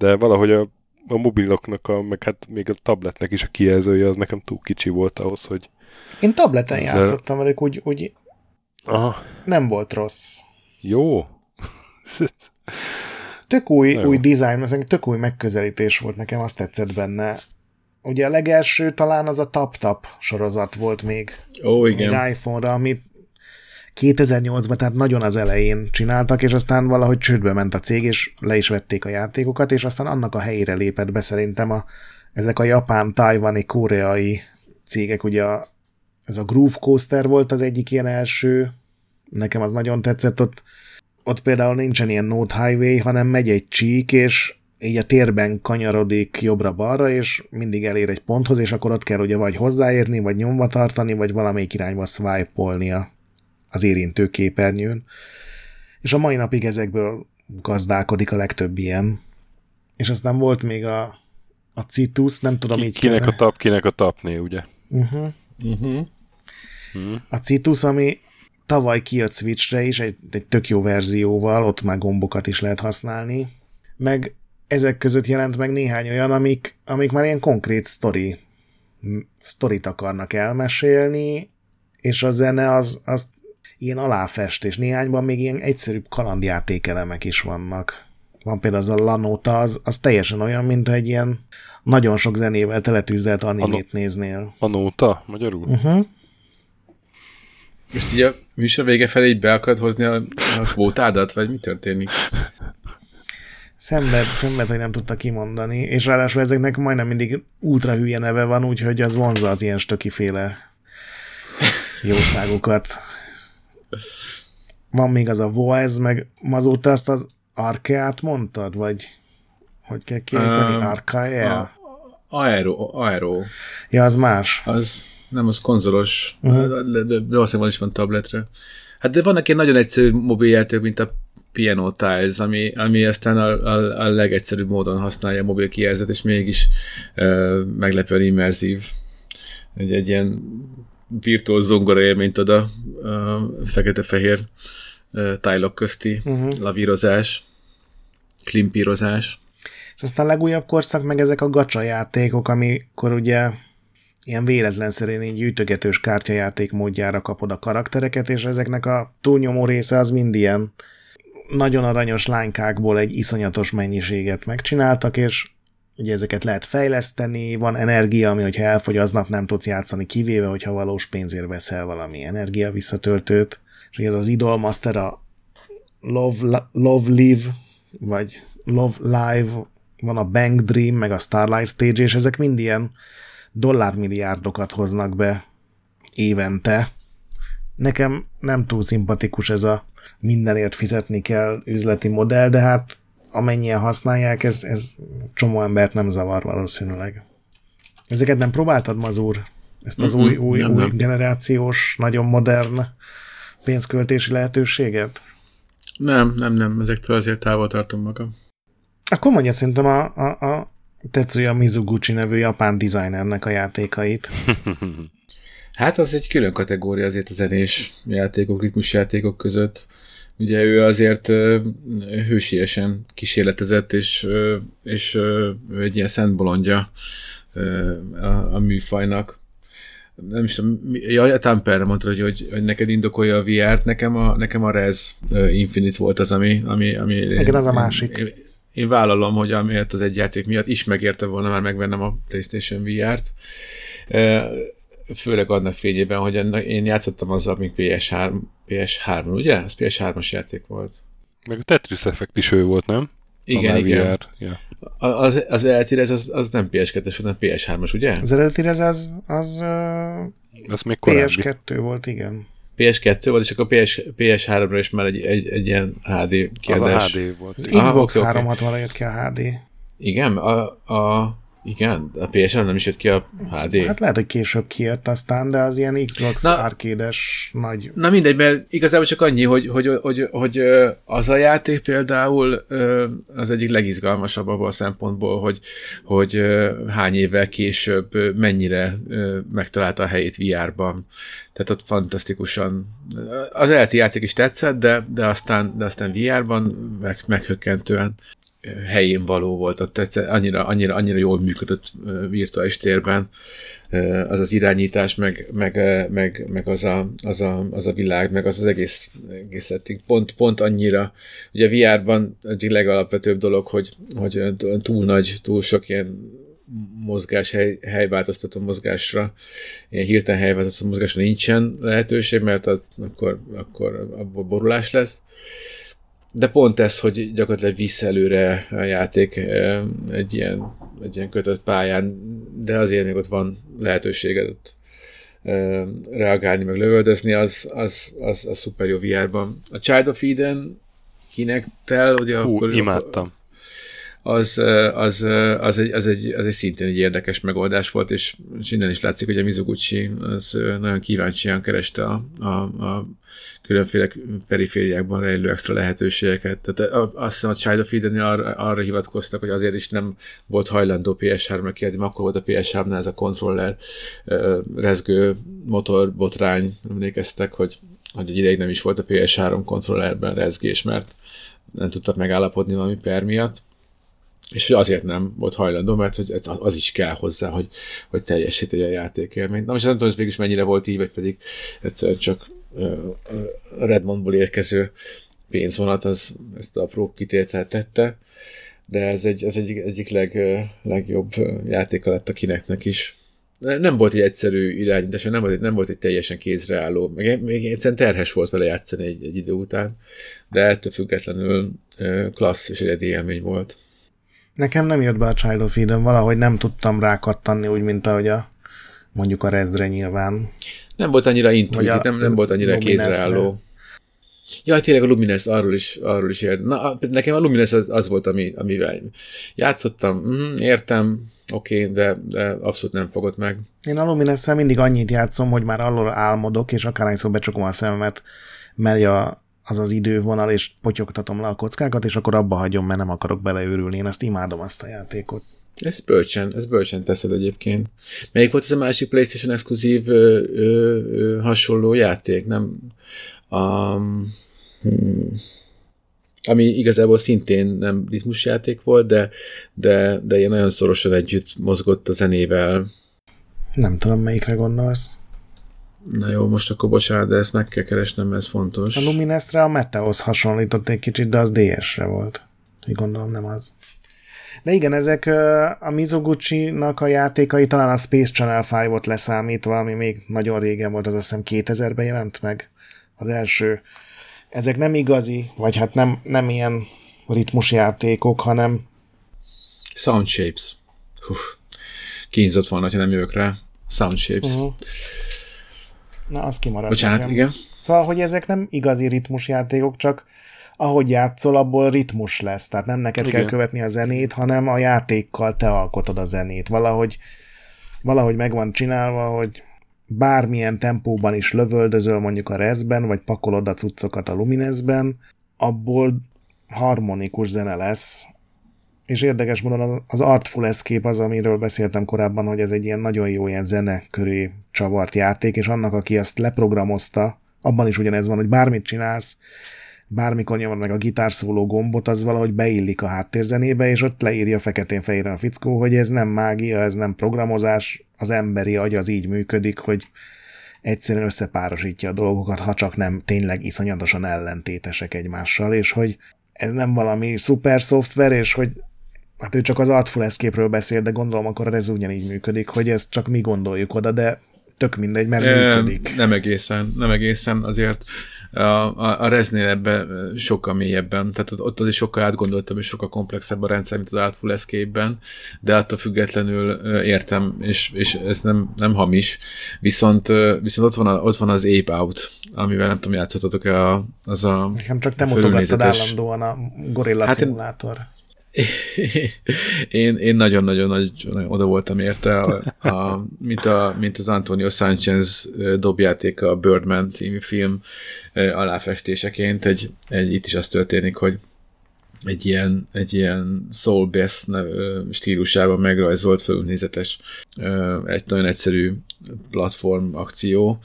De valahogy a, a mobiloknak, a, meg hát még a tabletnek is a kijelzője az nekem túl kicsi volt ahhoz, hogy... Én tableten ezzel... játszottam velük, úgy, úgy Aha. nem volt rossz. Jó. tök új, új design, ez tök új megközelítés volt nekem, azt tetszett benne. Ugye a legelső talán az a TapTap sorozat volt még. Ó, igen. Még iPhone-ra, amit 2008-ban, tehát nagyon az elején csináltak, és aztán valahogy csődbe ment a cég, és le is vették a játékokat, és aztán annak a helyére lépett be szerintem a, ezek a japán, tajvani, koreai cégek, ugye a, ez a Groove Coaster volt az egyik ilyen első, nekem az nagyon tetszett, ott, ott például nincsen ilyen Note Highway, hanem megy egy csík, és így a térben kanyarodik jobbra-balra, és mindig elér egy ponthoz, és akkor ott kell ugye vagy hozzáérni, vagy nyomva tartani, vagy valamelyik irányba swipe-olnia az érintő képernyőn. És a mai napig ezekből gazdálkodik a legtöbb ilyen. És aztán volt még a, a Citus, nem tudom Ki, így Kinek kellene. a tap, kinek a tapné, ugye? Uh-huh. Uh-huh. Uh-huh. A Citus, ami tavaly kijött Switchre is, egy, egy tök jó verzióval, ott már gombokat is lehet használni, meg ezek között jelent meg néhány olyan, amik, amik már ilyen konkrét sztori, sztorit akarnak elmesélni, és a zene az, az ilyen aláfestés. Néhányban még ilyen egyszerűbb kalandjátékelemek is vannak. Van például az a Lanota, az, az teljesen olyan, mint egy ilyen nagyon sok zenével teletűzelt animét a néznél. A nóta, magyarul? Uh-huh. Most így a műsor vége felé így be akarod hozni a, a kvótádat, vagy mi történik? Szenved, szenved, hogy nem tudta kimondani, és ráadásul ezeknek majdnem mindig ultra hülye neve van, úgyhogy az vonza az ilyen stökiféle jószágokat. Van még az a Voice, meg azóta azt az Arkeát mondtad, vagy hogy kell kiejteni? Um, Arkaea? Aero, Aero. Ja, az más. Az nem, az konzolos, uh-huh. de, de, de valószínűleg is van tabletre. Hát de vannak ilyen nagyon egyszerű mobiljáték, mint a Piano Tiles, ami, ami aztán a, a, a legegyszerűbb módon használja a mobil kijelzet, és mégis uh, meglepően immerzív. Egy, egy ilyen virtuóz zongora élményt ad a, a fekete-fehér tájlok közti uh-huh. lavírozás, klimpírozás. És aztán a legújabb korszak meg ezek a gacsa játékok, amikor ugye ilyen véletlenszerűen így gyűjtögetős kártyajáték módjára kapod a karaktereket, és ezeknek a túlnyomó része az mind ilyen nagyon aranyos lánykákból egy iszonyatos mennyiséget megcsináltak, és ugye ezeket lehet fejleszteni, van energia, ami hogyha elfogy aznap nem tudsz játszani, kivéve, hogyha valós pénzért veszel valami energia visszatöltőt, és ugye az az Idolmaster a Love, Love Live, vagy Love Live, van a Bank Dream, meg a Starlight Stage, és ezek mind ilyen dollármilliárdokat hoznak be évente. Nekem nem túl szimpatikus ez a mindenért fizetni kell üzleti modell, de hát amennyien használják, ez, ez csomó embert nem zavar valószínűleg. Ezeket nem próbáltad, Mazur? Ezt az mm-hmm, új, új, nem, új nem. generációs, nagyon modern pénzköltési lehetőséget? Nem, nem, nem, ezektől azért távol tartom magam. Akkor mondja szerintem a, a, a Tetsuya Mizuguchi nevű japán designernek a játékait. [LAUGHS] hát az egy külön kategória azért a zenés játékok, ritmus játékok között. Ugye ő azért hősiesen kísérletezett, és, és egy ilyen szent bolondja a, a műfajnak. Nem is tudom, ja, Tamperre mondta, hogy, hogy, hogy neked indokolja a VR-t, nekem a, nekem a Rez Infinite volt az, ami... ami, ami Igen, az a másik. Én, én vállalom, hogy amiért az egy játék miatt is megérte volna már megvennem a PlayStation VR-t. Főleg annak fényében, hogy én játszottam azzal, még PS3, PS3 ugye? Ez PS3-as játék volt. Meg a Tetris Effect is ő volt, nem? Igen, igen. Ja. Az, az eltérez az, az nem PS2-es, hanem PS3-as, ugye? Az eltérez az, az, uh, az még PS2 volt, igen. PS2 volt, és akkor PS, PS3-ra is már egy, egy, egy ilyen HD kiadás. Az a HD volt. Az Xbox ah, okay, 360-ra jött ki a HD. Igen, a, a igen, a ps nem is jött ki a HD. Hát lehet, hogy később kijött aztán, de az ilyen Xbox na, arcade-es nagy... Na mindegy, mert igazából csak annyi, hogy, hogy, hogy, hogy az a játék például az egyik legizgalmasabb abban a szempontból, hogy, hogy hány évvel később mennyire megtalálta a helyét VR-ban. Tehát ott fantasztikusan... Az elti játék is tetszett, de, de aztán, de aztán VR-ban meg, meghökkentően helyén való volt, ott annyira, annyira, annyira jól működött virtuális térben. Az az irányítás, meg, meg, meg, meg az, a, az, a, az a világ, meg az az egész, egész. Pont, pont annyira, ugye VR-ban egyik legalapvetőbb dolog, hogy, hogy túl nagy, túl sok ilyen mozgás, hely, helyváltoztató mozgásra, ilyen hirtelen helyváltoztató mozgásra nincsen lehetőség, mert az, akkor, akkor abból borulás lesz de pont ez, hogy gyakorlatilag visz előre a játék egy ilyen, egy ilyen kötött pályán, de azért még ott van lehetőséged ott reagálni, meg lövöldözni, az, az, az, az szuper jó VR-ban. A Child of Eden kinek tel, ugye Hú, akkor... imádtam az, az, az, egy, az, egy, az egy szintén egy érdekes megoldás volt, és, és innen is látszik, hogy a Mizuguchi az nagyon kíváncsian kereste a, a, a különféle perifériákban rejlő extra lehetőségeket. Tehát azt hiszem a Child of eden arra, arra hivatkoztak, hogy azért is nem volt hajlandó PS3-ra kiadni, akkor volt a PS3-nál ez a controller rezgő motor botrány, emlékeztek, hogy, hogy egy ideig nem is volt a PS3 kontrollerben rezgés, mert nem tudtak megállapodni valami per miatt és azért nem volt hajlandó, mert hogy ez, az is kell hozzá, hogy, hogy teljesíteni a játékélményt. Na most nem tudom, hogy végül mennyire volt így, vagy pedig egyszerűen csak Redmondból érkező pénzvonat az ezt a apró kitételt tette, de ez egy, ez egy egyik leg, legjobb játéka lett a kineknek is. Nem volt egy egyszerű irányítás, nem volt, nem volt egy teljesen kézreálló, meg még egyszerűen terhes volt vele játszani egy, egy idő után, de ettől függetlenül klassz és egy élmény volt. Nekem nem jött be a Child of Eden, valahogy nem tudtam rákattanni, úgy, mint ahogy a mondjuk a Rezre nyilván. Nem volt annyira intuitív, nem, nem volt annyira kézreálló. Ja, tényleg a Lumines arról is, arról is ért. Na, nekem a Lumines az, az volt, ami, amivel játszottam, mm, értem, oké, okay, de, de abszolút nem fogott meg. Én a lumines mindig annyit játszom, hogy már arról álmodok, és akárhányszor becsukom a szememet, megy a, az az idővonal, és potyogtatom le a kockákat, és akkor abba hagyom, mert nem akarok beleőrülni. Én azt imádom, azt a játékot. Ez bölcsen, ez bölcsen teszed egyébként. Melyik volt ez a másik PlayStation exkluzív ö, ö, ö, hasonló játék, nem? Um, hmm, ami igazából szintén nem ritmusjáték volt, de, de, de ilyen nagyon szorosan együtt mozgott a zenével. Nem tudom, melyikre gondolsz. Na jó, most akkor bocsánat, de ezt meg kell keresnem, ez fontos. A Luminesre a Meteos hasonlított egy kicsit, de az DS-re volt. Úgy gondolom, nem az. De igen, ezek a Mizoguchi-nak a játékai, talán a Space Channel 5-ot leszámítva, ami még nagyon régen volt, az azt hiszem 2000-ben jelent meg az első. Ezek nem igazi, vagy hát nem, nem ilyen ritmusjátékok, hanem Sound Shapes. Hú, kínzott volna, ha nem jövök rá. Sound Shapes. Uh-huh. Na, az kimaradt. Bocsánat, nekem. igen. Szóval, hogy ezek nem igazi ritmusjátékok, csak ahogy játszol, abból ritmus lesz. Tehát nem neked igen. kell követni a zenét, hanem a játékkal te alkotod a zenét. Valahogy, valahogy meg van csinálva, hogy bármilyen tempóban is lövöldözöl mondjuk a rezben, vagy pakolod a cuccokat a luminesben, abból harmonikus zene lesz, és érdekes módon az Artful Escape az, amiről beszéltem korábban, hogy ez egy ilyen nagyon jó ilyen zene köré csavart játék, és annak, aki azt leprogramozta, abban is ugyanez van, hogy bármit csinálsz, bármikor nyomod meg a gitárszóló gombot, az valahogy beillik a háttérzenébe, és ott leírja feketén-fehéren a fickó, hogy ez nem mágia, ez nem programozás, az emberi agy az így működik, hogy egyszerűen összepárosítja a dolgokat, ha csak nem tényleg iszonyatosan ellentétesek egymással, és hogy ez nem valami szuper szoftver, és hogy hát ő csak az Artful Escape-ről beszél, de gondolom akkor ez ugyanígy működik, hogy ezt csak mi gondoljuk oda, de tök mindegy, mert e, működik. Nem egészen, nem egészen, azért A, a, a Reznél ebben sokkal mélyebben, tehát ott azért sokkal átgondoltam, és sokkal komplexebb a rendszer, mint az Artful Escape-ben, de attól függetlenül értem, és, és ez nem, nem hamis. Viszont, viszont ott, van a, ott van az Ape Out, amivel nem tudom, játszottatok-e az a Nekem csak te mutogattad állandóan a Gorilla hát Simulator. Én [LAUGHS] én, én nagyon-nagyon nagy, nagyon oda voltam érte, a, a, mint, a, mint az Antonio Sanchez dobjátéka a Birdman című film aláfestéseként. Egy, egy, itt is az történik, hogy egy ilyen, egy ilyen soul bass stílusában megrajzolt fölnézetes, egy nagyon egyszerű platform akció,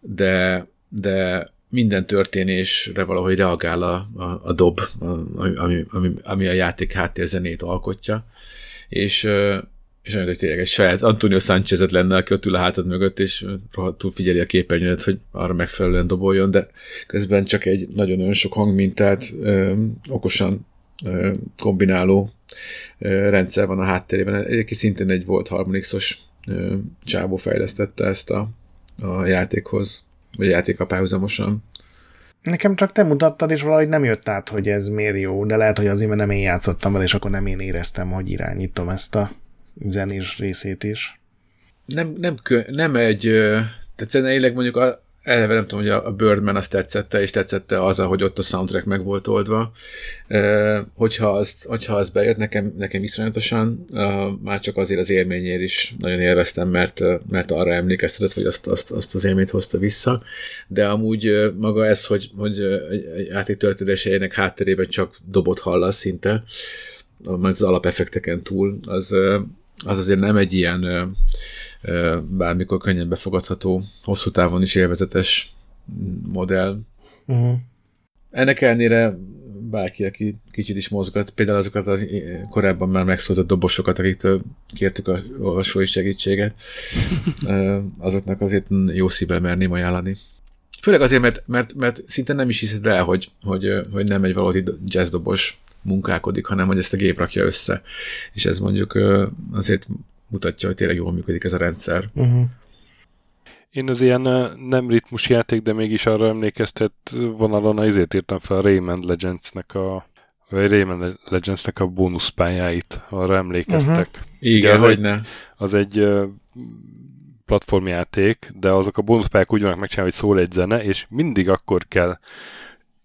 de, de minden történésre valahogy reagál a, a, a dob, a, ami, ami, ami a játék háttérzenét alkotja, és, és olyan, hogy tényleg egy saját Antonio Sánchezet lenne, aki ott ül a hátad mögött, és rohadtul figyeli a képernyőt, hogy arra megfelelően doboljon, de közben csak egy nagyon-nagyon sok hangmintát ö, okosan ö, kombináló ö, rendszer van a háttérében. Egyébként szintén egy volt harmonixos csávó fejlesztette ezt a, a játékhoz vagy játék a párhuzamosan. Nekem csak te mutattad, és valahogy nem jött át, hogy ez miért jó, de lehet, hogy azért, mert nem én játszottam vele, és akkor nem én éreztem, hogy irányítom ezt a zenés részét is. Nem, nem, kö, nem egy, tehát szerintem mondjuk a, eleve nem tudom, hogy a Birdman azt tetszette, és tetszette az, hogy ott a soundtrack meg volt oldva. Hogyha, azt, hogyha az bejött nekem, nekem iszonyatosan, már csak azért az élményért is nagyon élveztem, mert, mert arra emlékeztetett, hogy azt, azt, azt az élményt hozta vissza, de amúgy maga ez, hogy, hogy egy játék történéseinek hátterében csak dobot hallasz szinte, meg az alapeffekteken túl, az, az azért nem egy ilyen bármikor könnyen befogadható, hosszú távon is élvezetes modell. Uh-huh. Ennek ellenére bárki, aki kicsit is mozgat, például azokat a korábban már megszólított dobosokat, akiktől kértük a olvasói segítséget, azoknak azért jó szívvel merném ajánlani. Főleg azért, mert, mert, mert szinte nem is hiszed el, hogy, hogy, hogy nem egy valódi jazzdobos munkálkodik, hanem hogy ezt a gép rakja össze. És ez mondjuk azért mutatja, hogy tényleg jól működik ez a rendszer. Uh-huh. Én az ilyen nem ritmus játék, de mégis arra emlékeztet vonalon, azért írtam fel a Rayman Legends-nek a vagy Rayman Legends-nek a bónuszpályáit, arra emlékeztek. Uh-huh. Igen, az egy, ne. Az egy platformjáték, de azok a bónuszpályák úgy vannak megcsinálva, hogy szól egy zene, és mindig akkor kell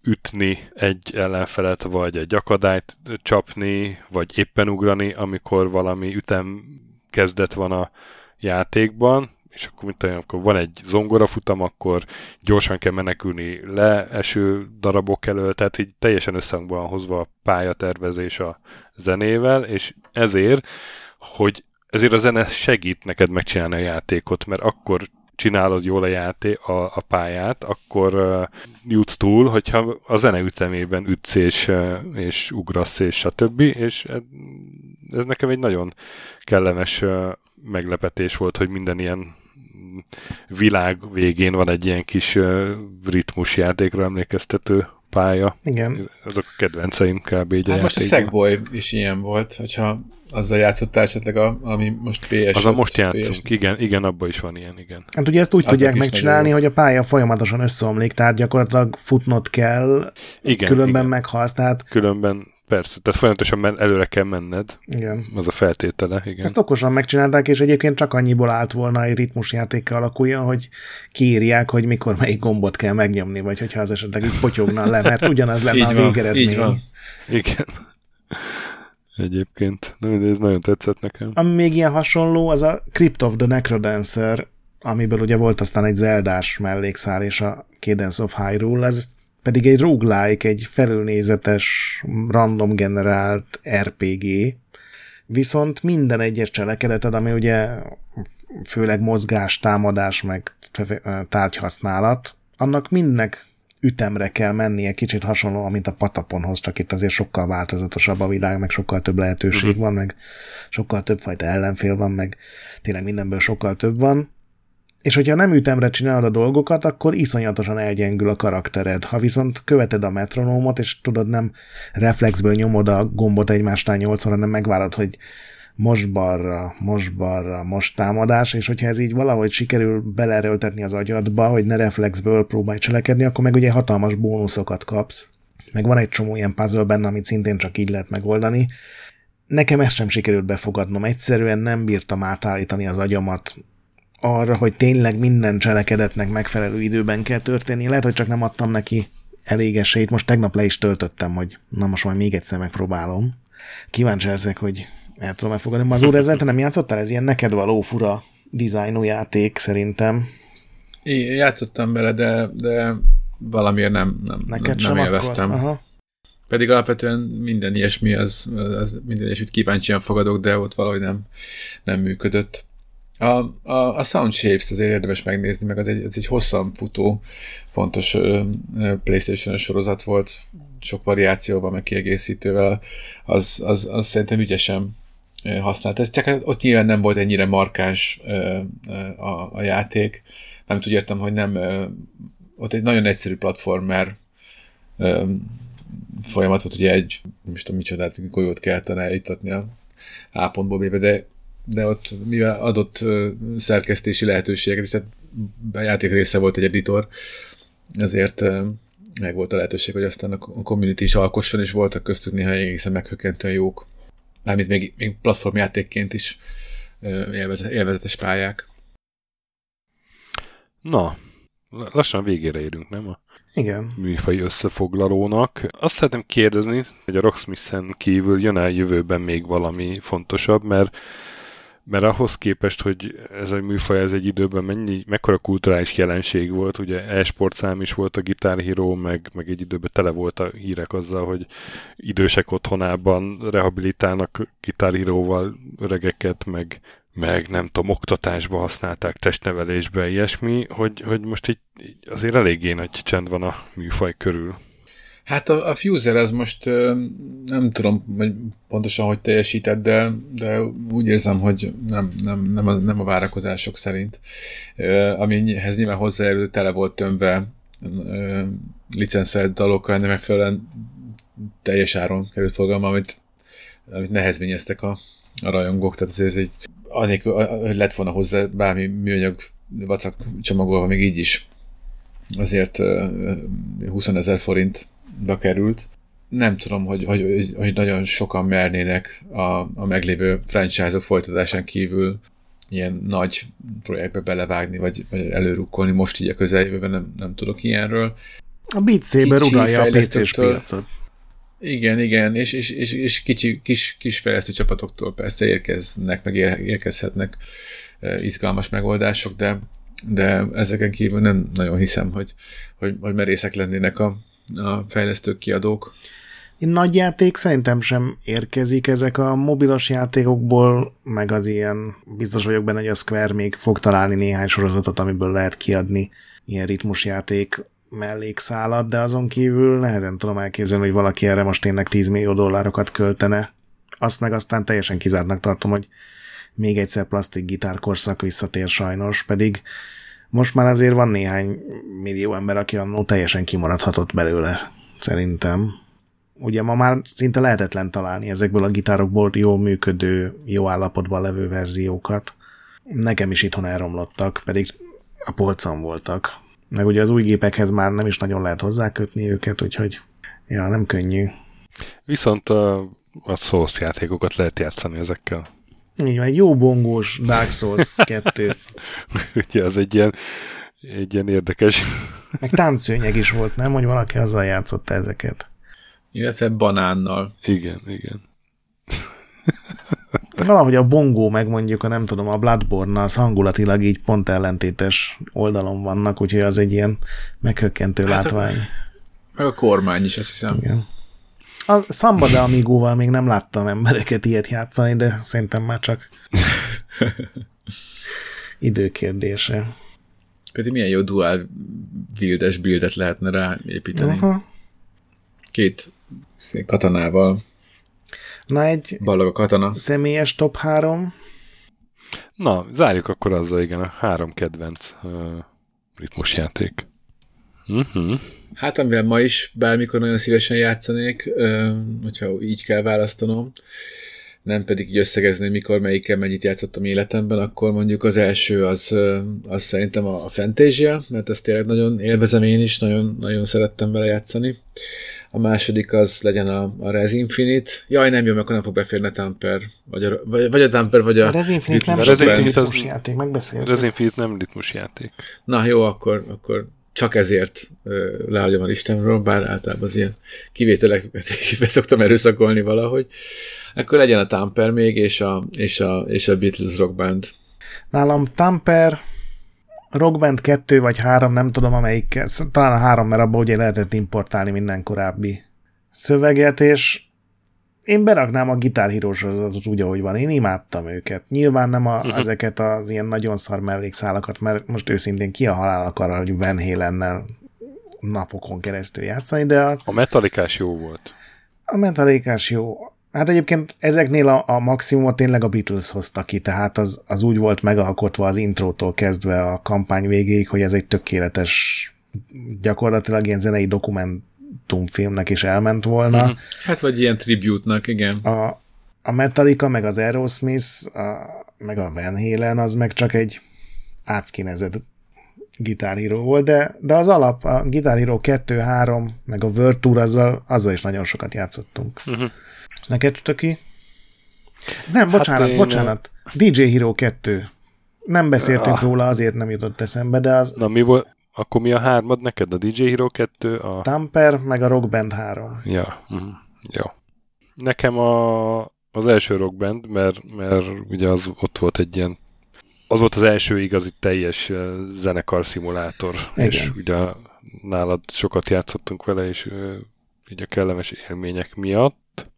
ütni egy ellenfelet, vagy egy akadályt csapni, vagy éppen ugrani, amikor valami ütem kezdet van a játékban, és akkor, mint olyan, akkor van egy zongorafutam, akkor gyorsan kell menekülni leeső darabok elől, tehát így teljesen összhangban hozva a pályatervezés a zenével, és ezért, hogy ezért a zene segít neked megcsinálni a játékot, mert akkor csinálod jól a játé, a, a pályát, akkor uh, jutsz túl, hogyha a zene ütemében ütsz és, uh, és ugrasz és a többi, és ez nekem egy nagyon kellemes meglepetés volt, hogy minden ilyen világ végén van egy ilyen kis ritmus játékra emlékeztető pálya. Igen. Azok a kedvenceim kb. Így hát most a Sackboy is ilyen volt, hogyha azzal játszottál esetleg, a, ami most PS. Az a most játszunk, PS. igen, igen, abban is van ilyen, igen. Hát ugye ezt úgy Azok tudják megcsinálni, hogy a pálya folyamatosan összeomlik, tehát gyakorlatilag futnod kell, igen, különben igen. meghalsz, tehát... Különben Persze, tehát folyamatosan men- előre kell menned. Igen. Az a feltétele, igen. Ezt okosan megcsinálták, és egyébként csak annyiból állt volna egy ritmusjátékkal alakuljon, hogy kiírják, hogy mikor melyik gombot kell megnyomni, vagy hogyha az esetleg így potyogna le, mert ugyanaz lenne a végeredmény. Így van. Igen. Egyébként. Na, ez nagyon tetszett nekem. Ami még ilyen hasonló, az a Crypt of the Necrodancer, amiből ugye volt aztán egy Zeldás mellékszál, és a Cadence of Hyrule, ez pedig egy roguelike, egy felülnézetes, random generált RPG, viszont minden egyes cselekedeted, ami ugye főleg mozgás, támadás, meg tárgyhasználat, annak mindnek ütemre kell mennie, kicsit hasonló, mint a pataponhoz, csak itt azért sokkal változatosabb a világ, meg sokkal több lehetőség uh-huh. van, meg sokkal több fajta ellenfél van, meg tényleg mindenből sokkal több van. És hogyha nem ütemre csinálod a dolgokat, akkor iszonyatosan elgyengül a karaktered. Ha viszont követed a metronómot, és tudod, nem reflexből nyomod a gombot egymásnál nyolcszor, hanem megvárod, hogy most balra, most balra, most támadás, és hogyha ez így valahogy sikerül belerőltetni az agyadba, hogy ne reflexből próbálj cselekedni, akkor meg ugye hatalmas bónuszokat kapsz. Meg van egy csomó ilyen puzzle benne, amit szintén csak így lehet megoldani. Nekem ezt sem sikerült befogadnom. Egyszerűen nem bírtam átállítani az agyamat arra, hogy tényleg minden cselekedetnek megfelelő időben kell történni. Lehet, hogy csak nem adtam neki elég esélyt. Most tegnap le is töltöttem, hogy na most majd még egyszer megpróbálom. Kíváncsi ezek, hogy el tudom elfogadni. Az úr ezzel te nem játszottál? Ez ilyen neked való fura dizájnú játék szerintem. Én játszottam bele, de, de valamiért nem, nem, Neked nem élveztem. Akkor? Aha. Pedig alapvetően minden ilyesmi, az, az minden ilyesmit kíváncsian fogadok, de ott valahogy nem, nem működött. A, a, a Sound Shapes azért érdemes megnézni, meg az egy, ez egy hosszan futó, fontos ö, ö, playstation sorozat volt, sok variációval, meg kiegészítővel, az, az, az szerintem ügyesen használt. Ez csak ott nyilván nem volt ennyire markáns ö, a, a játék, nem úgy értem, hogy nem, ö, ott egy nagyon egyszerű platformer ö, folyamat volt, ugye egy, nem is tudom micsodát, golyót kellett eljutatni a A pontból de de ott mivel adott szerkesztési lehetőségeket, és tehát a játék része volt egy editor, ezért meg volt a lehetőség, hogy aztán a community is alkosson, és voltak köztük néha egészen meghökkentően jók. Mármint még, még platformjátékként is élvezet, élvezetes pályák. Na, lassan végére érünk, nem? A Igen. műfai összefoglalónak. Azt szeretném kérdezni, hogy a Rocksmith-en kívül jön-e jövőben még valami fontosabb, mert mert ahhoz képest, hogy ez a műfaj ez egy időben mennyi, mekkora kulturális jelenség volt, ugye e-sport szám is volt a Guitar Hero, meg, meg egy időben tele volt a hírek azzal, hogy idősek otthonában rehabilitálnak Guitar Hero-val öregeket, meg, meg nem tudom, oktatásba használták, testnevelésbe, ilyesmi, hogy, hogy most így, így azért eléggé nagy csend van a műfaj körül. Hát a, a Fuser az most nem tudom, hogy pontosan hogy teljesített, de, de úgy érzem, hogy nem, nem, nem, a, nem a várakozások szerint. Amihez nyilván hozzájárul, tele volt tömve licenszelt dalokkal, de megfelelően teljes áron került forgalma, amit, amit nehezményeztek a, a rajongók, tehát ez egy anélkül, hogy lett volna hozzá bármi műanyag vacak csomagolva, még így is azért 20 ezer forint került. Nem tudom, hogy, hogy, hogy nagyon sokan mernének a, a meglévő franchise-ok folytatásán kívül ilyen nagy projektbe belevágni, vagy, vagy előrukkolni. Most így a közeljövőben nem, nem tudok ilyenről. A Beat Saber uralja a PC-s piacot. Igen, igen, és, és, és, és kicsi, kis, kis fejlesztő csapatoktól persze érkeznek, meg érkezhetnek izgalmas megoldások, de, de ezeken kívül nem nagyon hiszem, hogy, hogy, hogy merészek lennének a, a fejlesztők, kiadók. Nagy játék szerintem sem érkezik ezek a mobilos játékokból, meg az ilyen, biztos vagyok benne, hogy a Square még fog találni néhány sorozatot, amiből lehet kiadni ilyen ritmusjáték mellékszálat, de azon kívül nehezen tudom elképzelni, hogy valaki erre most tényleg 10 millió dollárokat költene. Azt meg aztán teljesen kizártnak tartom, hogy még egyszer plastik gitárkorszak visszatér sajnos, pedig most már azért van néhány millió ember, aki annó teljesen kimaradhatott belőle, szerintem. Ugye ma már szinte lehetetlen találni ezekből a gitárokból jó működő, jó állapotban levő verziókat. Nekem is itthon elromlottak, pedig a polcon voltak. Meg ugye az új gépekhez már nem is nagyon lehet hozzákötni őket, úgyhogy ja, nem könnyű. Viszont a, a játékokat lehet játszani ezekkel. Így van, egy jó bongós Dark Souls 2. [LAUGHS] Ugye az egy ilyen, egy ilyen érdekes. Meg táncszőnyeg is volt, nem? Hogy valaki azzal játszotta ezeket. Illetve banánnal. Igen, igen. Valahogy a bongó, meg mondjuk a nem tudom, a bloodborne az hangulatilag így pont ellentétes oldalon vannak, úgyhogy az egy ilyen meghökkentő hát látvány. A, meg a kormány is, azt hiszem. Igen. A Samba de Amigóval még nem láttam embereket ilyet játszani, de szerintem már csak [LAUGHS] időkérdése. Pedig milyen jó dual wildes buildet lehetne ráépíteni. Uh-huh. Két katanával. Na egy Ballag a katana. személyes top 3. Na, zárjuk akkor azzal, igen, a három kedvenc uh, ritmusjáték. Uh-huh. Hát amivel ma is bármikor nagyon szívesen játszanék, hogyha így kell választanom. nem pedig így összegezni, mikor melyikkel mennyit játszottam életemben, akkor mondjuk az első az, az szerintem a Fantasia, mert ezt tényleg nagyon élvezem én is, nagyon, nagyon szerettem vele játszani. A második az legyen a, a Res Infinite. Jaj, nem jó, mert akkor nem fog beférni a Tamper. Vagy a, vagy, vagy a Tamper, vagy a... A Res Infinite nem Res az- ritmus játék, megbeszéltük. Az Infinite nem ritmus játék. Na jó, akkor, akkor csak ezért lehagyom a listámról, bár általában az ilyen kivételeket [LAUGHS] be szoktam erőszakolni valahogy. Akkor legyen a Tamper még, és a, és a, és a Beatles Rock Band. Nálam Tamper, Rockband 2 vagy 3, nem tudom amelyik, talán a 3, mert abban ugye lehetett importálni minden korábbi szöveget, és én beraknám a Guitar Hero sorozatot úgy, ahogy van. Én imádtam őket. Nyilván nem a, uh-huh. ezeket az ilyen nagyon szar mellékszálakat, mert most őszintén ki a halál akar, hogy Van Halennel napokon keresztül játszani, de a, A metalikás jó volt. a mentalékás jó. Hát egyébként ezeknél a, a maximumot tényleg a Beatles hozta ki, tehát az, az úgy volt megalkotva az intrótól kezdve a kampány végéig, hogy ez egy tökéletes, gyakorlatilag ilyen zenei dokumentumfilmnek is elment volna. Mhm. Hát vagy ilyen tribute-nak, igen. A, a Metallica, meg az Aerosmith, a, meg a Van Halen, az meg csak egy átszkinezett Guitar Hero volt, de, de az alap, a Guitar Hero 2, 3, meg a World Tour, azzal, azzal is nagyon sokat játszottunk. Uh-huh. Neked Töki? Nem, bocsánat, hát én- bocsánat. DJ Hero 2. Nem beszéltünk Ah. róla, azért nem jutott eszembe, de az Na mi volt? Akkor mi a hármad neked? A DJ Hero 2? A... Tamper, meg a Rock Band 3. Ja, uh-huh. jó. Nekem a, az első rockband, mert, mert ugye az ott volt egy ilyen az volt az első igazi teljes zenekar szimulátor, Igen. és ugye nálad sokat játszottunk vele, és így a kellemes élmények miatt.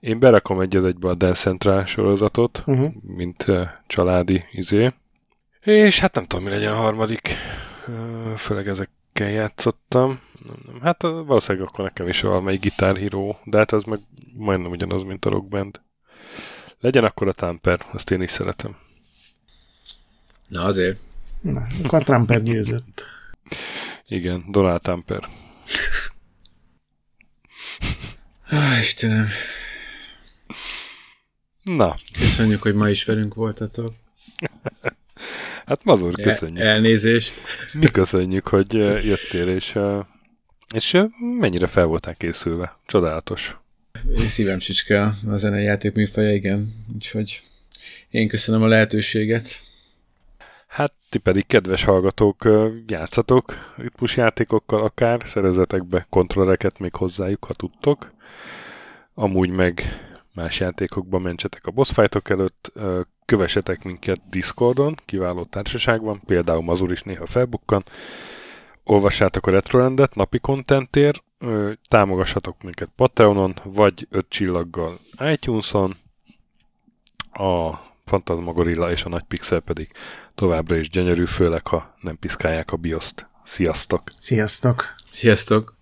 Én berakom egy az egybe a Dance Central sorozatot, Uh-huh. mint családi izé. És hát nem tudom, mi legyen a harmadik. Főleg ezekkel játszottam. Hát valószínűleg akkor nekem is valamelyik Guitar Hero, de hát az meg majdnem ugyanaz, mint a Rock Band. Legyen akkor a Tamper, azt én is szeretem. Na azért. Na, akkor a Trumper győzött. Igen, Donald Tamper. Ah, Istenem. Na, Köszönjük, hogy ma is velünk voltatok. Hát Mazur, El- köszönjük. elnézést. Mi köszönjük, hogy ö, jöttél, és, ö, és mennyire fel voltál készülve. Csodálatos. Én szívem csicske a zenei játék műfaja, igen. Úgyhogy én köszönöm a lehetőséget. Hát ti pedig, kedves hallgatók, játszatok ritmus játékokkal akár, szerezetek be kontrollereket még hozzájuk, ha tudtok. Amúgy meg más játékokban mentsetek a boss fightok előtt, kövessetek minket Discordon, kiváló társaságban, például Mazur is néha felbukkan, olvassátok a Retrorendet napi kontentért, támogassatok minket Patreonon, vagy 5 csillaggal iTunes-on, a Fantasmagorilla és a Nagy Pixel pedig továbbra is gyönyörű, főleg ha nem piszkálják a bioszt. Sziasztok! Sziasztok! Sziasztok!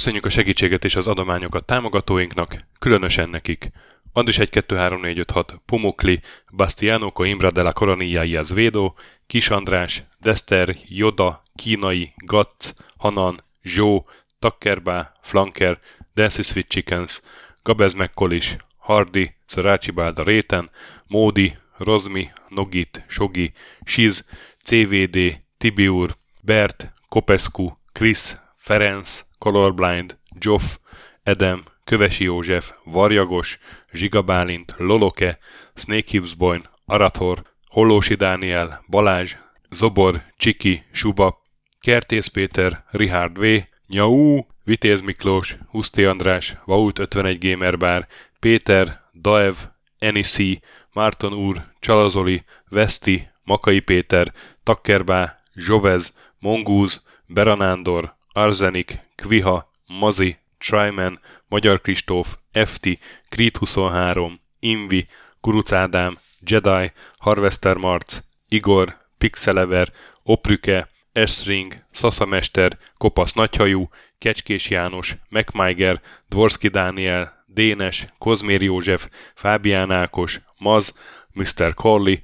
Köszönjük a segítséget és az adományokat támogatóinknak, különösen nekik. Andris 1 2 3 4 5 6 Pumukli, Bastiano Coimbra de la Coronilla y Kis András, Dester, Joda, Kínai, Gatz, Hanan, Zsó, Takkerbá, Flanker, Dancy Sweet Chickens, Gabez Mekkolis, Hardy, Szarácsi Bálda Réten, Módi, Rozmi, Nogit, Sogi, Siz, CVD, Tibiur, Bert, Kopescu, Krisz, Ferenc, Colorblind, Joff, Edem, Kövesi József, Varjagos, Zsigabálint, Loloke, Snake Hips Boyn, Arathor, Hollósi Dániel, Balázs, Zobor, Csiki, Suba, Kertész Péter, Richard V, Nyau, Vitéz Miklós, Huszti András, Vault 51 Gamer Bar, Péter, Daev, Enisi, Márton úr, Csalazoli, Veszti, Makai Péter, Takkerbá, Zsovez, Mongúz, Beranándor, Arzenik, Kviha, Mazi, Tryman, Magyar Kristóf, FT, Creed 23, Invi, Kuruc Ádám, Jedi, Harvester Marc, Igor, Pixelever, Oprüke, Esring, Szaszamester, Kopasz Nagyhajú, Kecskés János, MacMiger, Dvorski Dániel, Dénes, Kozmér József, Fábián Ákos, Maz, Mr. Corley,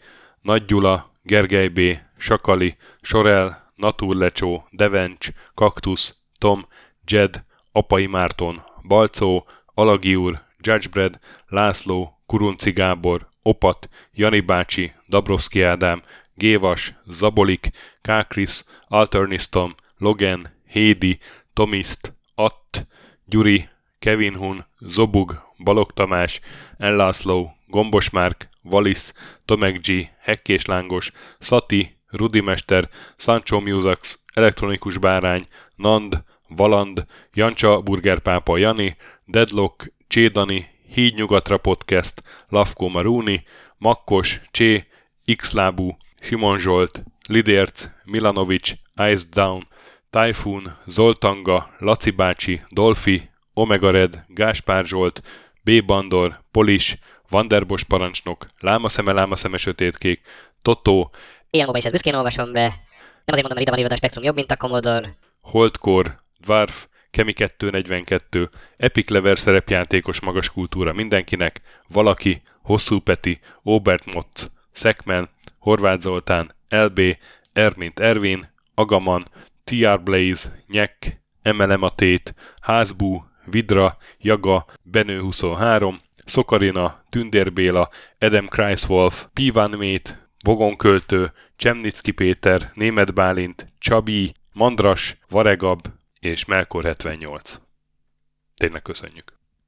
Nagy Gyula, Gergely B., Sakali, Sorel, Naturlecsó, Devencs, Kaktusz, Tom, Jed, Apai Márton, Balcó, Alagi úr, Judgebred, László, Kurunci Gábor, Opat, Jani bácsi, Dabrowski Ádám, Gévas, Zabolik, Kákris, Alternisztom, Logan, Hédi, Tomiszt, Att, Gyuri, Kevin Hun, Zobug, Balog Tamás, Ellászló, Gombos Márk, Valisz, Tomek G, Hekkés Lángos, Szati, Rudimester, Sancho Musax, Elektronikus Bárány, Nand, Valand, Jancsa Burgerpápa Jani, Deadlock, Csédani, Híd Nyugatra Podcast, Lavko Maruni, Makkos, Csé, Xlábú, Simon Zsolt, Lidérc, Milanovic, Ice Down, Typhoon, Zoltanga, Laci bácsi, Dolfi, Omega Red, Gáspár Zsolt, B. Bandor, Polis, Vanderbos parancsnok, Lámaszeme, Lámaszeme sötétkék, Totó, Ilyen is ezt büszkén olvasom be. Nem azért mondom, mert ide van írva, a Spectrum jobb, mint a Commodore. Holdcore, Dwarf, Kemi 242, Epic Lever szerepjátékos magas kultúra mindenkinek, Valaki, Hosszú Peti, Obert Motz, Szekmen, Horváth Zoltán, LB, Ermint Ervin, Agaman, TR Blaze, Nyek, Emelem a Tét, Házbú, Vidra, Jaga, Benő 23, Szokarina, Tündér Béla, Edem Kreiswolf, Pivan Mét, Vogonköltő, Csemnicki Péter, Német Bálint, Csabi, Mandras, Varegab és Melkor 78. Tényleg köszönjük!